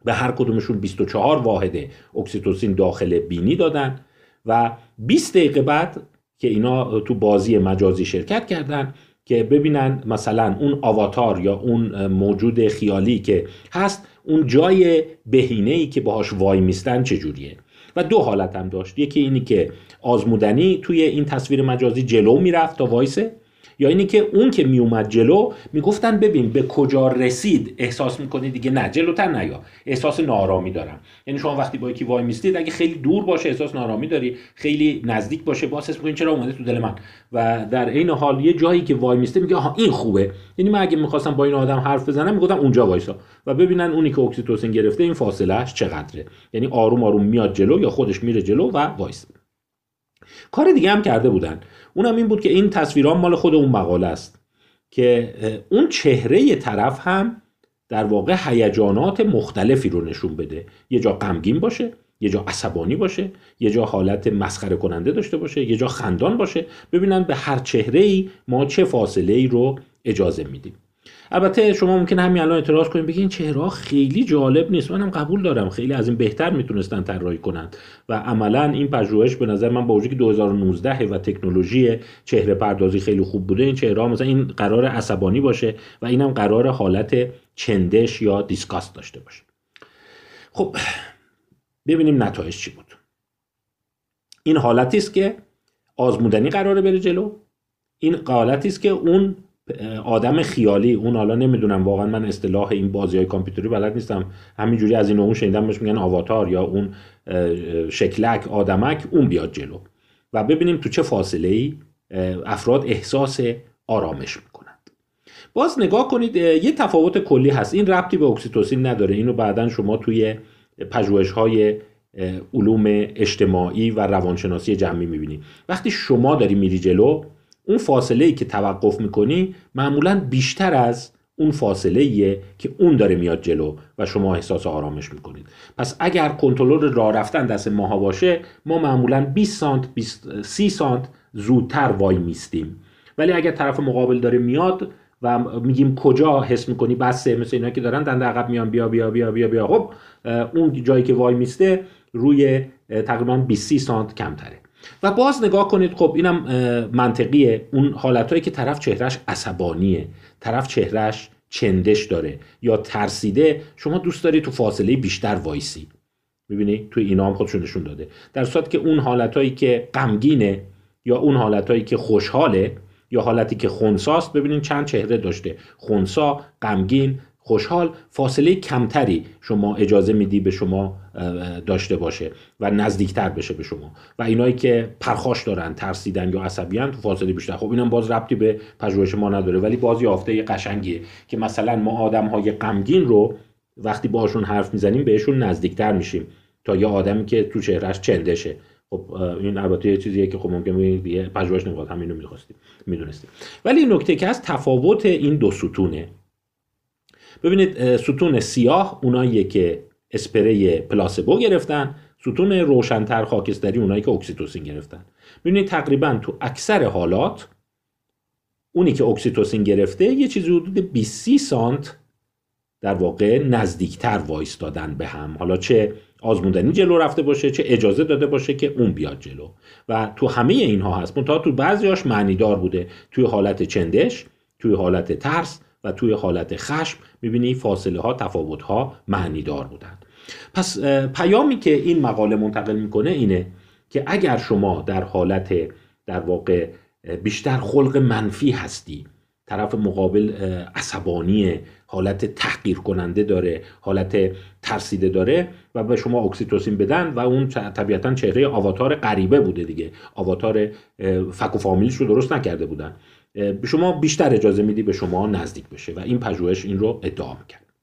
به هر کدومشون 24 واحد اکسیتوسین داخل بینی دادن و 20 دقیقه بعد که اینا تو بازی مجازی شرکت کردن که ببینن مثلا اون آواتار یا اون موجود خیالی که هست اون جای بهینه ای که باهاش وای میستن چجوریه؟ و دو حالت هم داشت. یکی اینی که آزمودنی توی این تصویر مجازی جلو می‌رفت تا وایسه. یا اینی که اون که میومد جلو می‌گفتن ببین به کجا رسید احساس می‌کنی دیگه نه جلوتر نیا احساس نارامی دارم. یعنی شما وقتی با یکی وای میستید اگه خیلی دور باشه احساس نارامی داری خیلی نزدیک باشه باز حس می‌کنی چرا اومده تو دل من. و در عین حال یه جایی که وای میسته میگه آها این خوبه. یعنی من اگه می‌خواستم با این آدم حرف بزنم می‌گفتم اونجا وایسا. و ببینن اونی که اکسیتوسین گرفته این فاصله‌ش چقدره. یعنی آروم آروم میاد جلو یا خودش میره جلو و وایسه یه کار دیگه هم کرده بودن. اونم این بود که این تصویران مال خود اون مقاله است که اون چهره طرف هم در واقع هیجانات مختلفی رو نشون بده. یه جا غمگین باشه یه جا عصبانی باشه یه جا حالت مسخره کننده داشته باشه یه جا خندان باشه. ببینن به هر چهره ای ما چه فاصله ای رو اجازه میدیم. البته شما ممکن همین الان اعتراض کنید بگین چهره خیلی جالب نیست. منم قبول دارم. خیلی از این بهتر می‌تونستن طراحی کنند و عملا این پژوهش به نظر من با وجودی که 2019 و تکنولوژی چهره پردازی خیلی خوب بوده این چهره مثلا این قرار عصبانی باشه و اینم قرار حالت چندش یا دیسکاست داشته باشه. خب ببینیم نتایج چی بود. این حالتی است که آزمودنی قراره بره جلو. این حالتی است که اون آدم خیالی. اون حالا نمی‌دونم واقعا من اصطلاح این بازی های کامپیوتری بلد نیستم. همینجوری از این اون شنیدم بهش میگن آواتار یا اون شکلک آدمک اون بیاد جلو. و ببینیم تو چه فاصله ای افراد احساس آرامش می‌کنند. باز نگاه کنید یه تفاوت کلی هست. این ربطی به اکسیتوسین نداره. اینو بعدا شما توی پژوهش های علوم اجتماعی و روانشناسی جمعی می‌بینید. وقتی شما داری میری جلو اون فاصله ای که توقف می‌کنی معمولا بیشتر از اون فاصله ایه که اون داره میاد جلو و شما احساس آرامش می‌کنید. پس اگر کنترل راه رفتن دست ماها باشه ما معمولا 20 سانت 30 سانت زودتر وای میستیم. ولی اگر طرف مقابل داره میاد و میگیم کجا حس می‌کنی؟ بسه مثل اینا که دارن دنده عقب میان بیا بیا بیا بیا بیا خب اون جایی که وای میسته روی تقریبا 20 سانت کمتره. و باز نگاه کنید خب اینم منطقیه. اون حالتهایی که طرف چهرش عصبانیه طرف چهرش چندش داره یا ترسیده. شما دوست داری تو فاصله بیشتر وایسی. می‌بینی؟ تو اینا هم خودشون نشون داده. در صورت که اون حالتهایی که غمگینه یا اون حالتهایی که خوشحاله یا حالتی که خونساست. ببینید چند چهره داشته. خونسا غمگین خوشحال فاصله کمتری شما اجازه میدی به شما داشته باشه و نزدیکتر بشه به شما. و اینایی که پرخاش دارن ترسیدن یا عصبیان تو فاصله بیشتر. خب اینم باز ربطی به پژوهش ما نداره. ولی باز یافته قشنگیه که مثلا ما آدم های غمگین رو وقتی باشون حرف می‌زنیم بهشون نزدیکتر میشیم تا یه آدمی که تو چهرهش چندشه. خب این البته یه چیزیه که خب ممکن یه پژوهش نگاه همینو می‌خواستیم می‌دونستیم. ولی نکته که از تفاوت این دو ستونه. ببینید ستون سیاه اوناییه که اسپری placebo گرفتن ستون روشنتر خاکستری اونایی که اکسیتوسین گرفتن. ببینید تقریبا تو اکثر حالات اونی که اکسیتوسین گرفته یه چیزی حدود 20 سانت در واقع نزدیکتر وایستادن به هم. حالا چه آزمودنی جلو رفته باشه چه اجازه داده باشه که اون بیاد جلو. و تو همه اینها هست. منتها تو بعضیاش معنیدار بوده. توی حالت چندش توی حالت ترس و توی حالت خشم می‌بینی فاصله ها تفاوت ها معنیدار بودند. پس پیامی که این مقاله منتقل می‌کنه اینه که اگر شما در حالت در واقع بیشتر خلق منفی هستی طرف مقابل عصبانی حالت تحقیر کننده داره حالت ترسیده داره و به شما اکسیتوسین بدن و اون طبیعتا چهره آواتار غریبه بوده دیگه. آواتار فک و فامیلش رو درست نکرده بودن. شما بیشتر اجازه میدی به شما نزدیک بشه و این پژوهش این رو ادعا می‌کرد.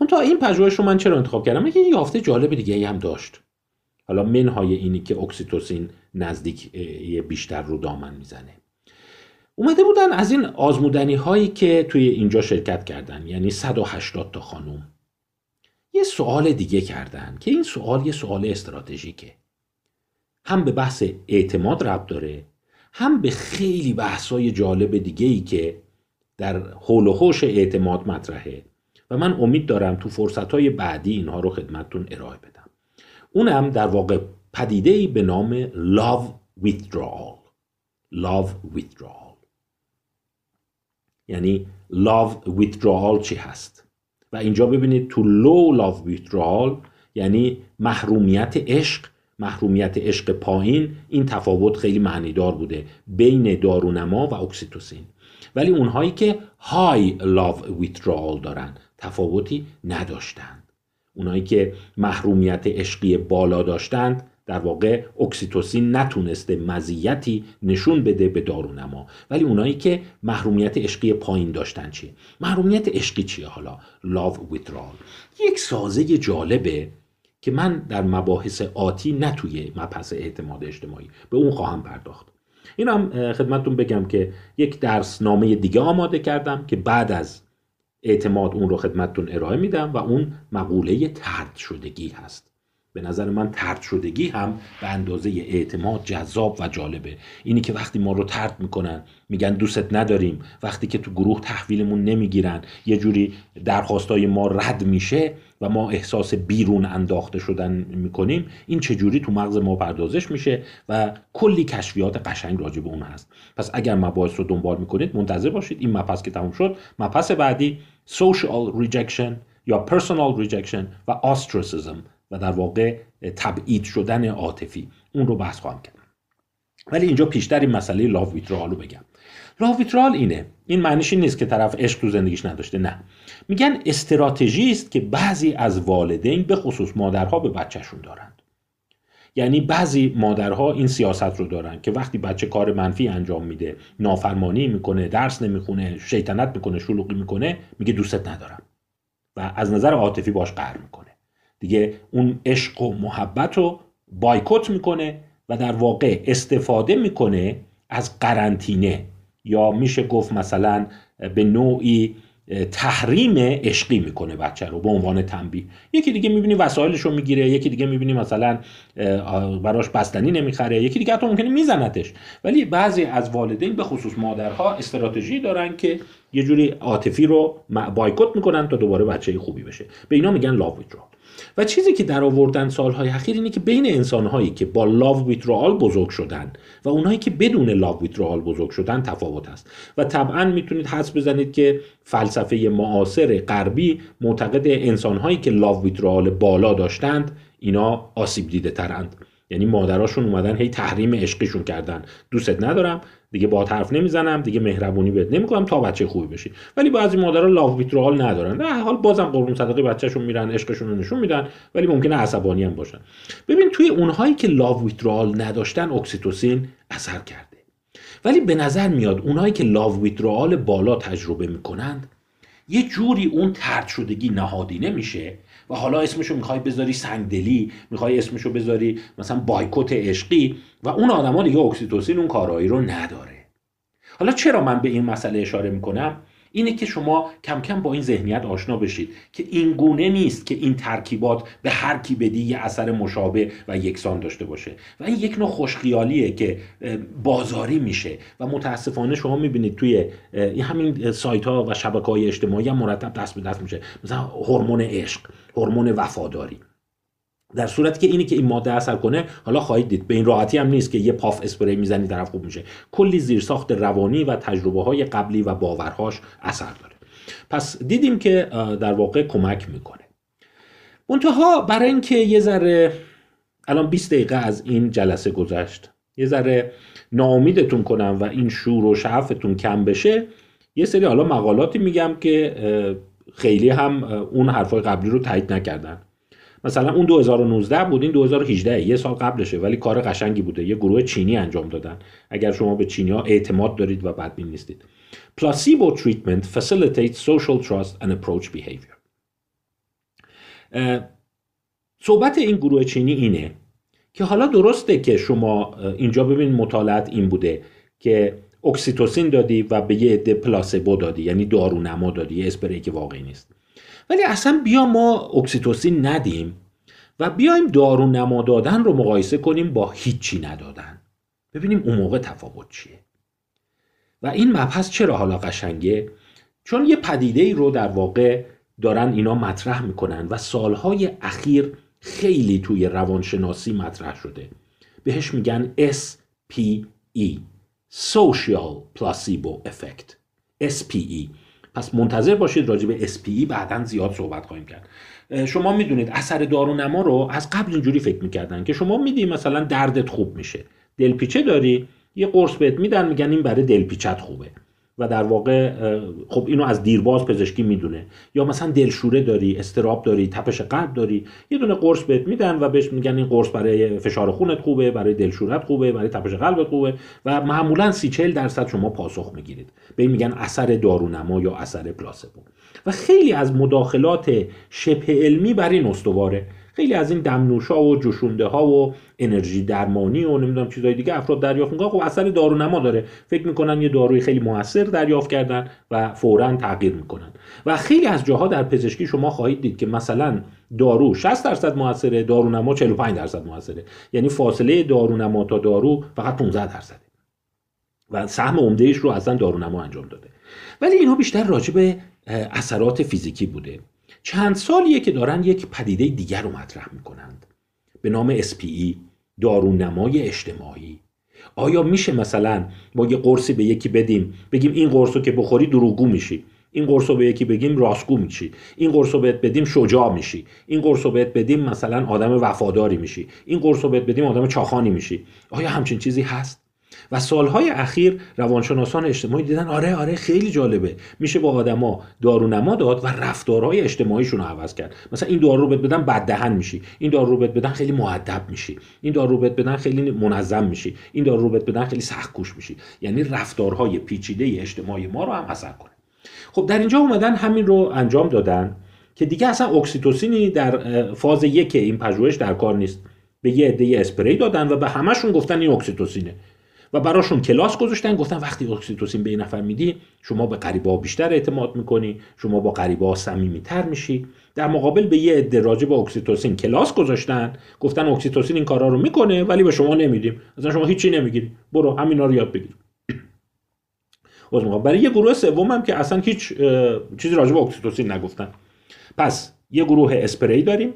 من تا این پژوهش رو من چرا انتخاب کردم؟ یه یافته جالب دیگه هم داشت. حالا منهای اینی که اکسیتوسین نزدیکی بیشتر رو دامن می‌زنه. اومده بودن از این آزمودنی هایی که توی اینجا شرکت کردن یعنی 180 تا خانوم یه سوال دیگه کردن که این سوال یه سوال استراتژیکه. هم به بحث اعتماد ربط داره هم به خیلی بحثای جالب دیگه ای که در حول و حوش اعتماد مطرحه و من امید دارم تو فرصت های بعدی اینها رو خدمتتون ارائه بدم. اونم در واقع پدیده ای به نام love withdrawal. Love withdrawal. یعنی love withdrawal چی هست؟ و اینجا ببینید تو low love withdrawal یعنی محرومیت عشق محرومیت عشق پایین این تفاوت خیلی معنیدار بوده بین دارونما و اکسیتوسین. ولی اونهایی که high love withdrawal دارن تفاوتی نداشتند. اونهایی که محرومیت عشقی بالا داشتند در واقع اکسیتوسین نتونسته مزیتی نشون بده به دارونما. ولی اونایی که محرومیت عشقی پایین داشتن چیه؟ محرومیت عشقی چیه حالا؟ love withdrawal. یک سازه جالبه که من در مباحث آتی نه توی مبحث اعتماد اجتماعی به اون خواهم پرداخت. این هم خدمتتون بگم که یک درس نامه دیگه آماده کردم که بعد از اعتماد اون رو خدمتتون ارائه میدم و اون مقوله ترد شدگی هست. به نظر من ترد شدگی هم به اندازه اعتماد جذاب و جالبه. اینی که وقتی ما رو ترد می‌کنن میگن دوستت نداریم. وقتی که تو گروه تحویلمون نمی‌گیرن یه جوری درخواستای ما رد میشه و ما احساس بیرون انداخته شدن می‌کنیم. این چجوری تو مغز ما پردازش میشه و کلی کشفیات قشنگ راجع به اون هست. پس اگر مباحث رو دنبال می‌کنید منتظر باشید. این مبحث که تموم شد مبحث بعدی social rejection یا personal rejection و ostracism و در واقع تبعید شدن عاطفی. اون رو بحث خواهم کرد. ولی اینجا پیشتر این مسئله لاو ویترال رو بگم. لاو ویترال اینه. این معنیش این نیست که طرف عشق تو زندگیش نداشته نه. میگن استراتژی است که بعضی از والدین به خصوص مادرها به بچهشون دارند. یعنی بعضی مادرها این سیاست رو دارن که وقتی بچه کار منفی انجام میده نافرمانی می‌کنه درس نمی‌خونه شیطنت می‌کنه شلوغی می‌کنه میگه دوستت ندارم. و از نظر عاطفی باش قهر می‌کنه. دیگه اون عشق و محبت رو بایکوت می‌کنه و در واقع استفاده می‌کنه از قرنطینه. یا میشه گفت مثلا به نوعی تحریم عشقی می‌کنه بچه رو به عنوان تنبیه. یکی دیگه می‌بینی وسایلش رو می‌گیره یکی دیگه می‌بینی مثلا براش بستنی نمی‌خره یکی دیگه حتی ممکنه میزنتش. ولی بعضی از والدین به خصوص مادرها استراتژی دارن که یه جوری عاطفی رو بایکوت می‌کنن تا دوباره بچه خوبی بشه. به اینا میگن لاو و چیزی که در آوردن سالهای اخیر اینه که بین انسانهایی که با لاو ویترال بزرگ شدن و اونهایی که بدون لاو ویترال بزرگ شدن تفاوت هست. و طبعا می‌تونید حدس بزنید که فلسفه معاصر غربی معتقد انسانهایی که لاو ویترال بالا داشتند اینا آسیب دیده ترند یعنی مادراشون اومدن هی تحریم عشقیشون کردن. دوستت ندارم دیگه باهات حرف نمی‌زنم دیگه مهربونی بهت نمی‌کنم تا بچه خوبی بشی. ولی بعضی مادرها love withdrawal ندارن. نه حال بازم قربون صدقه بچه‌شون میرن عشقشون رو نشون میدن ولی ممکنه عصبانی هم باشن. ببین توی اونهایی که love withdrawal نداشتن اکسیتوسین اثر کرده. ولی به نظر میاد اونهایی که love withdrawal بالا تجربه می‌کنند یه جوری اون طرد شدگی نهادینه میشه و حالا اسمشو می‌خوای بذاری سنگدلی می‌خوای اسمشو بذاری مثلا بایکوت عشقی و اون آدما دیگه اکسیتوسین اون کارایی رو نداره. حالا چرا من به این مسئله اشاره می‌کنم؟ اینه که شما کم کم با این ذهنیت آشنا بشید که این گونه نیست که این ترکیبات به هر کی بدی یه اثر مشابه و یکسان داشته باشه. و این یک نوع خوشخیالیه که بازاری میشه و متاسفانه شما می‌بینید توی همین سایت ها و شبکه های اجتماعی هم مرتب دست به دست میشه. مثلا هورمون عشق هورمون وفاداری. در صورتی که اینی که این ماده اثر کنه حالا خواهید دید به این راحتی هم نیست که یه پاف اسپری می‌زنی طرف خوب میشه. کلی زیرساخت روانی و تجربه های قبلی و باورهاش اثر داره. پس دیدیم که در واقع کمک می‌کنه. منتها برای اینکه یه ذره الان 20 دقیقه از این جلسه گذشت یه ذره ناامیدتون کنم و این شور و شعفتون کم بشه یه سری حالا مقالاتی میگم که خیلی هم اون حرفای قبلی رو تایید نکردن. مثلا اون 2019 بود این 2018 یه سال قبلشه ولی کار قشنگی بوده. یه گروه چینی انجام دادن. اگر شما به چینی ها اعتماد دارید و بدبین نیستید. Placebo treatment facilitates social trust and approach behavior. صحبت این گروه چینی اینه که حالا درسته که شما اینجا ببین مطالعات این بوده که اکسیتوسین دادی و به یه عده placebo دادی یعنی دارونما دادی یه اسپری که واقعی نیست. ولی اصلا بیا ما اکسیتوسین ندیم و بیایم دارو نما دادن رو مقایسه کنیم با هیچی ندادن. ببینیم اون موقع تفاوت چیه. و این مبحث چرا حالا قشنگه؟ چون یه پدیده ای رو در واقع دارن اینا مطرح می‌کنن و سالهای اخیر خیلی توی روانشناسی مطرح شده. بهش میگن SPE Social Placebo Effect. SPE پس منتظر باشید راجع به SPE بعدا زیاد صحبت خواهیم کرد. شما می‌دونید اثر دارونما رو از قبل اینجوری فکر می‌کردن که شما میدی مثلا دردت خوب میشه. دلپیچه داری یه قرص بهت میدن میگن این برای دلپیچت خوبه. و در واقع خب اینو از دیرباز پزشکی می‌دونه. یا مثلا دلشوره داری استراب داری تپش قلب داری یه دونه قرص بهت میدن و بهش میگن این قرص برای فشار خونت خوبه برای دلشورت خوبه برای تپش قلبت خوبه و معمولا سی 40 درصد شما پاسخ می‌گیرید. به این میگن اثر دارونما یا اثر پلاسبو. و خیلی از مداخلات شبه علمی بر این استواره. خیلی از این دمنوشا و جوشونده ها و انرژی درمانی و نمی‌دونم چیزای دیگه افراد دریافت می‌کنن. خب اثر دارونما داره. فکر می‌کنن یه داروی خیلی موثر دریافت کردن و فورا تغییر می‌کنن. و خیلی از جاها در پزشکی شما خواهید دید که مثلا دارو 60 درصد موثره دارونما 45 درصد موثره. یعنی فاصله دارونما تا دارو فقط 15 درصده. و سهم عمدهش رو اصلا دارونما انجام داده. ولی اینها بیشتر راجع به اثرات فیزیکی بوده. چند سالیه که دارن یک پدیده دیگر رو مطرح می‌کنند. به نام SPE دارونمای اجتماعی. آیا میشه مثلا ما یه قرصی به یکی بدیم بگیم این قرص رو که بخوری دروغگو میشی این قرص رو به یکی بگیم راستگو میشی این قرص رو بهت بدیم شجاع میشی این قرص رو بهت بدیم مثلا آدم وفاداری میشی این قرص رو بهت بدیم آدم چاخانی میشی. آیا همچین چیزی هست؟ و سالهای اخیر روانشناسان اجتماعی دیدن آره آره خیلی جالبه. میشه با آدما دارونما داد و رفتارهای اجتماعیشون رو عوض کرد. مثلا این دارو رو بهت بدن بد دهن میشی. این دارو رو بهت بدن خیلی مؤدب میشی. این دارو رو بهت بدن خیلی منظم میشی. این دارو رو بهت بدن خیلی سخت کوش میشی. یعنی رفتارهای پیچیده اجتماعی ما رو هم اثر کنه. خب در اینجا اومدن همین رو انجام دادن که دیگه اصلا اکسیتوسینی در فاز یک این پژوهش در کار نیست. به یه عده اسپری دادن و به همشون گفتن این اکسیتوسینه. و براشون کلاس گذاشتن گفتن وقتی اکسیتوسین به این نفر میدی شما به غریبه بیشتر اعتماد می‌کنی شما با غریبه ها صمیمیتر میشی. در مقابل به یه عده راجع به اکسیتوسین کلاس گذاشتن گفتن اکسیتوسین این کارا رو می‌کنه ولی به شما نمیدیم. مثلا شما هیچی نمی‌گیری برو همینا رو یاد بگیر برای یه گروه سوم هم که اصلا هیچ چیزی راجع به اکسیتوسین نگفتن. پس یه گروه اسپری داریم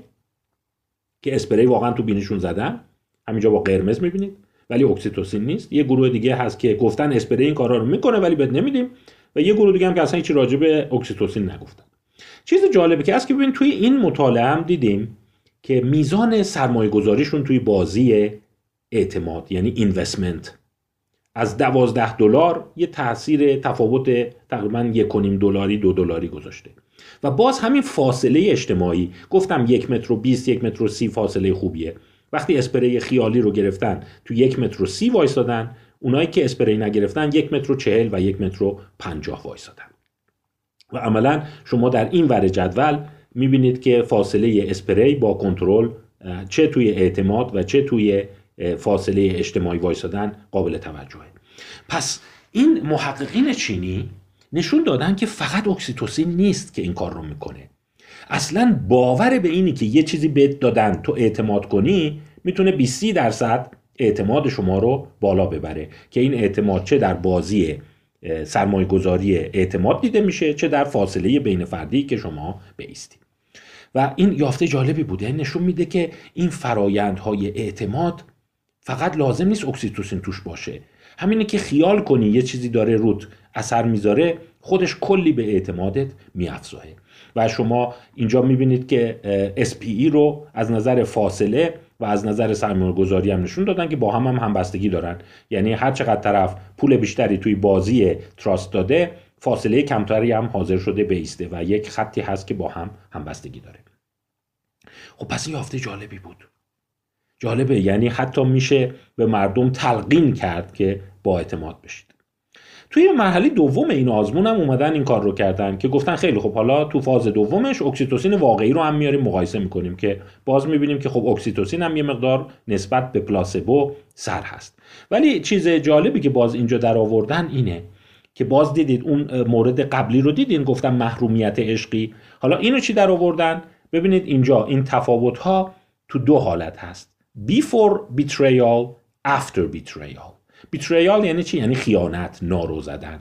که اسپری واقعا تو بینشون زدن. همینجا با قرمز می‌بینید. ولی اکسیتوسین نیست یه گروه دیگه هست که گفتن اسپری این کارا رو می‌کنه ولی بهت نمیدیم. و یه گروه دیگه هم که اصلا هیچ راجع به اکسیتوسین نگفتن. چیز جالبی که هست که ببین توی این مطالعه هم دیدیم که میزان سرمایه گذاریشون توی بازی اعتماد یعنی اینوستمنت از دوازده دلار یه تاثیر تفاوت تقریبا یک دلاری دو دلاری گذاشته. و باز همین فاصله اجتماعی گفتم یک متر و 20 یک متر و سی فاصله خوبیه. وقتی اسپری خیالی رو گرفتن تو یک متر و سی وایستادن اونایی که اسپری نگرفتن یک متر و چهل و یک متر و پنجاه وایستادن و عملا شما در این ور جدول می‌بینید که فاصله اسپری با کنترل چه توی اعتماد و چه توی فاصله اجتماعی وایستادن قابل توجهه. پس این محققین چینی نشون دادن که فقط اکسیتوسین نیست که این کار رو می‌کنه. اصلا باور به اینی که یه چیزی بهت دادن تو اعتماد کنی می‌تونه 20 درصد اعتماد شما رو بالا ببره. که این اعتماد چه در بازی سرمایه گذاری اعتماد دیده میشه چه در فاصله بین فردی که شما بیستی. و این یافته جالبی بوده یعنی نشون میده که این فرایندهای اعتماد فقط لازم نیست اکسیتوسین توش باشه. همینه که خیال کنی یه چیزی داره روت اثر می‌ذاره خودش کلی به اعتمادت میافزایه و شما اینجا می‌بینید که اسپری رو از نظر فاصله و از نظر سرمایه گذاری هم نشون دادن که با هم هم همبستگی دارن. یعنی هر چقدر طرف پول بیشتری توی بازی trust داده فاصله کمتری هم حاضر شده بایسته و یک خطی هست که با هم همبستگی داره. خب پس این یافته جالبی بود. جالبه. یعنی حتی میشه به مردم تلقین کرد که با اعتماد بشید. توی مرحله دوم این آزمون هم اومدن این کار رو کردن که گفتن خیلی خب حالا تو فاز دومش اکسیتوسین واقعی رو هم میاریم مقایسه می‌کنیم که باز می‌بینیم که خب اکسیتوسین هم یه مقدار نسبت به placebo سر هست. ولی چیز جالبی که باز اینجا در آوردن اینه که باز دیدید اون مورد قبلی رو دیدین گفتم محرومیت عشقی. حالا اینو چی در آوردن؟ ببینید اینجا این تفاوت ها تو دو حالت هست. Before betrayal after betrayal. بیتریال یعنی چی؟ یعنی خیانت نارو زدن.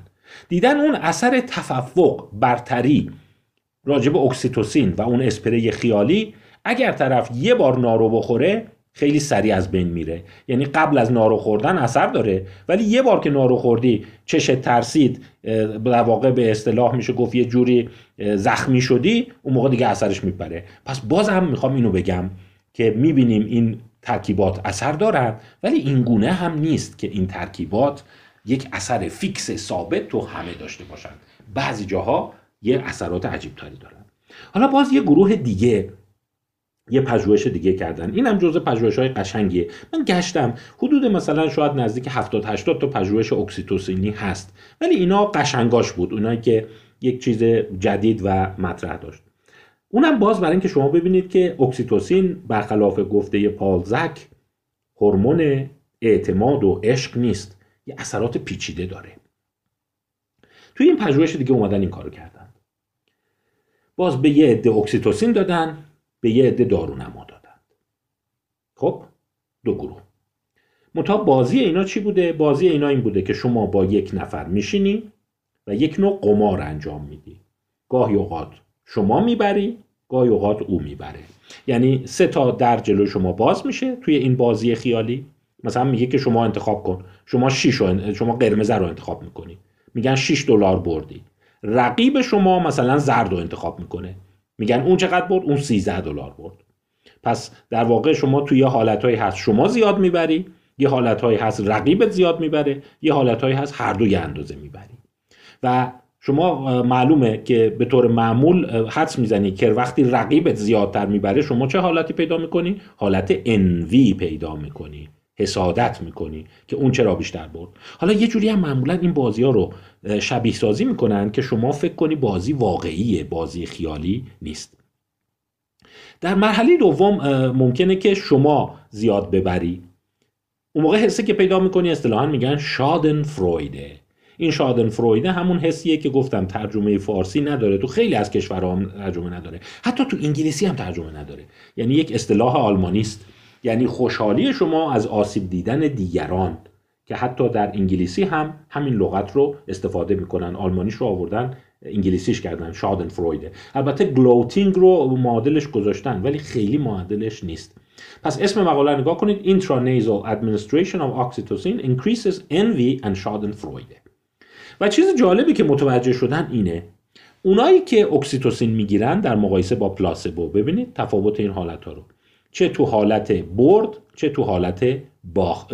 دیدن اون اثر تفوق برتری راجب اکسیتوسین و اون اسپری خیالی اگر طرف یه بار نارو بخوره خیلی سریع از بین میره. یعنی قبل از نارو خوردن اثر داره ولی یه بار که نارو خوردی چش ترسید در واقع به اصطلاح میشه گفت یه جوری زخمی شدی اون موقع دیگه اثرش میپره. پس باز هم می‌خوام اینو بگم که می‌بینیم این ترکیبات اثر دارند ولی این گونه هم نیست که این ترکیبات یک اثر فیکس ثابت تو همه داشته باشند. بعضی جاها یه اثرات عجیب تری دارن. حالا باز یه گروه دیگه یه پژوهش دیگه کردن. این هم جزء پژوهش های قشنگیه. من گشتم. حدود مثلا شاید نزدیک 70 80 تا پژوهش اکسیتوسینی هست. ولی اینا قشنگاش بود. اونایی که یک چیز جدید و مطرح داشت. اونم باز برای اینکه شما ببینید که اکسیتوسین برخلاف گفته پال زک هورمون اعتماد و عشق نیست یه اثرات پیچیده داره. توی این پژوهش دیگه اومدن این کارو کردن. باز به یه عده اکسیتوسین دادن به یه عده دارونما دادن. خب دو گروه. متا بازی اینا چی بوده؟ بازی اینا این بوده که شما با یک نفر میشینی و یک نوع قمار انجام میدی. گاهی اوقات شما می‌بری گاهی اوقات او می‌بره. یعنی سه تا در جلو شما باز میشه توی این بازی خیالی. مثلا میگه که شما انتخاب کن. شما شیش رو شما قرمز رو انتخاب می‌کنی. میگن 6 دلار بردی. رقیب شما مثلا زرد رو انتخاب می‌کنه. میگن اون چقدر برد؟ اون 13 دلار برد. پس در واقع شما توی یه حالتهایی هست شما زیاد می‌بری یه حالتهایی هست رقیبت زیاد می‌بره یه حالتهایی هست هر یه اندازه می‌بری. و شما معلومه که به طور معمول حدس می‌زنی که وقتی رقیبت زیادتر می‌بره شما چه حالتی پیدا می‌کنی؟ حالت انوی پیدا می‌کنی حسادت می‌کنی که اون چرا بیشتر برد. حالا یه جوری هم معمولا این بازی ها رو شبیه سازی می‌کنن که شما فکر کنی بازی واقعیه بازی خیالی نیست. در مرحله دوم ممکنه که شما زیاد ببری. اون موقع حسه که پیدا می‌کنی اصطلاحا میگن شادن فرویده این شادن فرویده همون حسیه که گفتم ترجمه فارسی نداره تو خیلی از کشورها ترجمه نداره. حتی تو انگلیسی هم ترجمه نداره. یعنی یک اصطلاح آلمانی است. یعنی خوشحالی شما از آسیب دیدن دیگران که حتی در انگلیسی هم همین لغت رو استفاده می‌کنن آلمانیش رو آوردن انگلیسیش کردن شادن فرویده البته گلوتینگ رو معادلش گذاشتن ولی خیلی معادلش نیست. پس اسم مقاله نگاه کنید. Intranasal administration of oxytocin increases envy and schadenfreude. و چیز جالبی که متوجه شدن اینه اونایی که اکسیتوسین می‌گیرن در مقایسه با placebo ببینید تفاوت این حالت ها رو. چه تو حالت برد چه تو حالت باخت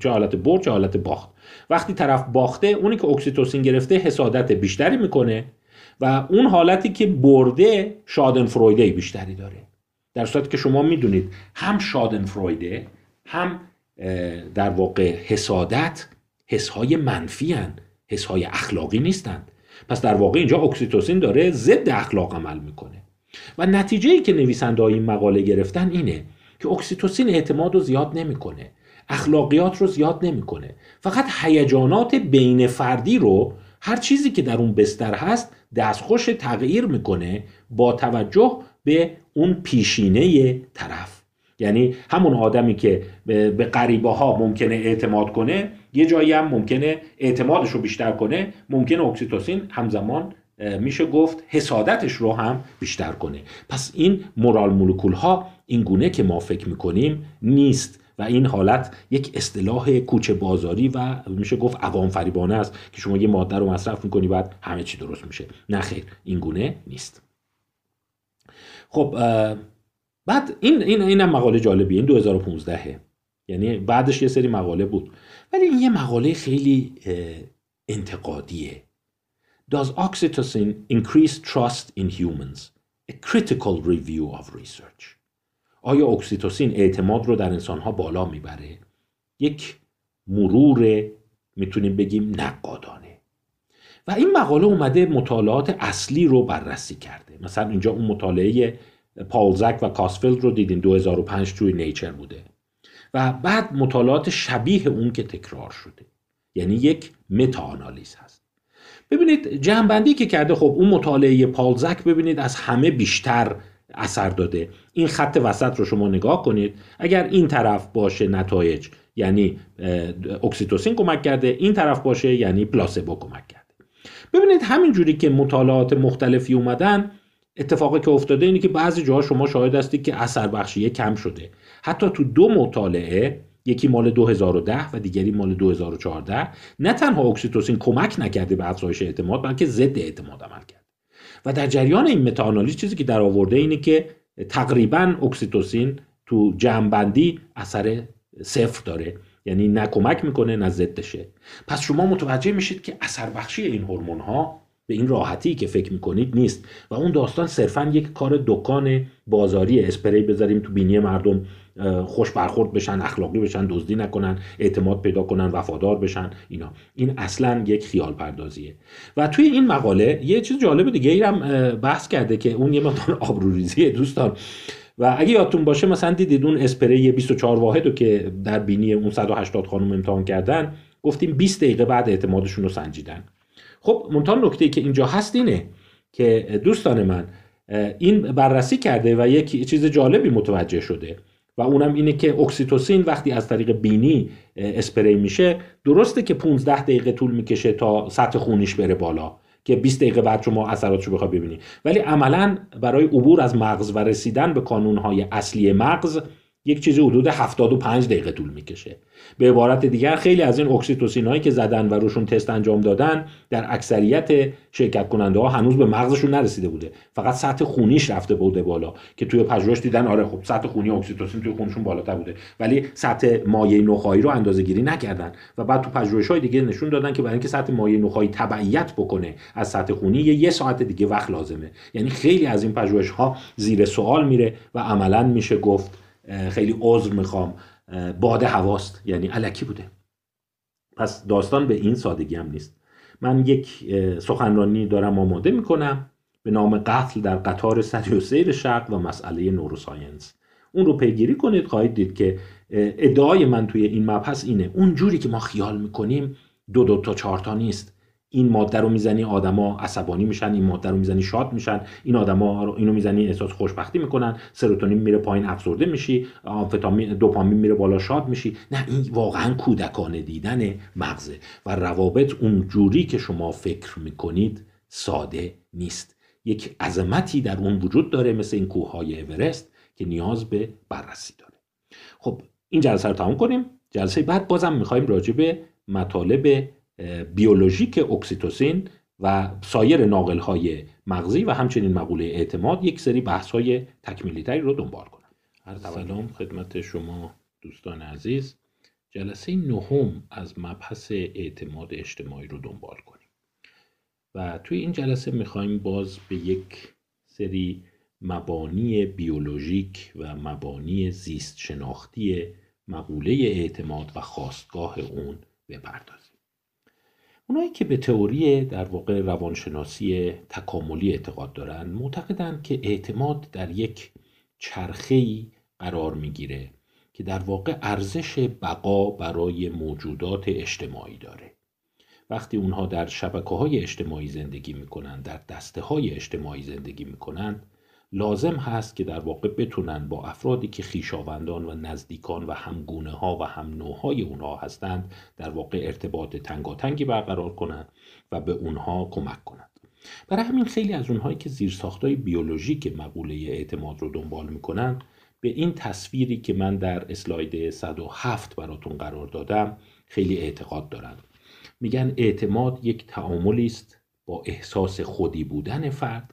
چه حالت برد چه حالت باخت. وقتی طرف باخته اونی که اکسیتوسین گرفته حسادت بیشتری می‌کنه و اون حالتی که برده Schadenfreude بیشتری داره. در صورتی که شما می‌دونید هم Schadenfreude هم در واقع حسادت حسهای منفی هن. حسهای اخلاقی نیستند. پس در واقع اینجا اکسیتوسین داره ضد اخلاق عمل می‌کنه. و نتیجه ای که نویسنده این مقاله گرفتن اینه که اکسیتوسین اعتماد رو زیاد نمی‌کنه. اخلاقیات رو زیاد نمی‌کنه. فقط هیجانات بین فردی رو هر چیزی که در اون بستر هست دستخوش تغییر می‌کنه با توجه به اون پیشینه طرف. یعنی همون آدمی که به غریبه ها ممکنه اعتماد کنه یه جایی هم ممکنه اعتمادش رو بیشتر کنه ممکنه اکسیتوسین همزمان میشه گفت حسادتش رو هم بیشتر کنه. پس این مورال مولکول ها این گونه که ما فکر می‌کنیم نیست و این حالت یک اصطلاح کوچه بازاری و میشه گفت عوام فریبانه است که شما یه ماده رو مصرف می‌کنی بعد همه چی درست میشه. نه خیر این گونه نیست. خب بعد این این اینم مقاله جالبیه این 2015 یعنی بعدش یه سری مقاله بود. ولی این یه مقاله خیلی انتقادیه Does oxytocin increase trust in humans? A critical review of research. آیا اکسیتوسین اعتماد رو در انسانها بالا می‌بره؟ یک مرور می‌تونیم بگیم نقادانه و این مقاله اومده مطالعات اصلی رو بررسی کرده مثلا اینجا اون مطالعه پالزک و کاسفیلد رو دیدین 2005 توی نیچر بوده و بعد مطالعات شبیه اون که تکرار شده. یعنی یک متا آنالیز هست. ببینید جمعبندی که کرده خب اون مطالعه پالزک ببینید از همه بیشتر اثر داده. این خط وسط رو شما نگاه کنید. اگر این طرف باشه نتایج یعنی اکسیتوسین کمک کرده. این طرف باشه یعنی placebo کمک کرده. ببینید همین جوری که مطالعات مختلفی اومدن اتفاقی که افتاده اینه که بعضی جاها شما شاهد هستید که اثر بخشیه کم شده. حتی تو دو مطالعه یکی مال 2010 و دیگری مال 2014 نه تنها اکسیتوسین کمک نکرده به افزایش اعتماد بلکه ضد اعتماد عمل کرد. و در جریان این متاانالیز چیزی که در آورده اینه که تقریبا اکسیتوسین تو جمعبندی اثر صفر داره. یعنی نه کمک می‌کنه نه ضدشه. پس شما متوجه میشید که اثر بخشی این هورمون ها به این راحتی که فکر می‌کنید نیست. و اون داستان صرفا یک کار دکان بازاری اسپری بذاریم تو بینی مردم. خوش برخورد بشن اخلاقی بشن دزدی نکنن اعتماد پیدا کنن وفادار بشن اینا. این اصلا یک خیال پردازیه. و توی این مقاله یه چیز جالب دیگه ای هم بحث کرده که اون یه مقدار آبروریزیه دوستان. و اگه یادتون باشه مثلا دیدید اون اسپری 24 واحد که در بینی اون 180 خانم امتحان کردن گفتیم 20 دقیقه بعد اعتمادشون رو سنجیدن. خب منتها نکته که اینجا هست اینه که دوستان من این بررسی کرده و یک چیز جالبی متوجه شده. و اونم اینه که اکسیتوسین وقتی از طریق بینی اسپری میشه درسته که 15 دقیقه طول می‌کشه تا سطح خونیش بره بالا که 20 دقیقه بعد شما اثراتشو بخواد ببینی. ولی عملا برای عبور از مغز و رسیدن به کانونهای اصلی مغز یک چیزی حدود 75 دقیقه طول می‌کشه. به عبارت دیگر خیلی از این اکسیتوسین هایی که زدن و روشون تست انجام دادن در اکثریت شرکت کننده ها هنوز به مغزشون نرسیده بوده. فقط سطح خونیش رفته بوده بالا که توی پژوهش دیدن آره خب سطح خونی اکسیتوسین توی خونشون بالاتر بوده. ولی سطح مایع نخاعی رو اندازه گیری نکردن. و بعد تو پژوهش های دیگه نشون دادن که برای اینکه سطح مایع نخاعی تبعیت بکنه از سطح خونی یه, یه ساعت دیگه وقت لازمه. یعنی خیلی از این پژوهش ها زیر سوال میره و عملا میشه گفت خیلی عذر می‌خوام باد هواست یعنی علکی بوده. پس داستان به این سادگی هم نیست. من یک سخنرانی دارم آماده می‌کنم به نام قتل در قطار سری و سیر شرق و مسئله نوروساینس. اون رو پیگیری کنید خواهید دید که ادعای من توی این مبحث اینه. اون جوری که ما خیال می‌کنیم دو دو تا چهار تا نیست. این ماده رو می‌زنی آدما عصبانی میشن این ماده رو می‌زنی شاد میشن این آدما رو اینو می‌زنی احساس خوشبختی می‌کنن سروتونین میره پایین افسرده میشی آمفتامین دوپامین میره بالا شاد میشی. نه این واقعا کودکانه دیدن مغزه و روابط اون جوری که شما فکر می‌کنید ساده نیست. یک عظمتی در اون وجود داره مثل این کوههای اورست که نیاز به بررسی داره. خب این جلسه رو تموم کنیم. جلسه بعد بازم می‌خوایم راجع به مطالب بیولوژیک اکسیتوسین و سایر ناقل های مغزی و همچنین مقوله اعتماد یک سری بحث های تکمیلی تری رو دنبال کنم هر سلام خدمت شما دوستان عزیز. جلسه نهم از مبحث اعتماد اجتماعی رو دنبال کنیم. و توی این جلسه می‌خوایم باز به یک سری مبانی بیولوژیک و مبانی زیست شناختی مقوله اعتماد و خواستگاه اون بپردازیم. اونایی که به تئوری در واقع روانشناسی تکاملی اعتقاد دارن معتقدند که اعتماد در یک چرخه‌ای قرار می‌گیره که در واقع ارزش بقا برای موجودات اجتماعی داره. وقتی اونها در شبکه های اجتماعی زندگی می‌کنن در دسته های اجتماعی زندگی می‌کنن لازم هست که در واقع بتونن با افرادی که خیشاوندان و نزدیکان و همگونه ها و هم نوعهای اونها هستند در واقع ارتباط تنگاتنگی برقرار کنند و به اونها کمک کنند برای همین خیلی از اونهایی که زیر ساختای بیولوژیک مقوله اعتماد رو دنبال می‌کنن به این تصویری که من در اسلاید 107 براتون قرار دادم خیلی اعتقاد دارن. میگن اعتماد یک تعاملی است با احساس خودی بودن فرد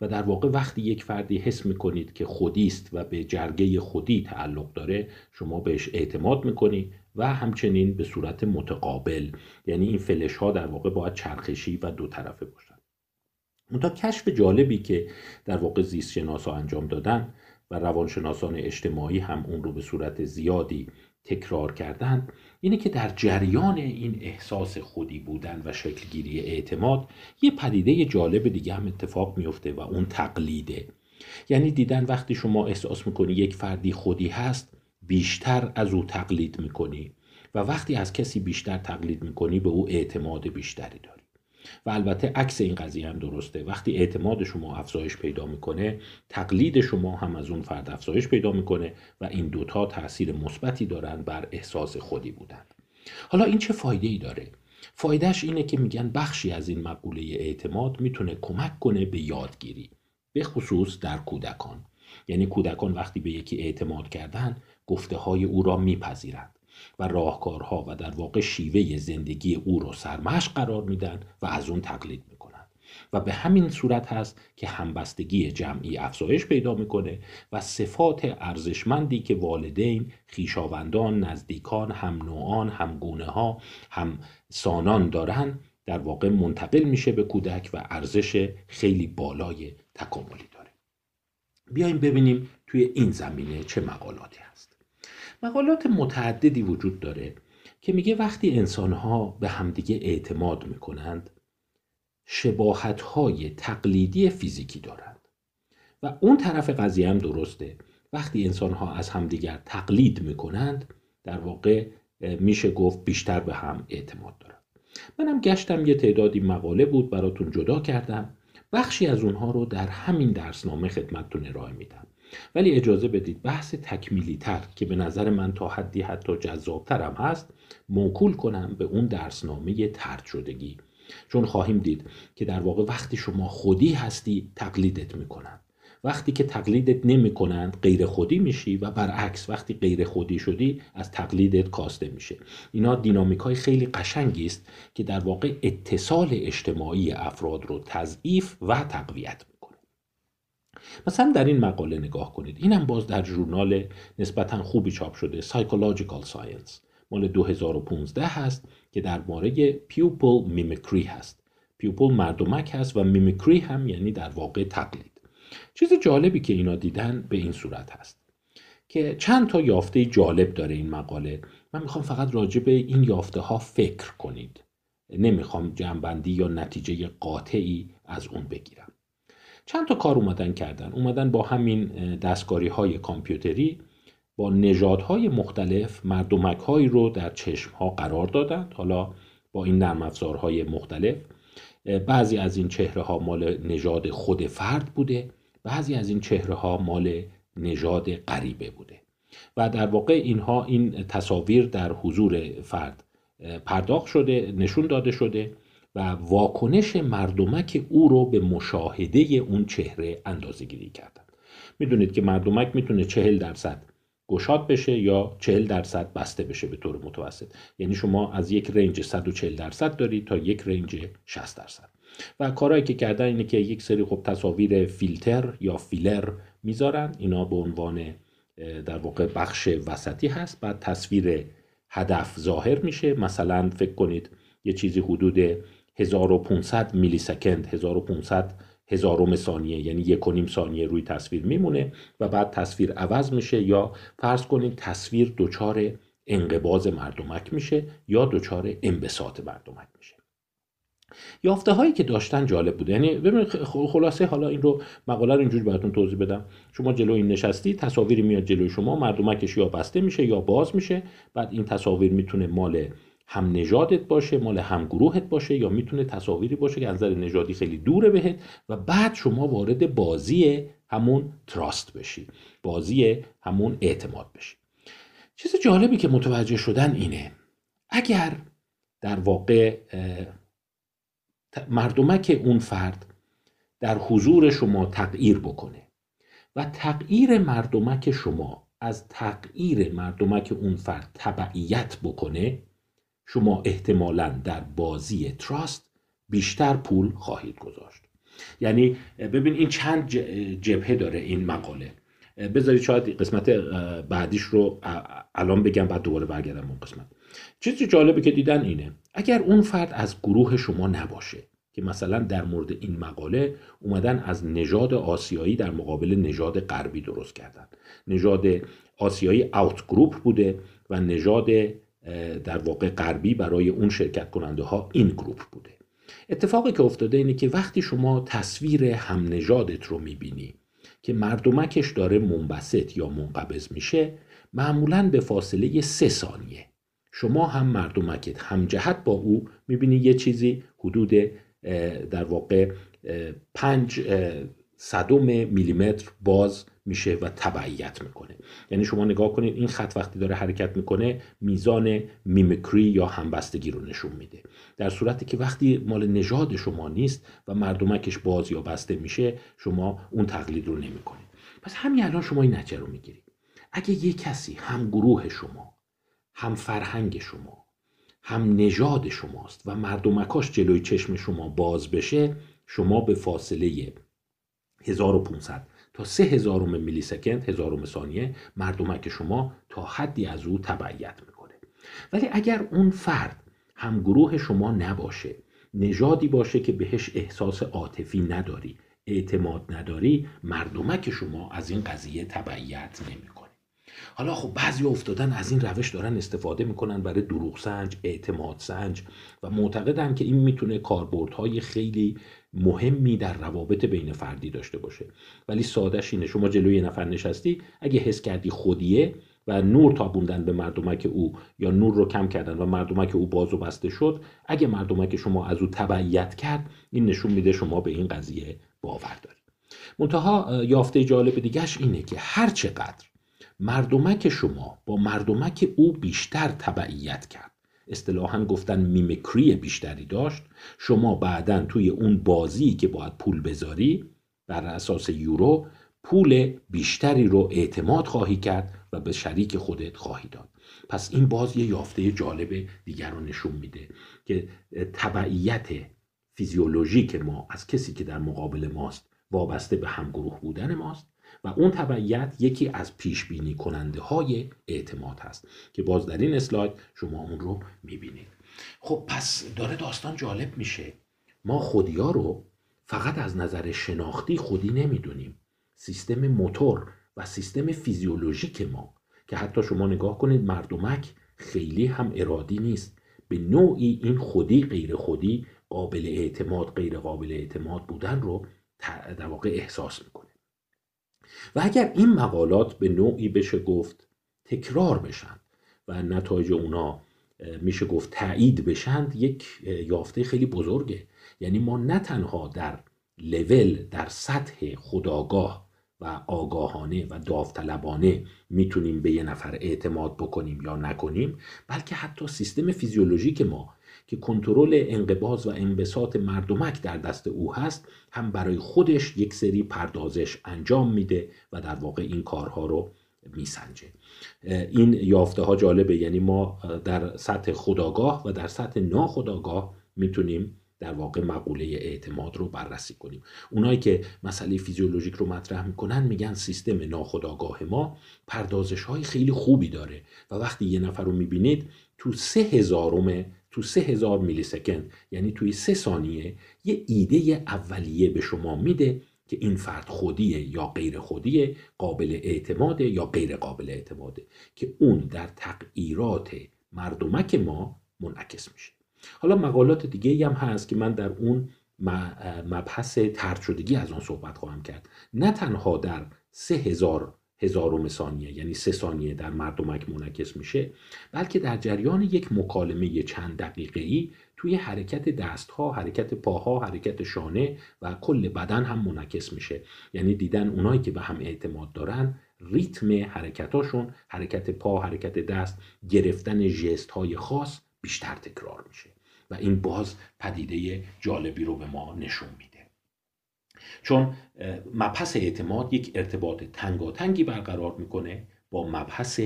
و در واقع وقتی یک فردی حس می‌کنید که خودی است و به جرگه خودی تعلق داره شما بهش اعتماد می‌کنی و همچنین به صورت متقابل. یعنی این فلش ها در واقع باید چرخشی و دو طرفه باشن. تا کشف جالبی که در واقع زیست شناس ها انجام دادن و روانشناسان اجتماعی هم اون رو به صورت زیادی تکرار کردند اینه که در جریان این احساس خودی بودن و شکلگیری اعتماد یه پدیده جالب دیگه هم اتفاق میفته و اون تقلیده. یعنی دیدن وقتی شما احساس می‌کنی یک فردی خودی هست بیشتر از او تقلید می‌کنی و وقتی از کسی بیشتر تقلید می‌کنی به او اعتماد بیشتری داری. و البته عکس این قضیه هم درسته. وقتی اعتماد شما افزایش پیدا می‌کنه تقلید شما هم از اون فرد افزایش پیدا می‌کنه و این دوتا تاثیر مثبتی دارند بر احساس خودی بودن. حالا این چه فایده ای داره؟ فایدهش اینه که میگن بخشی از این مقوله اعتماد می‌تونه کمک کنه به یادگیری به خصوص در کودکان. یعنی کودکان وقتی به یکی اعتماد کردن گفته های او را میپذیرند و راهکارها و در واقع شیوه زندگی او رو سرمشق قرار میدن و از اون تقلید می‌کنن. و به همین صورت هست که همبستگی جمعی افزایش پیدا می‌کنه و صفات ارزشمندی که والدین، خیشاوندان، نزدیکان، هم نوعان، هم گونه ها، هم سانان دارن در واقع منتقل میشه به کودک و ارزش خیلی بالای تکاملی داره. بیایم ببینیم توی این زمینه چه مقالاتی هست. مقالات متعددی وجود داره که میگه وقتی انسانها به همدیگه اعتماد می‌کنند شباهت های تقلیدی فیزیکی دارند. و اون طرف قضیه هم درسته. وقتی انسان ها از همدیگر تقلید می‌کنند در واقع میشه گفت بیشتر به هم اعتماد دارند. منم گشتم یه تعدادی مقاله بود براتون جدا کردم. بخشی از اونها رو در همین درسنامه خدمتتون ارائه میدم. ولی اجازه بدید بحث تکمیلی تر که به نظر من تا حدی حتی جذابترم هست موکول کنم به اون درسنامه ترد شدگی. چون خواهیم دید که در واقع وقتی شما خودی هستی تقلیدت می‌کنن وقتی که تقلیدت نمی کنند غیر خودی میشی و برعکس وقتی غیر خودی شدی از تقلیدت کاسته میشه. اینا دینامیک های خیلی قشنگی است که در واقع اتصال اجتماعی افراد رو تضعیف و تقویت مثلا در این مقاله نگاه کنید. اینم باز در ژورنال نسبتا خوبی چاپ شده Psychological Science. مال 2015 هست که در مورد pupil mimicry هست. pupil مردمک هست و mimicry هم یعنی در واقع تقلید. چیز جالبی که اینا دیدن به این صورت هست که چند تا یافته جالب داره این مقاله. من می‌خوام فقط راجع به این یافته ها فکر کنید. نمی‌خوام جنبندی یا نتیجه قاطعی از اون بگیرم. چند تا کار اومدن کردن. اومدن با همین دستکاری های کامپیوتری با نژادهای مختلف مردمک هایی رو در چشم ها قرار دادند حالا با این نرم افزارهای مختلف. بعضی از این چهره ها مال نژاد خود فرد بوده. بعضی از این چهره ها مال نژاد غریبه بوده. و در واقع اینها این تصاویر در حضور فرد پرداخت شده نشون داده شده. و واکنش مردمک او رو به مشاهده اون چهره اندازه گیری کردن. می‌دونید که مردمک می‌تونه چهل درصد گشاد بشه یا چهل درصد بسته بشه به طور متوسط. یعنی شما از یک رنج 140 درصد دارید تا یک رنج 60 درصد. و کارهایی که کردن اینه که یک سری خب تصاویر فیلتر یا فیلر می‌ذارن. اینا به عنوان در واقع بخش وسطی هست. بعد تصویر هدف ظاهر میشه. مثلا فکر کنید یه چیزی حدود 1500 میلی سکند 1500 هزارم ثانیه یعنی یک و نیم ثانیه روی تصویر میمونه و بعد تصویر عوض میشه یا فرض کنید تصویر دچار انقباز مردمک میشه یا دچار انبساط مردمک میشه. یافته هایی که داشتن جالب بوده. یعنی ببینید خلاصه حالا این رو مقاله رو اینجوری براتون توضیح بدم. شما جلو این نشستی تصاویری میاد جلوی شما مردمکش یا بسته میشه یا باز میشه. بعد این تصاویر می‌تونه مال هم نژادت باشه مال هم گروهت باشه یا می‌تونه تصاویری باشه که از نظر نژادی خیلی دوره بهت و بعد شما وارد بازی همون تراست بشی بازی همون اعتماد بشی. چیز جالبی که متوجه شدن اینه اگر در واقع مردمک اون فرد در حضور شما تغییر بکنه و تغییر مردمک شما از تغییر مردمک اون فرد تبعیت بکنه شما احتمالا در بازی تراست بیشتر پول خواهید گذاشت. یعنی ببین این چند جبهه داره این مقاله. بذارید شاید قسمت بعدیش رو الان بگم بعد دوباره برگردم اون قسمت. چیزی جالبی که دیدن اینه اگر اون فرد از گروه شما نباشه که مثلا در مورد این مقاله اومدن از نژاد آسیایی در مقابل نژاد غربی درست کردن. نژاد آسیایی اوت گروپ بوده و نژاد در واقع غربی برای اون شرکت کننده ها این گروپ بوده. اتفاقی که افتاده اینه که وقتی شما تصویر هم نژادت رو می‌بینی که مردمکش داره منبسط یا منقبض میشه معمولا به فاصله سه ثانیه. شما هم مردمکت هم جهت با او می‌بینی یه چیزی حدود در واقع پنج صدم میلیمتر باز میشه و تبعیت می‌کنه. یعنی شما نگاه کنید این خط وقتی داره حرکت می‌کنه میزان میمکری یا همبستگی رو نشون میده. در صورتی که وقتی مال نژاد شما نیست و مردمکش باز یا بسته میشه شما اون تقلید رو نمی‌کنید. پس همین الان شما این نتیجه رو می‌گیرید. اگه یه کسی هم گروه شما هم فرهنگ شما هم نژاد شماست و مردمکاش جلوی چشم شما باز بشه شما به فاصله 1500 تا 3000 میلی سکند هزارم ثانیه مردمک شما تا حدی از او تبعیت می‌کنه. ولی اگر اون فرد هم گروه شما نباشه نژادی باشه که بهش احساس عاطفی نداری اعتماد نداری مردمک شما از این قضیه تبعیت نمی‌کنه. حالا خب بعضی افتادن از این روش دارن استفاده می‌کنن برای دروغ سنج اعتماد سنج و معتقدن که این می‌تونه کاربردهای خیلی مهمی در روابط بین فردی داشته باشه. ولی سادش اینه. شما جلوی یه نفر نشستی اگه حس کردی خودیه و نور تابوندن به مردمک او یا نور رو کم کردن و مردمک او باز و بسته شد اگه مردمک شما از او تبعیت کرد این نشون میده شما به این قضیه باور دارید. منتها یافته جالب دیگهش اینه که هر چقدر مردمک شما با مردمک او بیشتر تبعیت کرد اصطلاحا گفتن میمکری بیشتری داشت. شما بعدا توی اون بازی که باید پول بذاری بر اساس یورو پول بیشتری رو اعتماد خواهی کرد و به شریک خودت خواهی داد. پس این باز یه یافته جالب دیگر رو نشون میده که تبعیت فیزیولوژیک ما از کسی که در مقابل ماست وابسته به همگروه بودن ماست. و اون تبعیت یکی از پیش بینی کننده های اعتماد هست که باز در این اسلاید شما اون رو می‌بینید. خب پس داره داستان جالب میشه. ما خودیا رو فقط از نظر شناختی خودی نمی‌دونیم. سیستم موتور و سیستم فیزیولوژیک ما که حتی شما نگاه کنید مردمک خیلی هم ارادی نیست. به نوعی این خودی غیر خودی قابل اعتماد غیر قابل اعتماد بودن رو در واقع احساس می‌کنه. و اگر این مقالات به نوعی بشه گفت تکرار بشن و نتایج اونا میشه گفت تایید بشند یک یافته خیلی بزرگه. یعنی ما نه تنها در لول در سطح خداگاه و آگاهانه و داوطلبانه می‌تونیم به یه نفر اعتماد بکنیم یا نکنیم بلکه حتی سیستم فیزیولوژیک ما که کنترل انقباز و انبساط مردمک در دست او هست هم برای خودش یک سری پردازش انجام میده و در واقع این کارها رو میسنجه. این یافته ها جالبه یعنی ما در سطح خداگاه و در سطح ناخداگاه می‌تونیم در واقع مقوله اعتماد رو بررسی کنیم. اونایی که مسئله فیزیولوژیک رو مطرح می‌کنن میگن سیستم ناخودآگاه ما پردازش های خیلی خوبی داره و وقتی یه نفر رو می‌بینید تو سه هزارم تو سه هزار میلی سکند یعنی توی سه ثانیه یه ایده اولیه به شما میده که این فرد خودیه یا غیر خودیه قابل اعتماده یا غیر قابل اعتماده که اون در تغییرات مردمک ما منعکس میشه. حالا مقالات دیگه هم هست که من در اون مبحث ترد از آن صحبت خواهم کرد. نه تنها در سه هزار هزارم ثانیه یعنی سه ثانیه در مردمک منعکس میشه بلکه در جریان یک مکالمه چند دقیقه ای توی حرکت دستها، حرکت پاها، حرکت شانه و کل بدن هم منعکس میشه. یعنی دیدن اونایی که به هم اعتماد دارن ریتم حرکتاشون حرکت پا، حرکت دست، گرفتن ژست های خاص بیشتر تکرار میشه. و این باز پدیده جالبی رو به ما نشون میده. چون مبحث اعتماد یک ارتباط تنگاتنگی برقرار می‌کنه با مبحث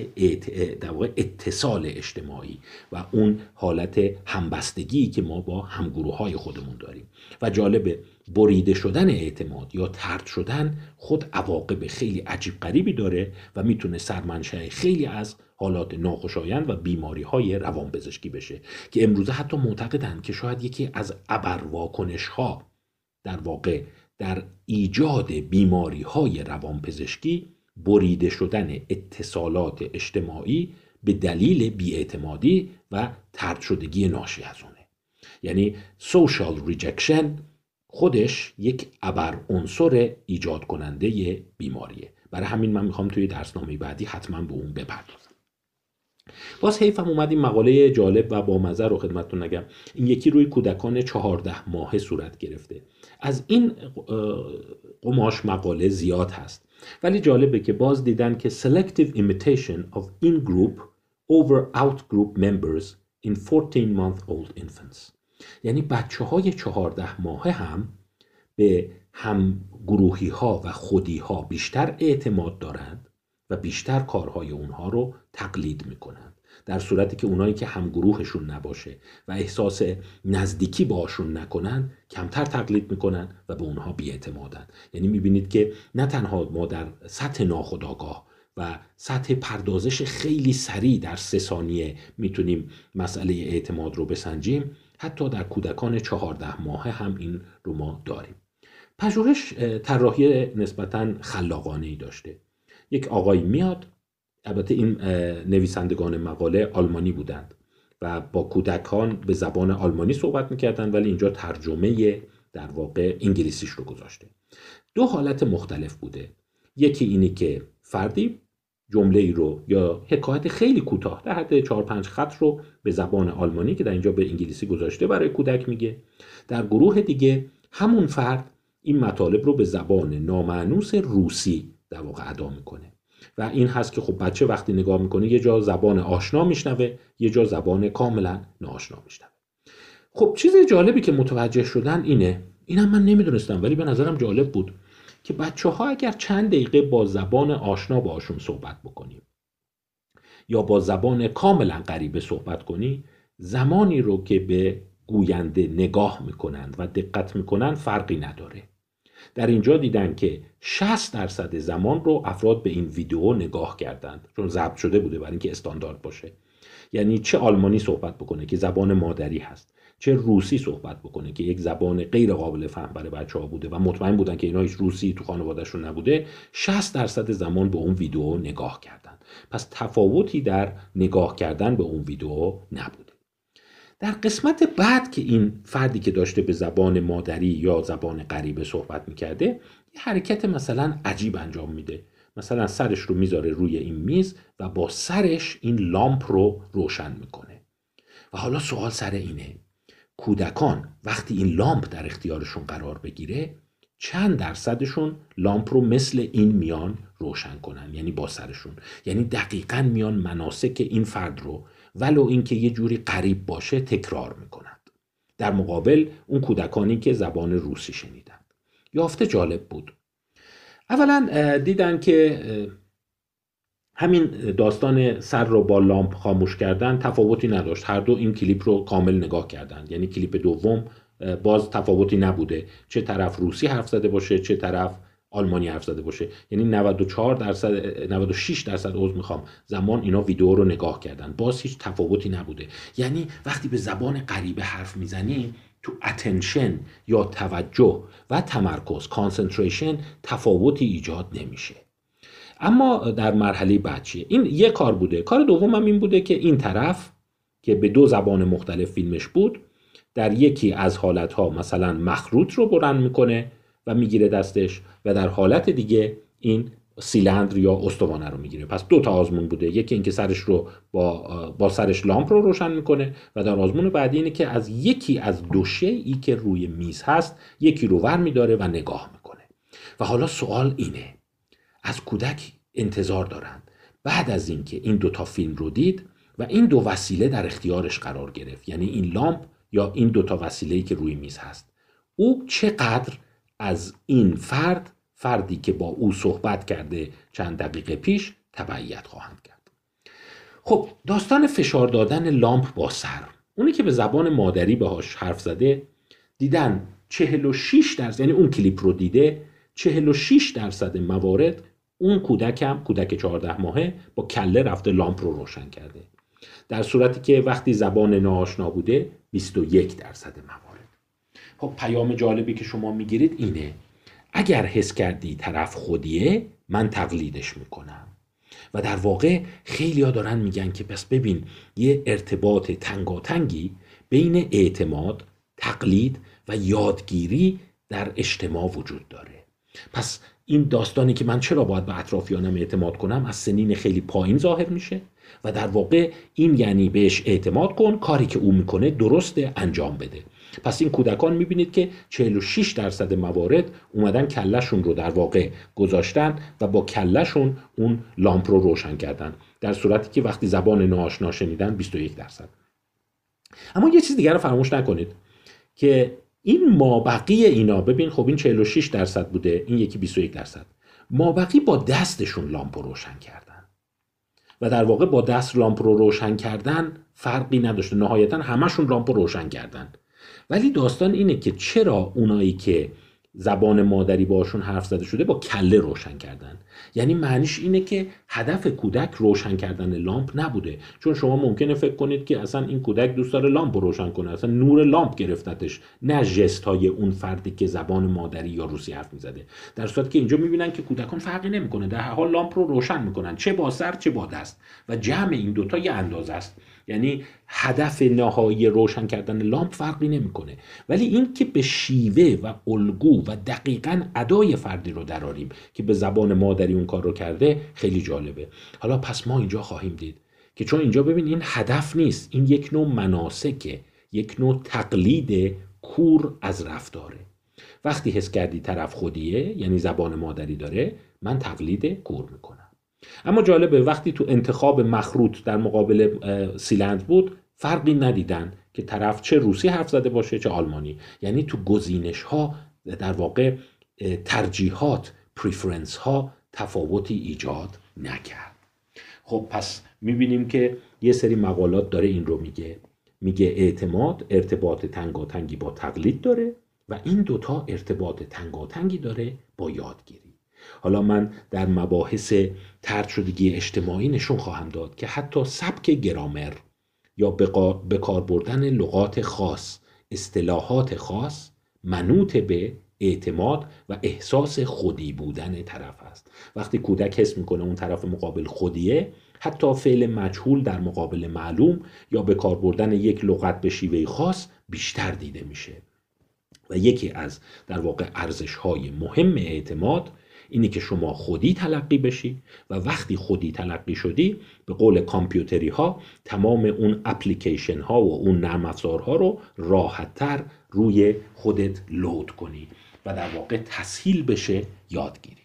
اتصال اجتماعی و اون حالت همبستگی که ما با همگروه های خودمون داریم. و جالب بریده شدن اعتماد یا ترد شدن خود عواقب خیلی عجیب غریبی داره و می‌تونه سرمنشه خیلی از حالات ناخوشایند و بیماری های روان پزشکی بشه که امروزه حتی معتقدند که شاید یکی از ابر واکنش ها در واقع در ایجاد بیماری های روانپزشکی بریده شدن اتصالات اجتماعی به دلیل بیاعتمادی و ترد شدگی ناشی از اونه. یعنی social rejection خودش یک ابر عنصر ایجاد کننده بیماریه. برای همین من می‌خوام توی درسنامه بعدی حتما به اون بپردازم. باز حیفم اومد این مقاله جالب و با رو خدمتتون نگم. این یکی روی کودکان چهارده ماهه صورت گرفته. از این قماش مقاله زیاد هست. ولی جالبه که باز دیدن که selective imitation of in-group over out-group members in 14 month old infants. یعنی بچه های چهارده ماهه هم به هم گروهی ها و خودی ها بیشتر اعتماد دارند و بیشتر کارهای اونها رو تقلید می‌کنند. در صورتی که اونایی که هم گروهشون نباشه و احساس نزدیکی باشون نکنن کمتر تقلید می‌کنن و به اونها بیاعتمادن. یعنی می‌بینید که نه تنها ما در سطح ناخودآگاه و سطح پردازش خیلی سریع در سه ثانیه می‌تونیم مسئله اعتماد رو بسنجیم حتی در کودکان چهارده ماه هم این رو ما داریم. پژوهش طراحی نسبتا خلاقانه ای داشته. یک آقای میاد البته این نویسندگان مقاله آلمانی بودند و با کودکان به زبان آلمانی صحبت می‌کردن ولی اینجا ترجمه در واقع انگلیسیش رو گذاشته. دو حالت مختلف بوده. یکی اینی که فردی جمله ای رو یا حکایت خیلی کوتاه در حد 4 5 خط رو به زبان آلمانی که در اینجا به انگلیسی گذاشته برای کودک میگه. در گروه دیگه همون فرد این مطالب رو به زبان نامعنوس روسی در واقع ادا می‌کنه. و این هست که خب بچه وقتی نگاه می‌کنه یه جا زبان آشنا میشنوه یه جا زبان کاملا ناآشنا میشنوه. خب چیز جالبی که متوجه شدن اینه اینم من نمی‌دونستم ولی به نظرم جالب بود که بچه ها اگر چند دقیقه با زبان آشنا باشون صحبت بکنیم یا با زبان کاملا غریبه صحبت کنی زمانی رو که به گوینده نگاه می‌کنند و دقت می‌کنند فرقی نداره. در اینجا دیدن که 60 درصد زمان رو افراد به این ویدیو نگاه کردند چون ضبط شده بوده برای اینکه استاندارد باشه. یعنی چه آلمانی صحبت بکنه که زبان مادری هست چه روسی صحبت بکنه که یک زبان غیر قابل فهم برای بچه ها بوده و مطمئن بودن که اینا هیچ روسی تو خانوادهشون نبوده 60 درصد زمان به اون ویدیو نگاه کردند. پس تفاوتی در نگاه کردن به اون ویدیو نبود در قسمت بعد که این فردی که داشته به زبان مادری یا زبان غریبه صحبت می‌کرده یه حرکت مثلا عجیب انجام میده. مثلا سرش رو می‌ذاره روی این میز و با سرش این لامپ رو روشن می‌کنه. و حالا سوال سر اینه کودکان وقتی این لامپ در اختیارشون قرار بگیره چند درصدشون لامپ رو مثل این میان روشن کنن؟ یعنی با سرشون. یعنی دقیقا میان مناسک این فرد رو ولو اینکه یه جوری قریب باشه تکرار می‌کنند در مقابل اون کودکانی که زبان روسی شنیدند. یافته جالب بود. اولا دیدن که همین داستان سر رو با لامپ خاموش کردن تفاوتی نداشت. هر دو این کلیپ رو کامل نگاه کردند. یعنی کلیپ دوم باز تفاوتی نبوده. چه طرف روسی حرف زده باشه چه طرف آلمانی حرف زده باشه. یعنی 94 درصد 96 درصد عذر می‌خوام. زمان اینا ویدیو رو نگاه کردن. باز هیچ تفاوتی نبوده. یعنی وقتی به زبان غریبه حرف می‌زنی تو attention یا توجه و تمرکز concentration تفاوتی ایجاد نمیشه. اما در مرحله بعد چیه؟ این یه کار بوده. کار دومم این بوده که این طرف که به دو زبان مختلف فیلمش بود در یکی از حالتها مثلا مخروط رو برن می‌کنه و می‌گیره دستش و در حالت دیگه این سیلندر یا استوانه رو می‌گیره. پس دو تا آزمون بوده. یکی اینکه سرش رو با, با سرش لامپ رو روشن می‌کنه و در آزمون بعدی اینه که از یکی از دو شیعی که روی میز هست یکی رو ور میداره و نگاه می‌کنه. و حالا سوال اینه از کودک انتظار دارند. بعد از اینکه این دوتا فیلم رو دید و این دو وسیله در اختیارش قرار گرفت یعنی این لامپ یا این دوتا وسیله که روی میز هست او چقدر از این فرد فردی که با او صحبت کرده چند دقیقه پیش تبعیت خواهند کرد. خب داستان فشار دادن لامپ با سر. اونی که به زبان مادری باهاش حرف زده دیدن 46 درصد یعنی اون کلیپ رو دیده 46 درصد موارد اون کودکم کودک 14 ماهه با کله رفته لامپ رو روشن کرده. در صورتی که وقتی زبان ناآشنا بوده 21 درصد موارد. خب پیام جالبی که شما می‌گیرید اینه. اگر حس کردی طرف خودیه من تقلیدش می‌کنم. و در واقع خیلی ها دارن میگن که پس ببین یه ارتباط تنگاتنگی بین اعتماد تقلید و یادگیری در اجتماع وجود داره. پس این داستانی که من چرا باید به اطرافیانم اعتماد کنم از سنین خیلی پایین ظاهر میشه و در واقع این یعنی بهش اعتماد کن کاری که او می‌کنه درسته انجام بده. پس این کودکان می‌بینید که 46 درصد موارد اومدن کلشون رو در واقع گذاشتن و با کلشون اون لامپ رو روشن کردن در صورتی که وقتی زبان ناآشنا شنیدن 21 درصد. اما یه چیز دیگر رو فراموش نکنید که این مابقی اینا ببین خب این 46 درصد بوده این یکی 21 درصد. مابقی با دستشون لامپ رو روشن کردن. و در واقع با دست لامپ رو روشن کردن فرقی نداشته. نهایتا همشون لامپ رو روشن کردن. ولی داستان اینه که چرا اونایی که زبان مادری باشون حرف زده شده با کله روشن کردن؟ یعنی معنیش اینه که هدف کودک روشن کردن لامپ نبوده. چون شما ممکنه فکر کنید که اصلا این کودک دوست داره لامپ روشن کنه. اصلا نور لامپ گرفتتش. نه جست های اون فردی که زبان مادری یا روسی حرف می‌زده. در صورتی که اینجا می‌بینن که کودکان فرقی نمی‌کنه. در حال لامپ رو روشن می‌کنن. چه با سر چه با دست. و جمع این دوتا یه اندازه است. یعنی هدف نهایی روشن کردن لامپ فرقی نمی‌کنه. ولی این که به شیوه و الگو و دقیقا ادای فردی رو دراریم که به زبان مادری اون کار رو کرده خیلی جالبه. حالا پس ما اینجا خواهیم دید که چون اینجا ببین این هدف نیست این یک نوع مناسکه یک نوع تقلید کور از رفتاره. وقتی حس کردی طرف خودیه یعنی زبان مادری داره من تقلید کور می‌کنم. اما جالبه وقتی تو انتخاب مخروط در مقابل سیلندر بود فرقی ندیدن که طرف چه روسی حرف زده باشه چه آلمانی. یعنی تو گزینش ها در واقع ترجیحات preference ها تفاوتی ایجاد نکرد. خب پس می‌بینیم که یه سری مقالات داره این رو میگه. میگه اعتماد ارتباط تنگاتنگی با تقلید داره و این دوتا ارتباط تنگاتنگی داره با یادگیری. حالا من در مباحث ترد شدگی اجتماعی نشون خواهم داد که حتی سبک گرامر یا به کار بردن لغات خاص اصطلاحات خاص منوط به اعتماد و احساس خودی بودن طرف است. وقتی کودک حس می‌کنه اون طرف مقابل خودیه حتی فعل مجهول در مقابل معلوم یا به کار بردن یک لغت به شیوه خاص بیشتر دیده میشه. و یکی از در واقع ارزش های مهم اعتماد اینی که شما خودی تلقی بشی و وقتی خودی تلقی شدی به قول کامپیوتری ها تمام اون اپلیکیشن ها و اون نرم افزارها رو راحتتر روی خودت لود کنی و در واقع تسهیل بشه یادگیری.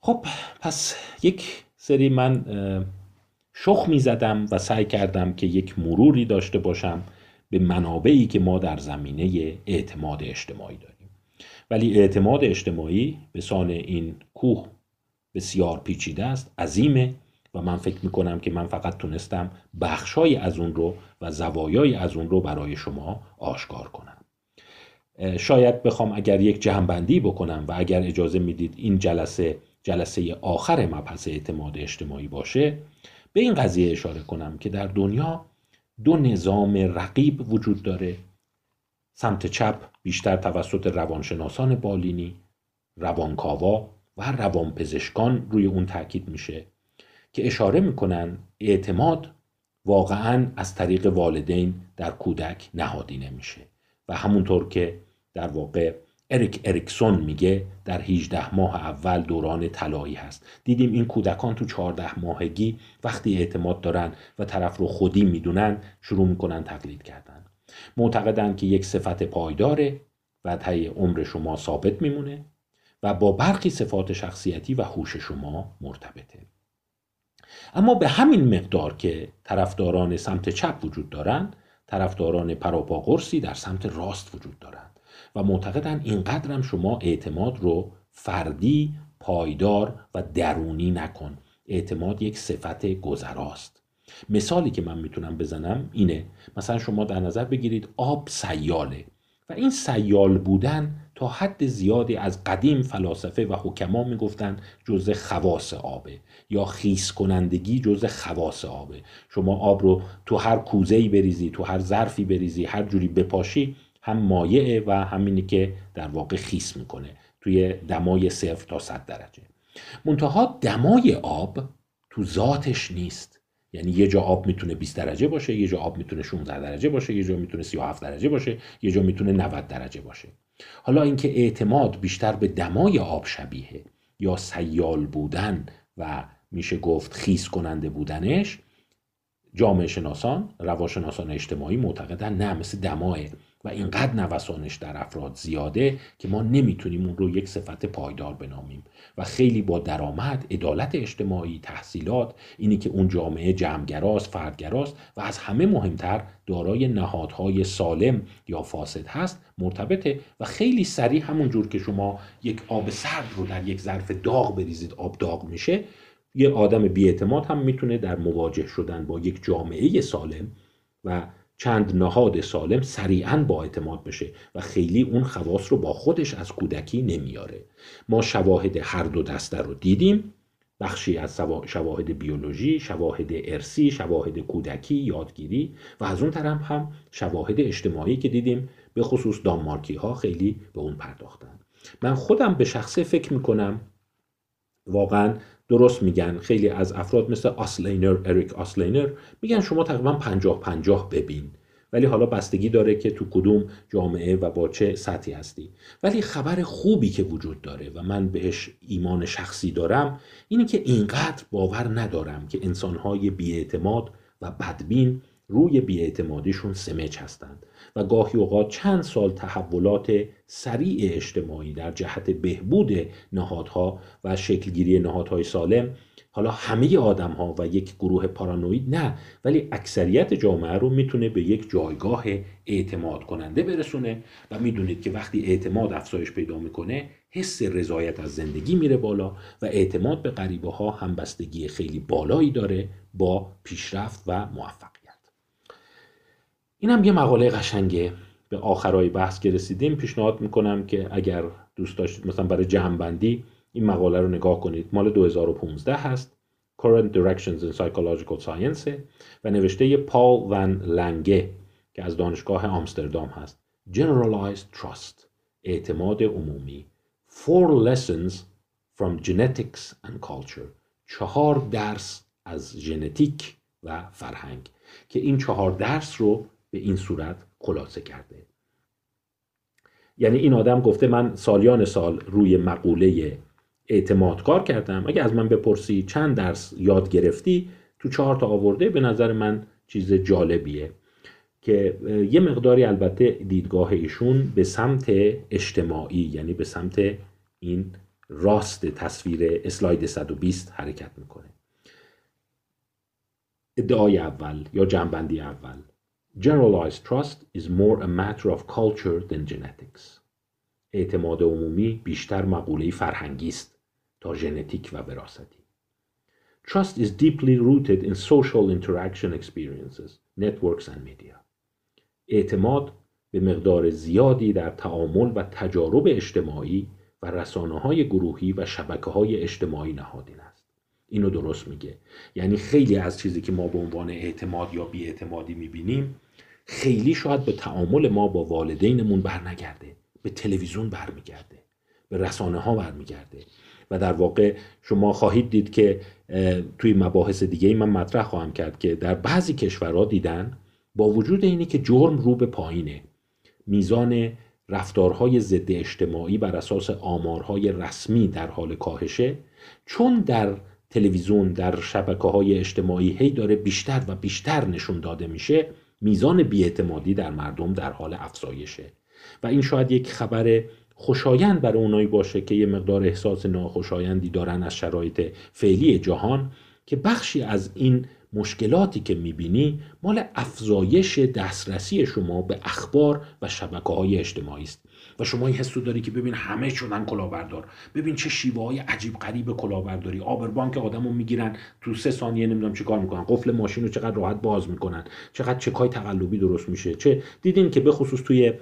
خب پس یک سری من شخ می زدم و سعی کردم که یک مروری داشته باشم به منابعی که ما در زمینه اعتماد اجتماعی داریم. ولی اعتماد اجتماعی به سان این کوه بسیار پیچیده است عظیمه و من فکر می‌کنم که من فقط تونستم بخشای از اون رو و زوایای از اون رو برای شما آشکار کنم. شاید بخوام اگر یک جهنبندی بکنم و اگر اجازه می‌دید این جلسه جلسه آخر مبحث اعتماد اجتماعی باشه به این قضیه اشاره کنم که در دنیا دو نظام رقیب وجود داره. سمت چپ بیشتر توسط روانشناسان بالینی روانکاوا و روانپزشکان روی اون تاکید میشه که اشاره می‌کنن اعتماد واقعا از طریق والدین در کودک نهادینه میشه و همونطور که در واقع اریک اریکسون میگه در 18 ماه اول دوران طلایی هست. دیدیم این کودکان تو 14 ماهگی وقتی اعتماد دارن و طرف رو خودی می‌دونن شروع می‌کنن تقلید کردن. معتقدن که یک صفت پایداره و طی عمر شما ثابت میمونه و با برخی صفات شخصیتی و هوش شما مرتبطه. اما به همین مقدار که طرفداران سمت چپ وجود دارند طرفداران پراپاگرسی در سمت راست وجود دارند و معتقدن اینقدرم شما اعتماد رو فردی پایدار و درونی نکن. اعتماد یک صفت گذراست. مثالی که من می‌تونم بزنم اینه. مثلا شما در نظر بگیرید آب سیاله و این سیال بودن تا حد زیادی از قدیم فلاسفه و حکما می‌گفتن جزء خواص آبه یا خیس کنندگی جزء خواص آبه. شما آب رو تو هر کوزه بریزی تو هر ظرفی بریزی هر جوری بپاشی هم مایعه و همینی که در واقع خیس می‌کنه توی دمای صفر تا صد درجه. منتها دمای آب تو ذاتش نیست. یعنی یه جا آب می‌تونه 20 درجه باشه یه جا آب می‌تونه 16 درجه باشه یه جا می‌تونه 37 درجه باشه یه جا می‌تونه 90 درجه باشه. حالا اینکه اعتماد بیشتر به دمای آب شبیه یا سیال بودن و میشه گفت خیس کننده بودنش جامعه شناسان رواشناسان اجتماعی معتقدن نه مثل دماه و اینقدر نوسانش در افراد زیاده که ما نمی‌تونیم اون رو یک صفت پایدار بنامیم. و خیلی با درآمد عدالت اجتماعی تحصیلات اینی که اون جامعه جمعگراست فردگراست و از همه مهمتر دارای نهادهای سالم یا فاسد هست مرتبطه و خیلی سریع همون جور که شما یک آب سرد رو در یک ظرف داغ بریزید آب داغ میشه یه آدم بیاعتماد هم می‌تونه در مواجه شدن با یک جامعه سالم و چند نهاد سالم سریعا با اعتماد بشه و خیلی اون خواص رو با خودش از کودکی نمیاره. ما شواهد هر دو دسته رو دیدیم. بخشی از شواهد بیولوژی، شواهد ارسی، شواهد کودکی، یادگیری و از اون طرف هم شواهد اجتماعی که دیدیم به خصوص دانمارکی ها خیلی به اون پرداختن. من خودم به شخصه فکر می‌کنم واقعا درست میگن. خیلی از افراد مثل آسلینر اریک آسلینر میگن شما تقریبا پنجاه پنجاه ببین. ولی حالا بستگی داره که تو کدوم جامعه و با چه سطحی هستی. ولی خبر خوبی که وجود داره و من بهش ایمان شخصی دارم اینه که اینقدر باور ندارم که انسانهای بیاعتماد و بدبین روی بیاعتمادیشون سمج هستند. و گاهی اوقات چند سال تحولات سریع اجتماعی در جهت بهبود نهادها و شکلگیری نهادهای سالم حالا همه آدم ها و یک گروه پارانوید نه ولی اکثریت جامعه رو می‌تونه به یک جایگاه اعتماد کننده برسونه و می‌دونید که وقتی اعتماد افزایش پیدا می‌کنه حس رضایت از زندگی میره بالا و اعتماد به غریبه ها همبستگی خیلی بالایی داره با پیشرفت و موفقیت. این هم یه مقاله قشنگه. به آخرای بحث که رسیدیم پیشنهاد می‌کنم که اگر دوست داشتید مثلا برای جمعبندی این مقاله رو نگاه کنید. مال 2015 هست. Current Directions in Psychological Science و نوشته پال ون لنگه که از دانشگاه آمستردام هست. Generalized Trust. اعتماد عمومی. Four Lessons from Genetics and Culture. چهار درس از ژنتیک و فرهنگ. که این چهار درس رو به این صورت خلاصه کرده. یعنی این آدم گفته من سالیان سال روی مقوله اعتماد کار کردم. اگه از من بپرسی چند درس یاد گرفتی تو چهار تا آورده به نظر من چیز جالبیه که یه مقداری البته دیدگاه ایشون به سمت اجتماعی یعنی به سمت این راست تصویر اسلاید 120 حرکت می‌کنه. ادعای اول یا جنبندی اول. Generalized trust is more a matter of culture than genetics. اعتماد عمومی بیشتر مقوله فرهنگی است تا ژنتیک و وراثتی. Trust is deeply rooted in social interaction experiences, networks and media. اعتماد به مقدار زیادی در تعامل و تجارب اجتماعی و رسانه های گروهی و شبکه های اجتماعی نهادین اینو درست میگه. یعنی خیلی از چیزی که ما به عنوان اعتماد یا بیاعتمادی می‌بینیم خیلی شاید به تعامل ما با والدینمون برنگرده به تلویزیون برمیگرده به رسانه ها برمیگرده. و در واقع شما خواهید دید که توی مباحث دیگه ای من مطرح خواهم کرد که در بعضی کشورها دیدن با وجود اینی که جرم رو به پایینه. میزان رفتارهای ضد اجتماعی بر اساس آمارهای رسمی در حال کاهشه چون در تلویزیون در شبکه های اجتماعی هی داره بیشتر و بیشتر نشون داده میشه میزان بیاعتمادی در مردم در حال افزایشه. و این شاید یک خبر خوشایند برای اونایی باشه که یه مقدار احساس ناخوشایندی دارن از شرایط فعلی جهان که بخشی از این مشکلاتی که می‌بینی مال افزایش دسترسی شما به اخبار و شبکه های اجتماعی است. و شما این حس داری که ببین همه شدن کلاهبردار. ببین چه شیوه های عجیب غریب کلاهبرداری. آبربانک آدمو می‌گیرن تو سه ثانیه نمی‌دونم چیکار می‌کنن. قفل ماشین رو چقدر راحت باز می‌کنن. چقدر چکای تقلبی درست میشه. چه دیدین که به خصوص توی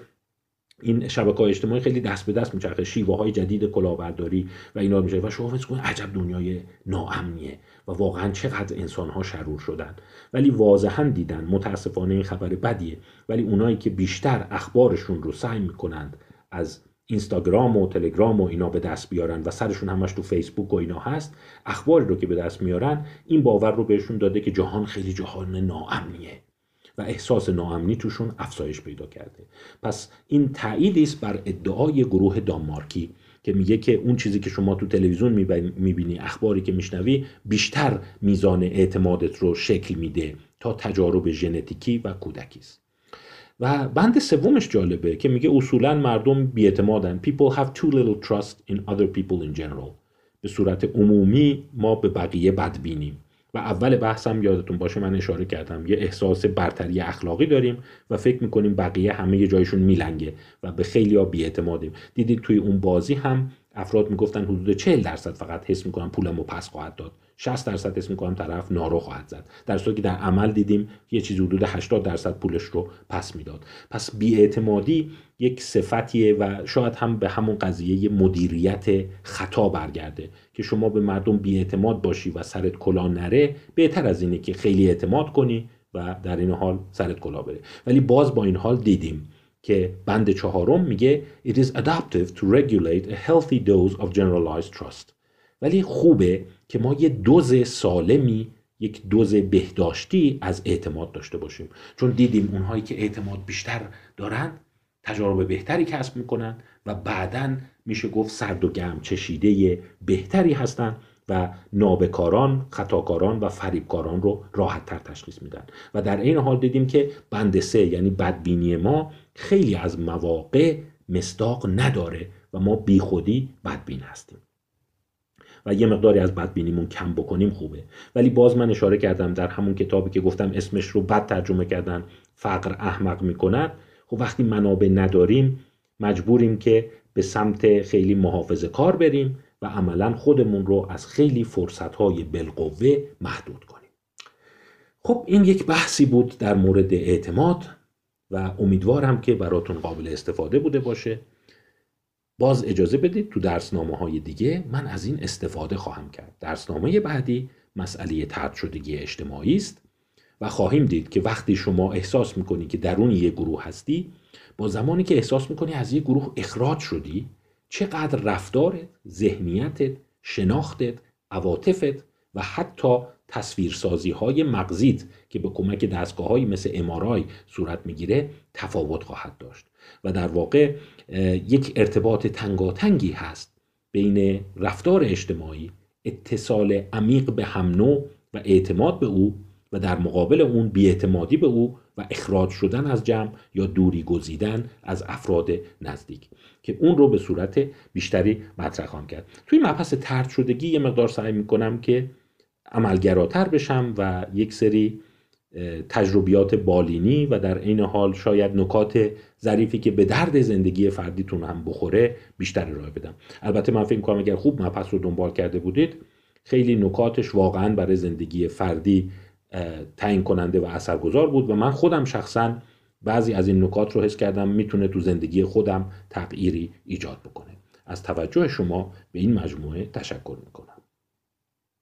این شبکه های اجتماعی خیلی دست به دست میچرخه. شیوه های جدید کلاهبرداری و اینا میشه و شما فکر عجب دنیای ناامنیه و واقعا چقدر انسان ها شرور شدن. ولی واضحا دیدن متاسفانه این خبر بدیه. ولی اونایی که بیشتر اخبارشون رو سعی می‌کنند از اینستاگرام و تلگرام و اینا به دست بیارن و سرشون همش تو فیسبوک و اینا هست اخباری رو که به دست میارن این باور رو بهشون داده که جهان خیلی جهان ناامنیه و احساس ناامنی توشون افزایش پیدا کرده. پس این تأییدی است بر ادعای گروه دانمارکی که میگه که اون چیزی که شما تو تلویزیون می‌بینی اخباری که میشنوی بیشتر میزان اعتمادت رو شکل میده تا تجارب ژنتیکی و کودکی است. و بند سومش جالبه که میگه اصولا مردم بیاعتمادن. People have too little trust in other people in general. به صورت عمومی ما به بقیه بدبینیم. و اول بحثم یادتون باشه من اشاره کردم. یه احساس برتری اخلاقی داریم و فکر می‌کنیم بقیه همه یه جایشون میلنگه و به خیلی ها بیاعتمادیم. دیدید توی اون بازی هم افراد می‌گفتن حدود 40 درصد فقط حس می‌کنن پولمو پس خواهد داد. 60 درصد اسم می‌کنم طرف نارو خواهد زد. در صورتی که در عمل دیدیم یه چیزی حدود 80 درصد پولش رو پس می‌داد. پس بیاعتمادی یک صفتیه و شاید هم به همون قضیه مدیریت خطا برگرده که شما به مردم بیاعتماد باشی و سرت کلا نره بهتر از اینه که خیلی اعتماد کنی و در این حال سرت کلا بره. ولی باز با این حال دیدیم که بند چهارم میگه It is adaptive to regulate a healthy dose of generalized trust. ولی خوبه که ما یه دوز سالمی یک دوز بهداشتی از اعتماد داشته باشیم. چون دیدیم اونهایی که اعتماد بیشتر دارن تجارب بهتری کسب می‌کنن و بعدا میشه گفت سرد و گرم چشیده بهتری هستن و نابکاران، خطاکاران و فریبکاران رو راحت تر تشخیص میدن. و در این حال دیدیم که بند سه یعنی بدبینی ما خیلی از مواقع مصداق نداره و ما بیخودی بدبین هستیم. و یه مقداری از بدبینیمون کم بکنیم خوبه. ولی باز من اشاره کردم در همون کتابی که گفتم اسمش رو بد ترجمه کردن فقر احمق می‌کند. خب وقتی منابع نداریم مجبوریم که به سمت خیلی محافظه کار بریم و عملا خودمون رو از خیلی فرصتهای بالقوه محدود کنیم. خب این یک بحثی بود در مورد اعتماد و امیدوارم که براتون قابل استفاده بوده باشه. باز اجازه بدید تو درسنامه های دیگه من از این استفاده خواهم کرد. درسنامه بعدی مسئله ترد شدگی اجتماعی است و خواهیم دید که وقتی شما احساس می‌کنی که درون یک گروه هستی با زمانی که احساس می‌کنی از یک گروه اخراج شدی چقدر رفتارت، ذهنیتت، شناختت، عواطفت و حتی تصویرسازی های مغزیت که به کمک دستگاه های مثل امارای صورت می‌گیره تفاوت خواهد داشت. و در واقع یک ارتباط تنگاتنگی هست بین رفتار اجتماعی اتصال عمیق به هم نوع و اعتماد به او و در مقابل اون بیاعتمادی به او و اخراج شدن از جمع یا دوری گزیدن از افراد نزدیک که اون رو به صورت بیشتری مطرح خواهم کرد. توی مبحث ترد شدگی یه مقدار سعی می‌کنم که عملگراتر بشم و یک سری تجربیات بالینی و در عین حال شاید نکات ظریفی که به درد زندگی فردیتون هم بخوره بیشتر ارائه بدم. البته من فکر کنم اگر خوب مبحث رو دنبال کرده بودید خیلی نکاتش واقعا برای زندگی فردی تعیین کننده و اثرگذار بود و من خودم شخصا بعضی از این نکات رو حس کردم می‌تونه تو زندگی خودم تغییری ایجاد بکنه. از توجه شما به این مجموعه تشکر می‌کنم.